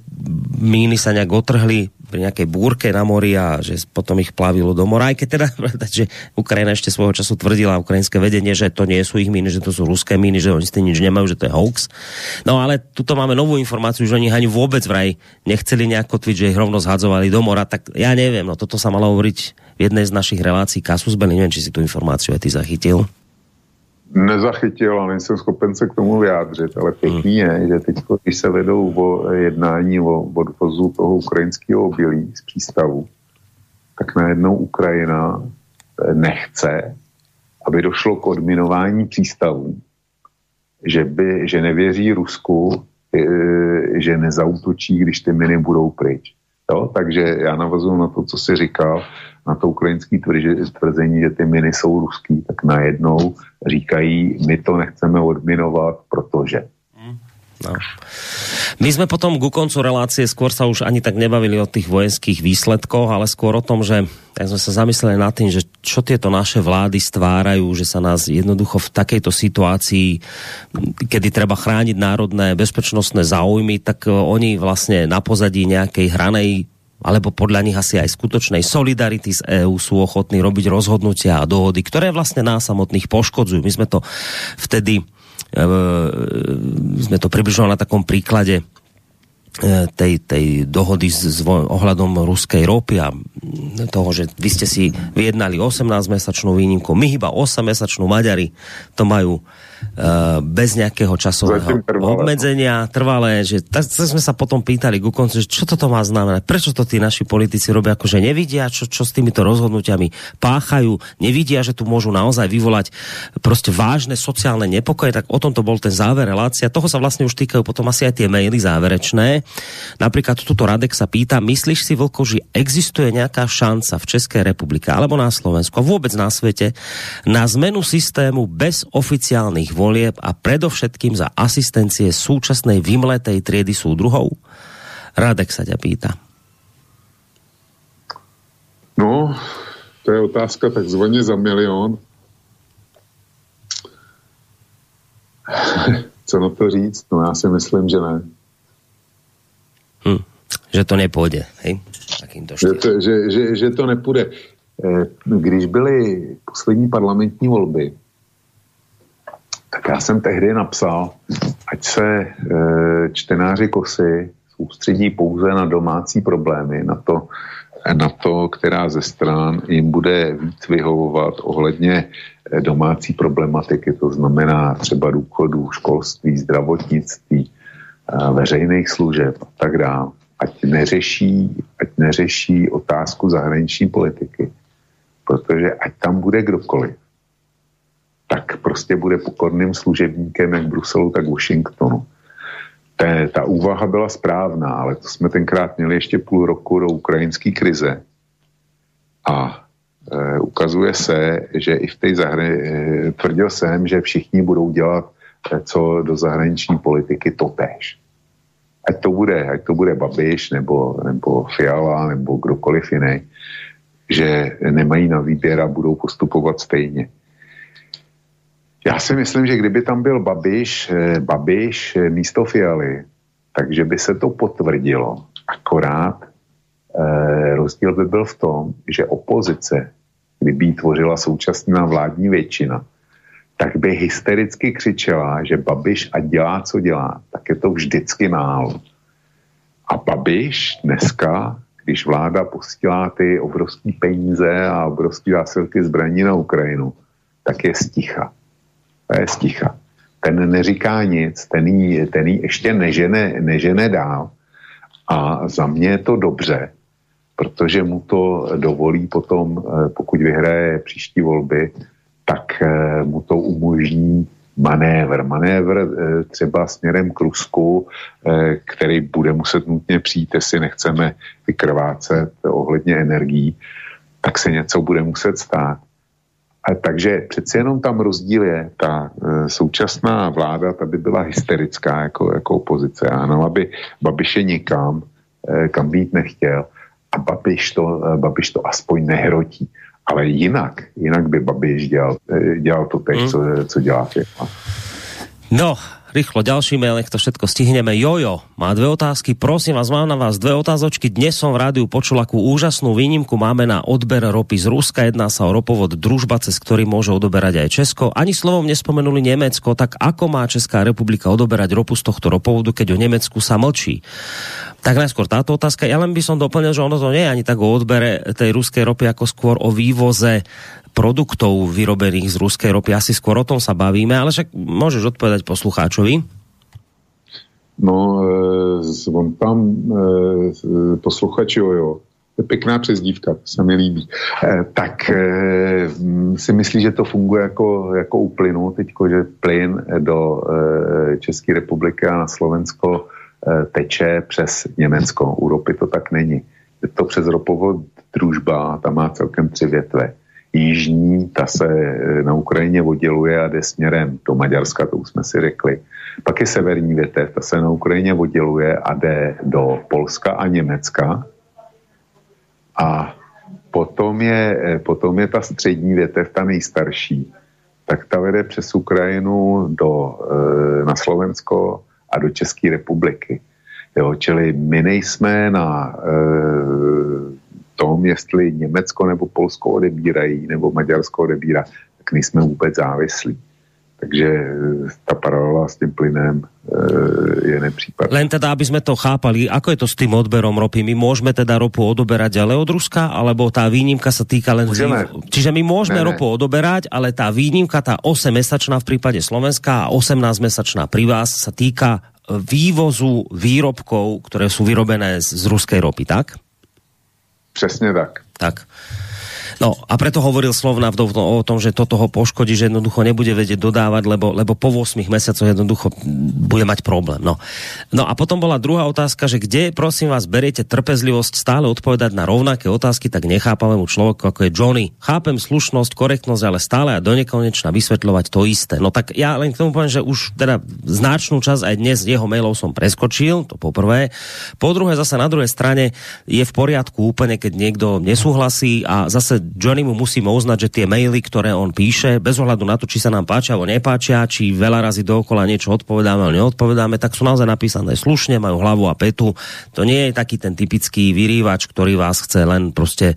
míny sa nejak otrhli pri nejakej búrke na mori a že potom ich plavilo do mora. Aj keď teda, že Ukrajina ešte svojho času tvrdila ukrajinské vedenie, že to nie sú ich míny, že to sú ruské míny, že oni s tým nič nemajú, že to je hoax. No ale tuto máme novú informáciu, že oni ani vôbec vraj nechceli nejako tviť, že ich rovno zhadzovali do mora. Tak ja neviem, no toto sa malo hovoriť v jednej z našich relácií Kasus Belli. Neviem, či si tú informáciu aj ty zachytil nezachytil a nejsem schopen se k tomu vyjádřit, ale pěkný je, že teď, když se vedou o jednání o odvozu toho ukrajinského obilí z přístavu, tak najednou Ukrajina nechce, aby došlo k odminování přístavů, že, by, že nevěří Rusku, eh, že nezautočí, když ty miny budou pryč. Jo? Takže já navazuju na to, co jsi říkal, na to ukrajinské tvrzení, že ty miny jsou ruský, tak najednou říkají, my to nechceme odminovat, protože. No. My sme potom ku koncu relácie skôr sa už ani tak nebavili o tých vojenských výsledkoch, ale skôr o tom, že tak sme sa zamysleli nad tým, že čo tieto naše vlády stvárajú, že sa nás jednoducho v takejto situácii, kedy treba chrániť národné bezpečnostné záujmy, tak oni vlastne na pozadí nejakej hranej alebo podľa nich asi aj skutočnej solidarity z EÚ sú ochotní robiť rozhodnutia a dohody, ktoré vlastne nás samotných poškodzujú. My sme to vtedy e, sme to približovali na takom príklade e, tej, tej dohody s, s ohľadom ruskej ropy a toho, že vy ste si vyjednali 18-mesačnú výnimku, my iba 8-mesačnú Maďari to majú bez nejakého časového obmedzenia, trvalé, že tak sme sa potom pýtali ku koncu, že čo toto má znamenať, prečo to tí naši politici robia, akože nevidia, čo, čo s týmito rozhodnutiami páchajú, nevidia, že tu môžu naozaj vyvolať proste vážne sociálne nepokoje, tak o tom to bol ten záver relácia. Toho sa vlastne už týkajú potom asi aj tie maily záverečné. Napríklad tuto Radek sa pýta, myslíš si, Vlko, že existuje nejaká šanca v Českej republike alebo na Slovensku a vôbec na svete na zmenu systému bez oficiálnych volieb a predovšetkým za asistencie súčasnej vymletej triedy súdruhov? Radek sa ťa pýta. No, to je otázka takzvaně za milion. Co na to říct? No já si myslím, že ne. Hm. Že to nepůjde, hej? že, to, že, že, že to nepůjde. Eh, když byly poslední parlamentní volby, tak já jsem tehdy napsal, ať se e, čtenáři Kosy soustředí pouze na domácí problémy, na to, na to, která ze stran jim bude víc vyhovovat ohledně e, domácí problematiky, to znamená třeba důchodů, školství, zdravotnictví, e, veřejných služeb a tak dále. Ať neřeší, ať neřeší otázku zahraniční politiky, protože ať tam bude kdokoliv, tak prostě bude pokorným služebníkem jak Bruselu, tak Washingtonu. Té, ta úvaha byla správná, ale to jsme tenkrát měli ještě půl roku do ukrajinské krize. A e, ukazuje se, že i v té zahrani- e, tvrdil jsem, že všichni budou dělat e, co do zahraniční politiky totéž. Ať to bude, ať to bude Babiš, nebo, nebo Fiala, nebo kdokoliv jiný, že nemají na výběr a budou postupovat stejně. Já si myslím, že kdyby tam byl Babiš, eh, Babiš eh, místo Fialy, takže by se to potvrdilo. Akorát eh, rozdíl by byl v tom, že opozice, kdyby tvořila současná vládní většina, tak by hystericky křičela, že Babiš a dělá, co dělá, tak je to vždycky málo. A Babiš dneska, když vláda posílá ty obrovské peníze a obrovské zásilky zbraní na Ukrajinu, tak je sticha je sticha. Ten neříká nic, ten jí, ten jí ještě nežene, nežene dál. A za mě je to dobře, protože mu to dovolí potom, eh, pokud vyhraje příští volby, tak eh, mu to umožní manévr. Manévr eh, třeba směrem k Rusku, který bude muset nutně přijít, jestli nechceme vykrvácet ohledně energií, tak se něco bude muset stát. A takže přeci jenom tam rozdíl je, ta e, současná vláda, ta by byla hysterická jako, jako opozice, ano, aby Babiše nikam, e, kam být nechtěl a Babiš to, e, Babiš to aspoň nehrotí. Ale jinak, jinak by Babiš dělal, e, dělal to teď, hmm. co, co dělá firma. No, rýchlo ďalší mail, nech to všetko stihneme. Jojo má dve otázky. Prosím vás, mám na vás dve otázočky. Dnes som v rádiu počul, akú úžasnú výnimku máme na odber ropy z Ruska. Jedná sa o ropovod Družba, cez ktorý môže odoberať aj Česko. Ani slovom nespomenuli Nemecko, tak ako má Česká republika odoberať ropu z tohto ropovodu, keď o Nemecku sa mlčí? Tak najskôr táto otázka. Ja len by som doplnil, že ono to nie je ani tak o odbere tej ruskej ropy, ako skôr o vývoze produktov vyrobených z ruskej ropy. Asi skôr o tom sa bavíme, ale však môžeš odpovedať poslucháčovi. No, e, on tam e, posluchač, jo, pěkná přezdívka, to se mi líbí. E, tak e, si myslí, že to funguje jako, jako u plynu, teďko, že plyn do České republiky a na Slovensko teče přes Německo. U ropy to tak není. Je to přes ropovod družba, tam má celkem tři větve jižní, ta se eh, na Ukrajině odděluje a jde směrem do Maďarska, to už jsme si řekli. Pak je severní větev, ta se na Ukrajině odděluje a jde do Polska a Německa. A potom je, eh, potom je ta střední větev, ta nejstarší, tak ta vede přes Ukrajinu do, eh, na Slovensko a do České republiky. Jo, čili my nejsme na tom, jestli Německo nebo Polsko odebírají, nebo Maďarsko odebírá, tak nejsme vůbec závislí. Takže ta paralela s tím plynem e, je nepřípadná. Len teda, aby sme to chápali, ako je to s tým odberom ropy? My môžeme teda ropu odoberať ďalej od Ruska, alebo tá výnimka sa týka len... Můžeme. Čiže my môžeme ne, ropu odoberať, ale tá výnimka, tá 8-mesačná v prípade Slovenska a 18-mesačná pri vás sa týka vývozu výrobkov, ktoré sú vyrobené z, z ruskej ropy, tak? Přesně tak. Tak. No a preto hovoril Slovna o tom, že toto ho poškodí, že jednoducho nebude vedieť dodávať, lebo, lebo po 8 mesiacoch jednoducho bude mať problém. No. no a potom bola druhá otázka, že kde, prosím vás, beriete trpezlivosť stále odpovedať na rovnaké otázky tak nechápavému človeku, ako je Johnny. Chápem slušnosť, korektnosť, ale stále a do nekonečna vysvetľovať to isté. No tak ja len k tomu poviem, že už teda značnú časť aj dnes jeho mailov som preskočil, to po prvé. Po druhé, zase na druhej strane je v poriadku úplne, keď niekto nesúhlasí a zase Johnny mu musíme uznať, že tie maily, ktoré on píše, bez ohľadu na to, či sa nám páčia alebo nepáčia, či veľa razy dookola niečo odpovedáme alebo neodpovedáme, tak sú naozaj napísané slušne, majú hlavu a petu. To nie je taký ten typický vyrývač, ktorý vás chce len proste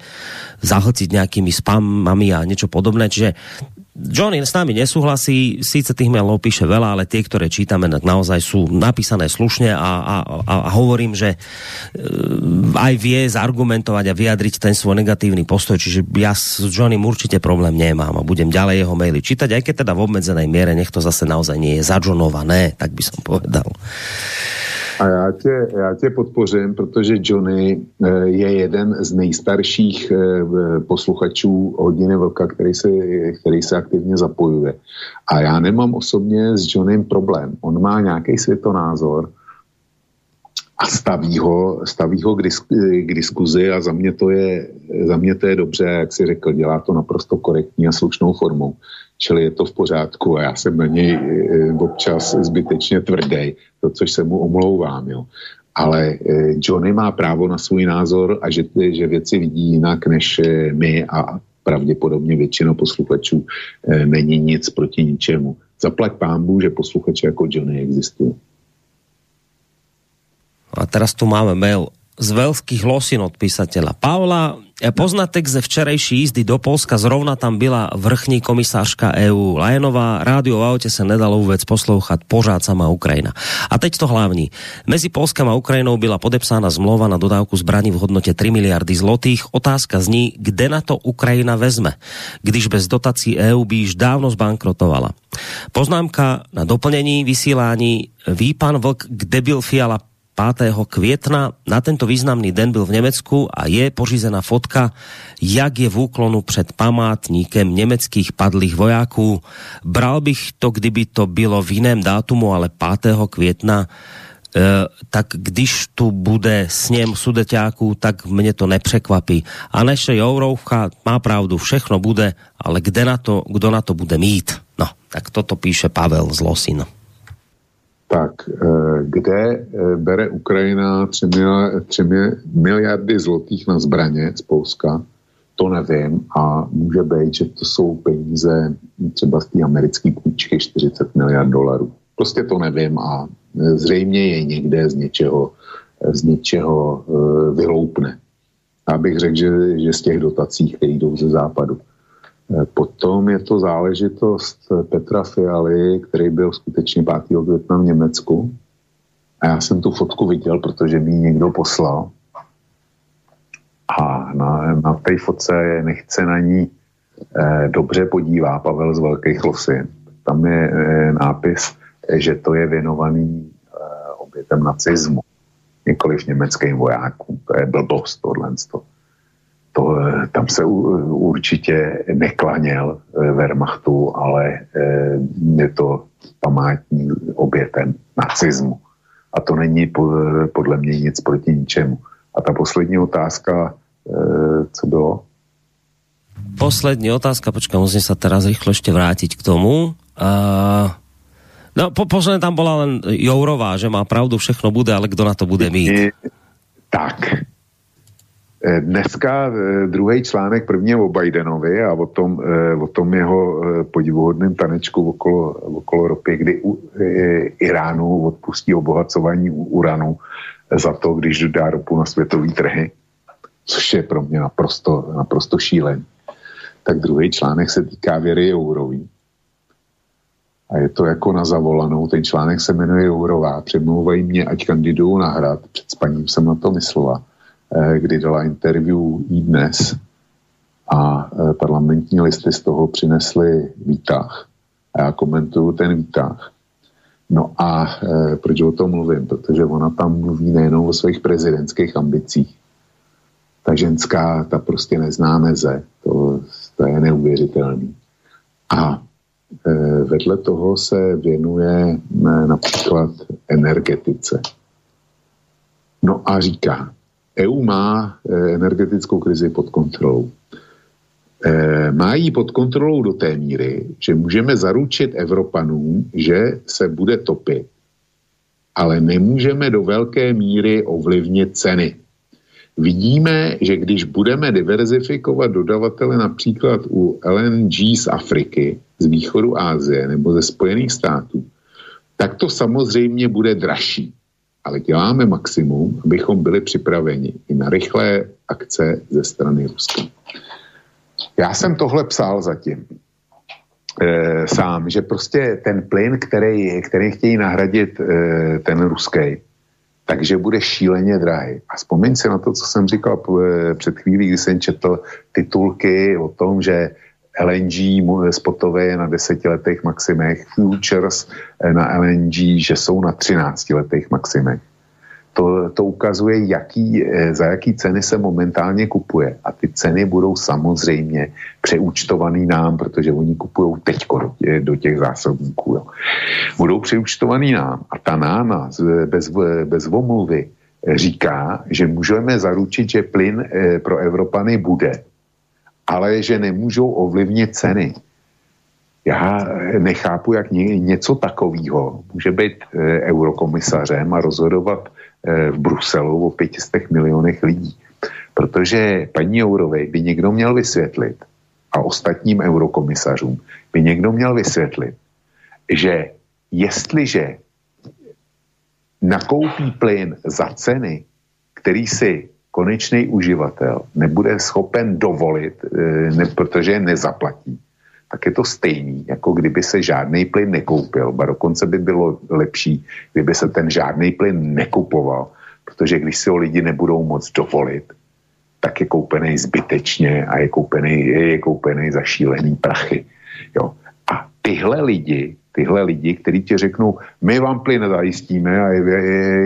zahlciť nejakými spamami a niečo podobné. Čiže Johnny s nami nesúhlasí, síce tých mailov píše veľa, ale tie, ktoré čítame, tak naozaj sú napísané slušne a, a, a, a hovorím, že e, aj vie zargumentovať a vyjadriť ten svoj negatívny postoj, čiže ja s Johnnym určite problém nemám a budem ďalej jeho maily čítať, aj keď teda v obmedzenej miere, nech to zase naozaj nie je zažonované, tak by som povedal. A já tě, já tě podpořím, protože Johnny eh, je jeden z nejstarších eh, posluchačů Hodiny Vlka, který se, který se aktivně zapojuje. A já nemám osobně s Johnnym problém. On má nějaký světonázor a staví ho, staví ho k, disk, k diskuzi a za mě, to je, za mě to je dobře, jak si řekl, dělá to naprosto korektní a slušnou formou čili je to v pořádku a já jsem na něj eh, občas zbytečně tvrdý, to, což se mu omlouvám, jo. Ale eh, Johnny má právo na svůj názor a že, že věci vidí jinak než eh, my a pravděpodobně většina posluchačů není nic proti ničemu. Zaplať pámbu, že posluchači jako Johnny existují. A teraz tu máme mail z veľkých losin od písateľa Pavla. Poznatek ze včerejší jízdy do Polska zrovna tam byla vrchní komisářka EU Lajenová. Rádio v aute se nedalo vůbec poslouchat, pořád sama Ukrajina. A teď to hlavní. Mezi Polskem a Ukrajinou byla podepsána zmluva na dodávku zbraní v hodnotě 3 miliardy zlotých. Otázka zní, kde na to Ukrajina vezme, když bez dotací EU by již dávno zbankrotovala. Poznámka na doplnění vysílání. Ví pan Vlk, kde byl Fiala 5. května. Na tento významný den byl v Německu a je pořízena fotka, jak je v úklonu před památníkem německých padlých vojáků. Bral bych to, kdyby to bylo v jiném dátumu, ale 5. května tak když tu bude sněm sudeťáků, tak mě to nepřekvapí. A naše Jourovka má pravdu, všechno bude, ale kde na to, kdo na to bude mít? No, tak toto píše Pavel z Losin. Tak, eh, kde eh, bere Ukrajina 3, miliardy zlotých na zbraně z Polska, to nevím a může být, že to jsou peníze třeba z té americké půjčky 40 miliard dolarů. Prostě to nevím a zřejmě je někde z něčeho, z něčeho vyloupne. Abych řekl, že, že z těch dotací, které jdou ze západu. Eh, potom je to záležitost Petra Fialy, který byl skutečně 5. května v Německu. A já jsem tu fotku viděl, protože mi ji někdo poslal. A na, na té fotce nechce na ní eh, dobře podívá Pavel z Velkých Losin. Tam je eh, nápis že to je věnovaný uh, obětem nacismu, nikoliv německým vojákům. To je blbost, tohle. To, to, eh, tam se určitě neklaněl eh, Wehrmachtu, ale je to památní obětem nacismu. A to není podle mě nic proti ničemu. A ta poslední otázka, co bylo? Poslední otázka, počkám, musím se teraz rychle ještě vrátit k tomu. Uh, No, po, posledně tam byla len Jourová, že má pravdu, všechno bude, ale kdo na to bude mít? Tak. E, dneska e, druhý článek první o Bidenovi a o tom, e, o tom jeho podivuhodném tanečku okolo, okolo ropy, kdy u Iránu odpustí obohacování uranu za to, když dodá ropu na světové trhy, což je pro mě naprosto, naprosto šílený. Tak druhý článek se týká věry Jourový a je to jako na zavolanou. Ten článek se jmenuje Jourová. Přemlouvají mě, ať kandiduju na hrad. Před spaním jsem na to myslela, eh, kdy dala interview i dnes a eh, parlamentní listy z toho přinesly výtah. A já komentuju ten výtah. No a e, proč o tom mluvím? Protože ona tam mluví nejenom o svých prezidentských ambicích. Ta ženská, ta prostě nezná meze. To, to je neuvěřitelný. A Eh, vedle toho se věnuje eh, například energetice. No a říká, EU má eh, energetickou krizi pod kontrolou. Má ji pod kontrolou do té míry, že můžeme zaručit Evropanům, že se bude topit, ale nemůžeme do velké míry ovlivnit ceny. Vidíme, že když budeme diverzifikovat dodavatele například u LNG z Afriky, z východu Ázie nebo ze Spojených států, tak to samozřejmě bude dražší. Ale děláme maximum, abychom byli připraveni i na rychlé akce ze strany Ruska. Já jsem tohle psal zatím e, sám, že prostě ten plyn, který, který chtějí nahradit e, ten ruský, takže bude šíleně drahý. A vzpomeň si na to, co jsem říkal eh, před chvílí, kdy jsem četl titulky o tom, že LNG spotové na desetiletých maximech, futures eh, na LNG, že jsou na 13 letých maximech. To, to ukazuje, jaký, eh, za jaký ceny se momentálně kupuje. A ty ceny budou samozřejmě přeúčtovaný nám, protože oni kupují teď do, do těch zásobníků. Jo. Budou přeúčtovaný nám. A ta náma bez, bez omluvy říká, že můžeme zaručit, že plyn eh, pro Evropany bude ale že nemůžou ovlivnit ceny. Já nechápu, jak něco takového může být e, eurokomisařem a rozhodovat e, v Bruselu o 500 milionech lidí. Protože paní Jourové by někdo měl vysvětlit a ostatním eurokomisařům by někdo měl vysvětlit, že jestliže nakoupí plyn za ceny, který si konečný uživatel nebude schopen dovolit, eh, ne, protože je nezaplatí, tak je to stejný, jako kdyby se žádný plyn nekoupil. Ba dokonce by bylo lepší, kdyby se ten žádný plyn nekupoval, protože když si ho lidi nebudou moc dovolit, tak je koupený zbytečně a je koupený, je koupený za šílený prachy. Jo. A tyhle lidi tyhle lidi, kteří ti řeknou, my vám plyn zajistíme a je, je,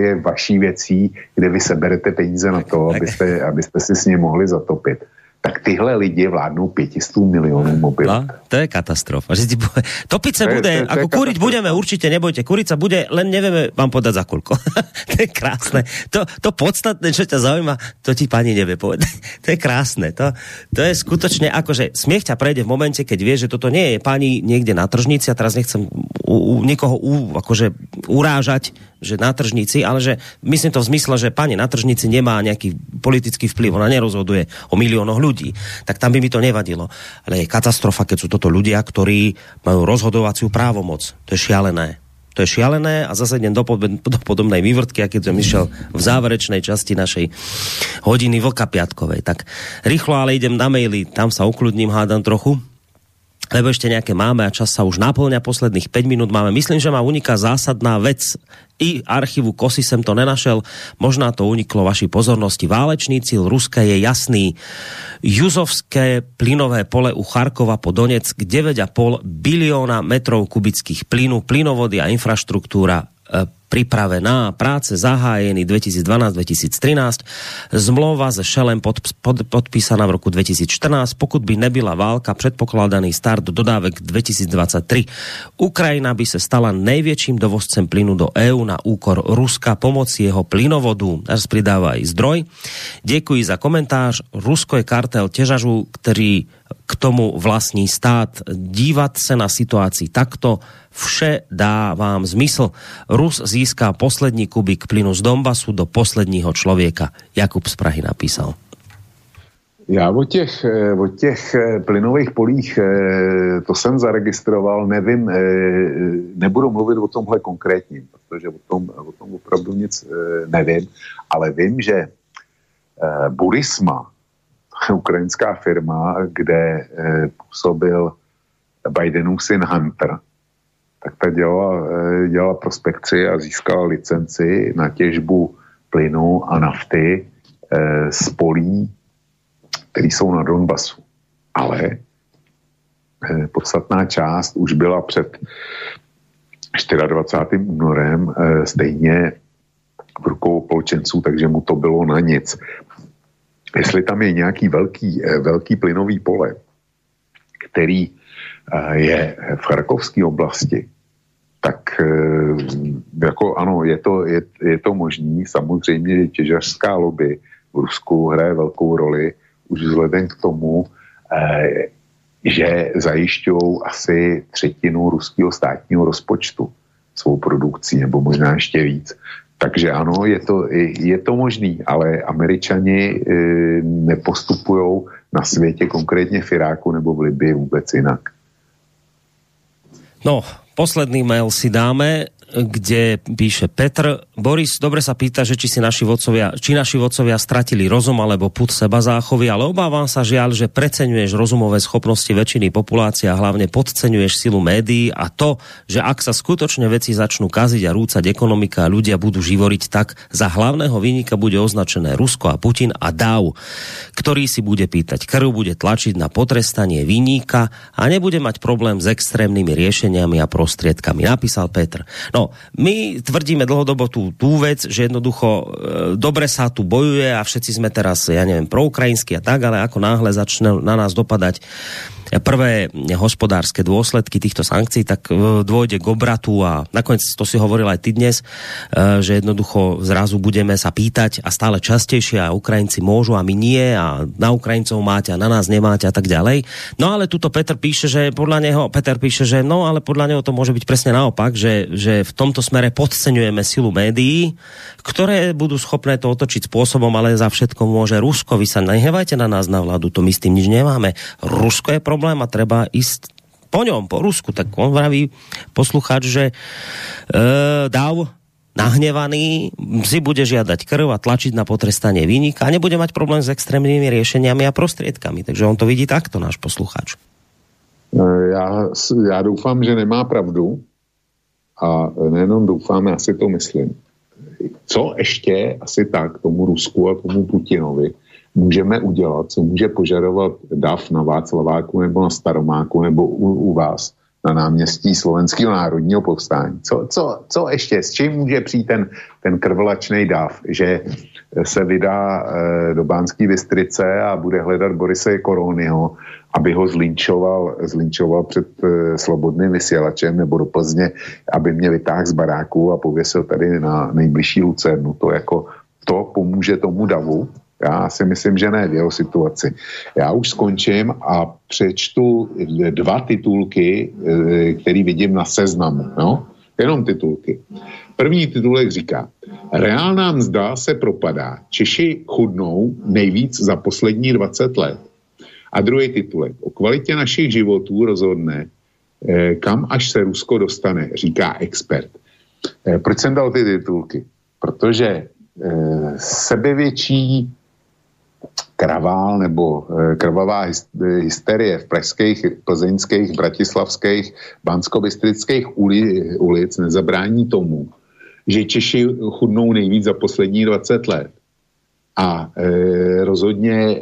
je vaší věcí, kde vy seberete peníze na to, abyste, abyste si s ně mohli zatopit, tak tyhle lidi vládnou 500 milionů mobilů. No, to je katastrofa. Že ti bude... Topiť sa bude, to ako to kúriť budeme, určite nebojte, kúriť sa bude, len nevieme vám podať za koľko. to je krásne. To, to podstatné, čo ťa zaujíma, to ti pani nevie povedať. to je krásne. To, to je skutočne akože smiech ťa prejde v momente, keď vie, že toto nie je pani niekde na tržnici a teraz nechcem u, u, nikoho u, akože urážať, že na tržnici, ale že myslím to v zmysle, že pani na tržnici nemá nejaký politický vplyv, ona nerozhoduje o miliónoch ľudí, tak tam by mi to nevadilo. Ale je katastrofa, keď sú toto ľudia, ktorí majú rozhodovaciu právomoc. To je šialené. To je šialené a zase idem do, do podobnej vývrtky, aký som išiel v záverečnej časti našej hodiny Vlka Piatkovej. Tak rýchlo ale idem na maily, tam sa ukludním, hádam trochu lebo ešte nejaké máme a čas sa už naplňa posledných 5 minút máme. Myslím, že ma uniká zásadná vec. I archivu Kosy jsem to nenašel. Možná to uniklo vaší pozornosti. Válečný cíl Ruska je jasný. Juzovské plynové pole u Charkova po Donetsk 9,5 bilióna metrov kubických plynu, plynovody a infraštruktúra e, pripravená, práce zahájený 2012-2013, zmlova se Shellem pod, pod, podpísaná v roku 2014, pokud by nebyla válka, předpokladaný start dodávek 2023. Ukrajina by se stala největším dovozcem plynu do EU na úkor Ruska pomocí jeho plynovodu. Až pridává i zdroj. Děkuji za komentář. Rusko je kartel těžařů, který k tomu vlastní stát. Dívat se na situaci takto vše dá vám zmysl. Rus získá poslední kubik plynu z Donbasu do posledního člověka. Jakub z Prahy napísal. Já o těch, eh, o těch eh, plynových polích, eh, to jsem zaregistroval, nevím, nebudu mluvit o tomhle konkrétním, protože o tom, o tom opravdu nic nevím, ale vím, že Burisma, ukrajinská firma, kde působil Bidenův syn Hunter, tak ta dělala, eh, dělala prospekci a získala licenci na těžbu plynu a nafty eh, z polí, které jsou na Donbasu. Ale eh, podstatná část už byla před 24. únorem stejně v rukou polčenců, takže mu to bylo na nic. Jestli tam je nějaký velký, velký plynový pole, který je v Charkovské oblasti, tak eh, jako ano, je to, je, je to možný. Samozřejmě těžařská lobby v Rusku hraje velkou roli už vzhledem k tomu, eh, že zajišťují asi třetinu ruského státního rozpočtu svou produkcí, nebo možná ještě víc. Takže ano, je to, je to možný, ale američani e, nepostupují na světě, konkrétně v Iráku nebo v Libii vůbec jinak. No, posledný mail si dáme kde píše Petr. Boris, dobre sa pýta, že či si naši vodcovia, či naši vodcovia stratili rozum alebo put seba záchovy, ale obávam sa žiaľ, že preceňuješ rozumové schopnosti väčšiny populácie a hlavne podceňuješ silu médií a to, že ak sa skutočne veci začnú kaziť a rúcať ekonomika a ľudia budú živoriť, tak za hlavného vynika bude označené Rusko a Putin a DAO, ktorý si bude pýtať krv, bude tlačiť na potrestanie vyníka a nebude mať problém s extrémnymi riešeniami a prostriedkami. Napísal Petr. No, My tvrdíme dlhodobo tú, tú vec, že jednoducho e, dobre sa tu bojuje a všetci sme teraz, ja neviem, proukrajinskí a tak, ale ako náhle začne na nás dopadať prvé hospodárske dôsledky týchto sankcií, tak e, dôjde k obratu a nakoniec to si hovoril aj ty dnes, e, že jednoducho zrazu budeme sa pýtať a stále častejšie a Ukrajinci môžu a my nie a na Ukrajincov máte a na nás nemáte a tak ďalej. No ale tuto Peter píše, že podľa neho, Peter píše, že no ale podľa neho to môže byť presne naopak, že, že v tomto smere podceňujeme silu médií, ktoré budú schopné to otočiť spôsobom, ale za všetko môže Rusko. Vy sa nehevajte na nás na vládu, to my s tým nič nemáme. Rusko je problém a treba ísť po ňom, po Rusku. Tak on vraví posluchač, že e, dáv nahnevaný si bude žiadať krv a tlačiť na potrestanie výnika a nebude mať problém s extrémnymi riešeniami a prostriedkami. Takže on to vidí takto, náš posluchač. E, já, já doufám, že nemá pravdu a nejenom doufám, já si to myslím. Co ještě asi tak tomu Rusku a tomu Putinovi, můžeme udělat, co může požadovat DAF na Václaváku nebo na Staromáku nebo u, u vás na náměstí Slovenského národního povstání. Co, co, co ještě, s čím může přijít ten, ten krvlačný DAF, že se vydá do Bánské Vystrice a bude hledat Borise Koronyho, aby ho zlinčoval, zlinčoval před slobodným vysílačem nebo do Plzně, aby mě vytáhl z baráku a pověsil tady na nejbližší lucernu. To jako to pomůže tomu davu, já si myslím, že ne v jeho situaci. Já už skončím a přečtu dva titulky, eh, který vidím na seznamu. No? Jenom titulky. První titulek říká, reálná mzda se propadá, Češi chudnou nejvíc za poslední 20 let. A druhý titulek, o kvalitě našich životů rozhodne, eh, kam až se Rusko dostane, říká expert. Eh, proč jsem dal ty titulky? Protože sebevětší kravál nebo eh, krvavá hysterie v pražských, plzeňských, bratislavských, banskobystrických uli, ulic nezabrání tomu, že Češi chudnou nejvíc za poslední 20 let a e, rozhodně e,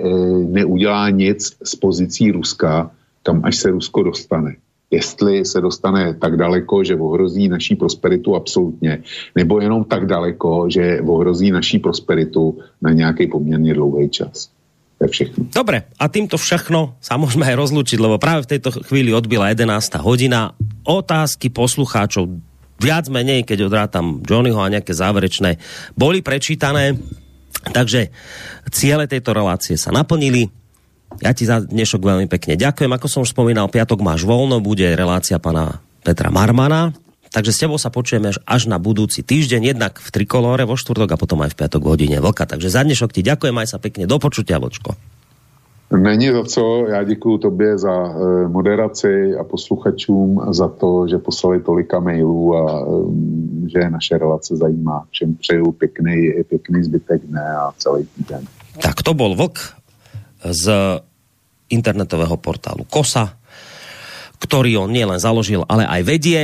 neudělá nic z pozicí Ruska, kam až se Rusko dostane jestli se dostane tak daleko, že ohrozí naší prosperitu absolutně, nebo jenom tak daleko, že ohrozí naší prosperitu na nějaký poměrně dlouhý čas. To je všechno. Dobre, a týmto všechno sa môžeme aj rozlučiť, lebo práve v tejto chvíli odbila 11. hodina. Otázky poslucháčov viac menej, keď odrátam Johnnyho a nejaké záverečné, boli prečítané. Takže ciele tejto relácie sa naplnili. Ja ti za dnešok veľmi pekne ďakujem. Ako som už spomínal, piatok máš voľno, bude relácia pana Petra Marmana. Takže s tebou sa počujeme až na budúci týždeň, jednak v Trikolóre vo štvrtok a potom aj v piatok v hodine Vlka. Takže za dnešok ti ďakujem, aj sa pekne do počutia, Vlčko. Není za co, já děkuji tobě za e, moderaci a posluchačům za to, že poslali tolika mailů a e, že naše relace zajímá. Všem přeju pěkný, pěkný zbytek dne a celý týden. Tak to bol Vlk z internetového portálu KOSA, ktorý on nielen založil, ale aj vedie.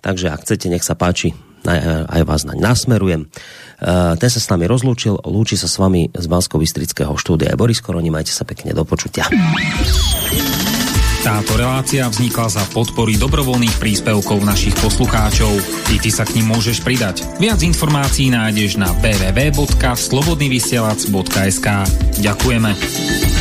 Takže ak chcete, nech sa páči, aj vás naň nasmerujem. Uh, ten sa s nami rozlúčil, lúči sa s vami z bansko bystrického štúdia Boris Koroni, majte sa pekne do počutia. Táto relácia vznikla za podpory dobrovoľných príspevkov našich poslucháčov. I ty sa k ním môžeš pridať. Viac informácií nájdeš na www.slobodnyvysielac.sk Ďakujeme.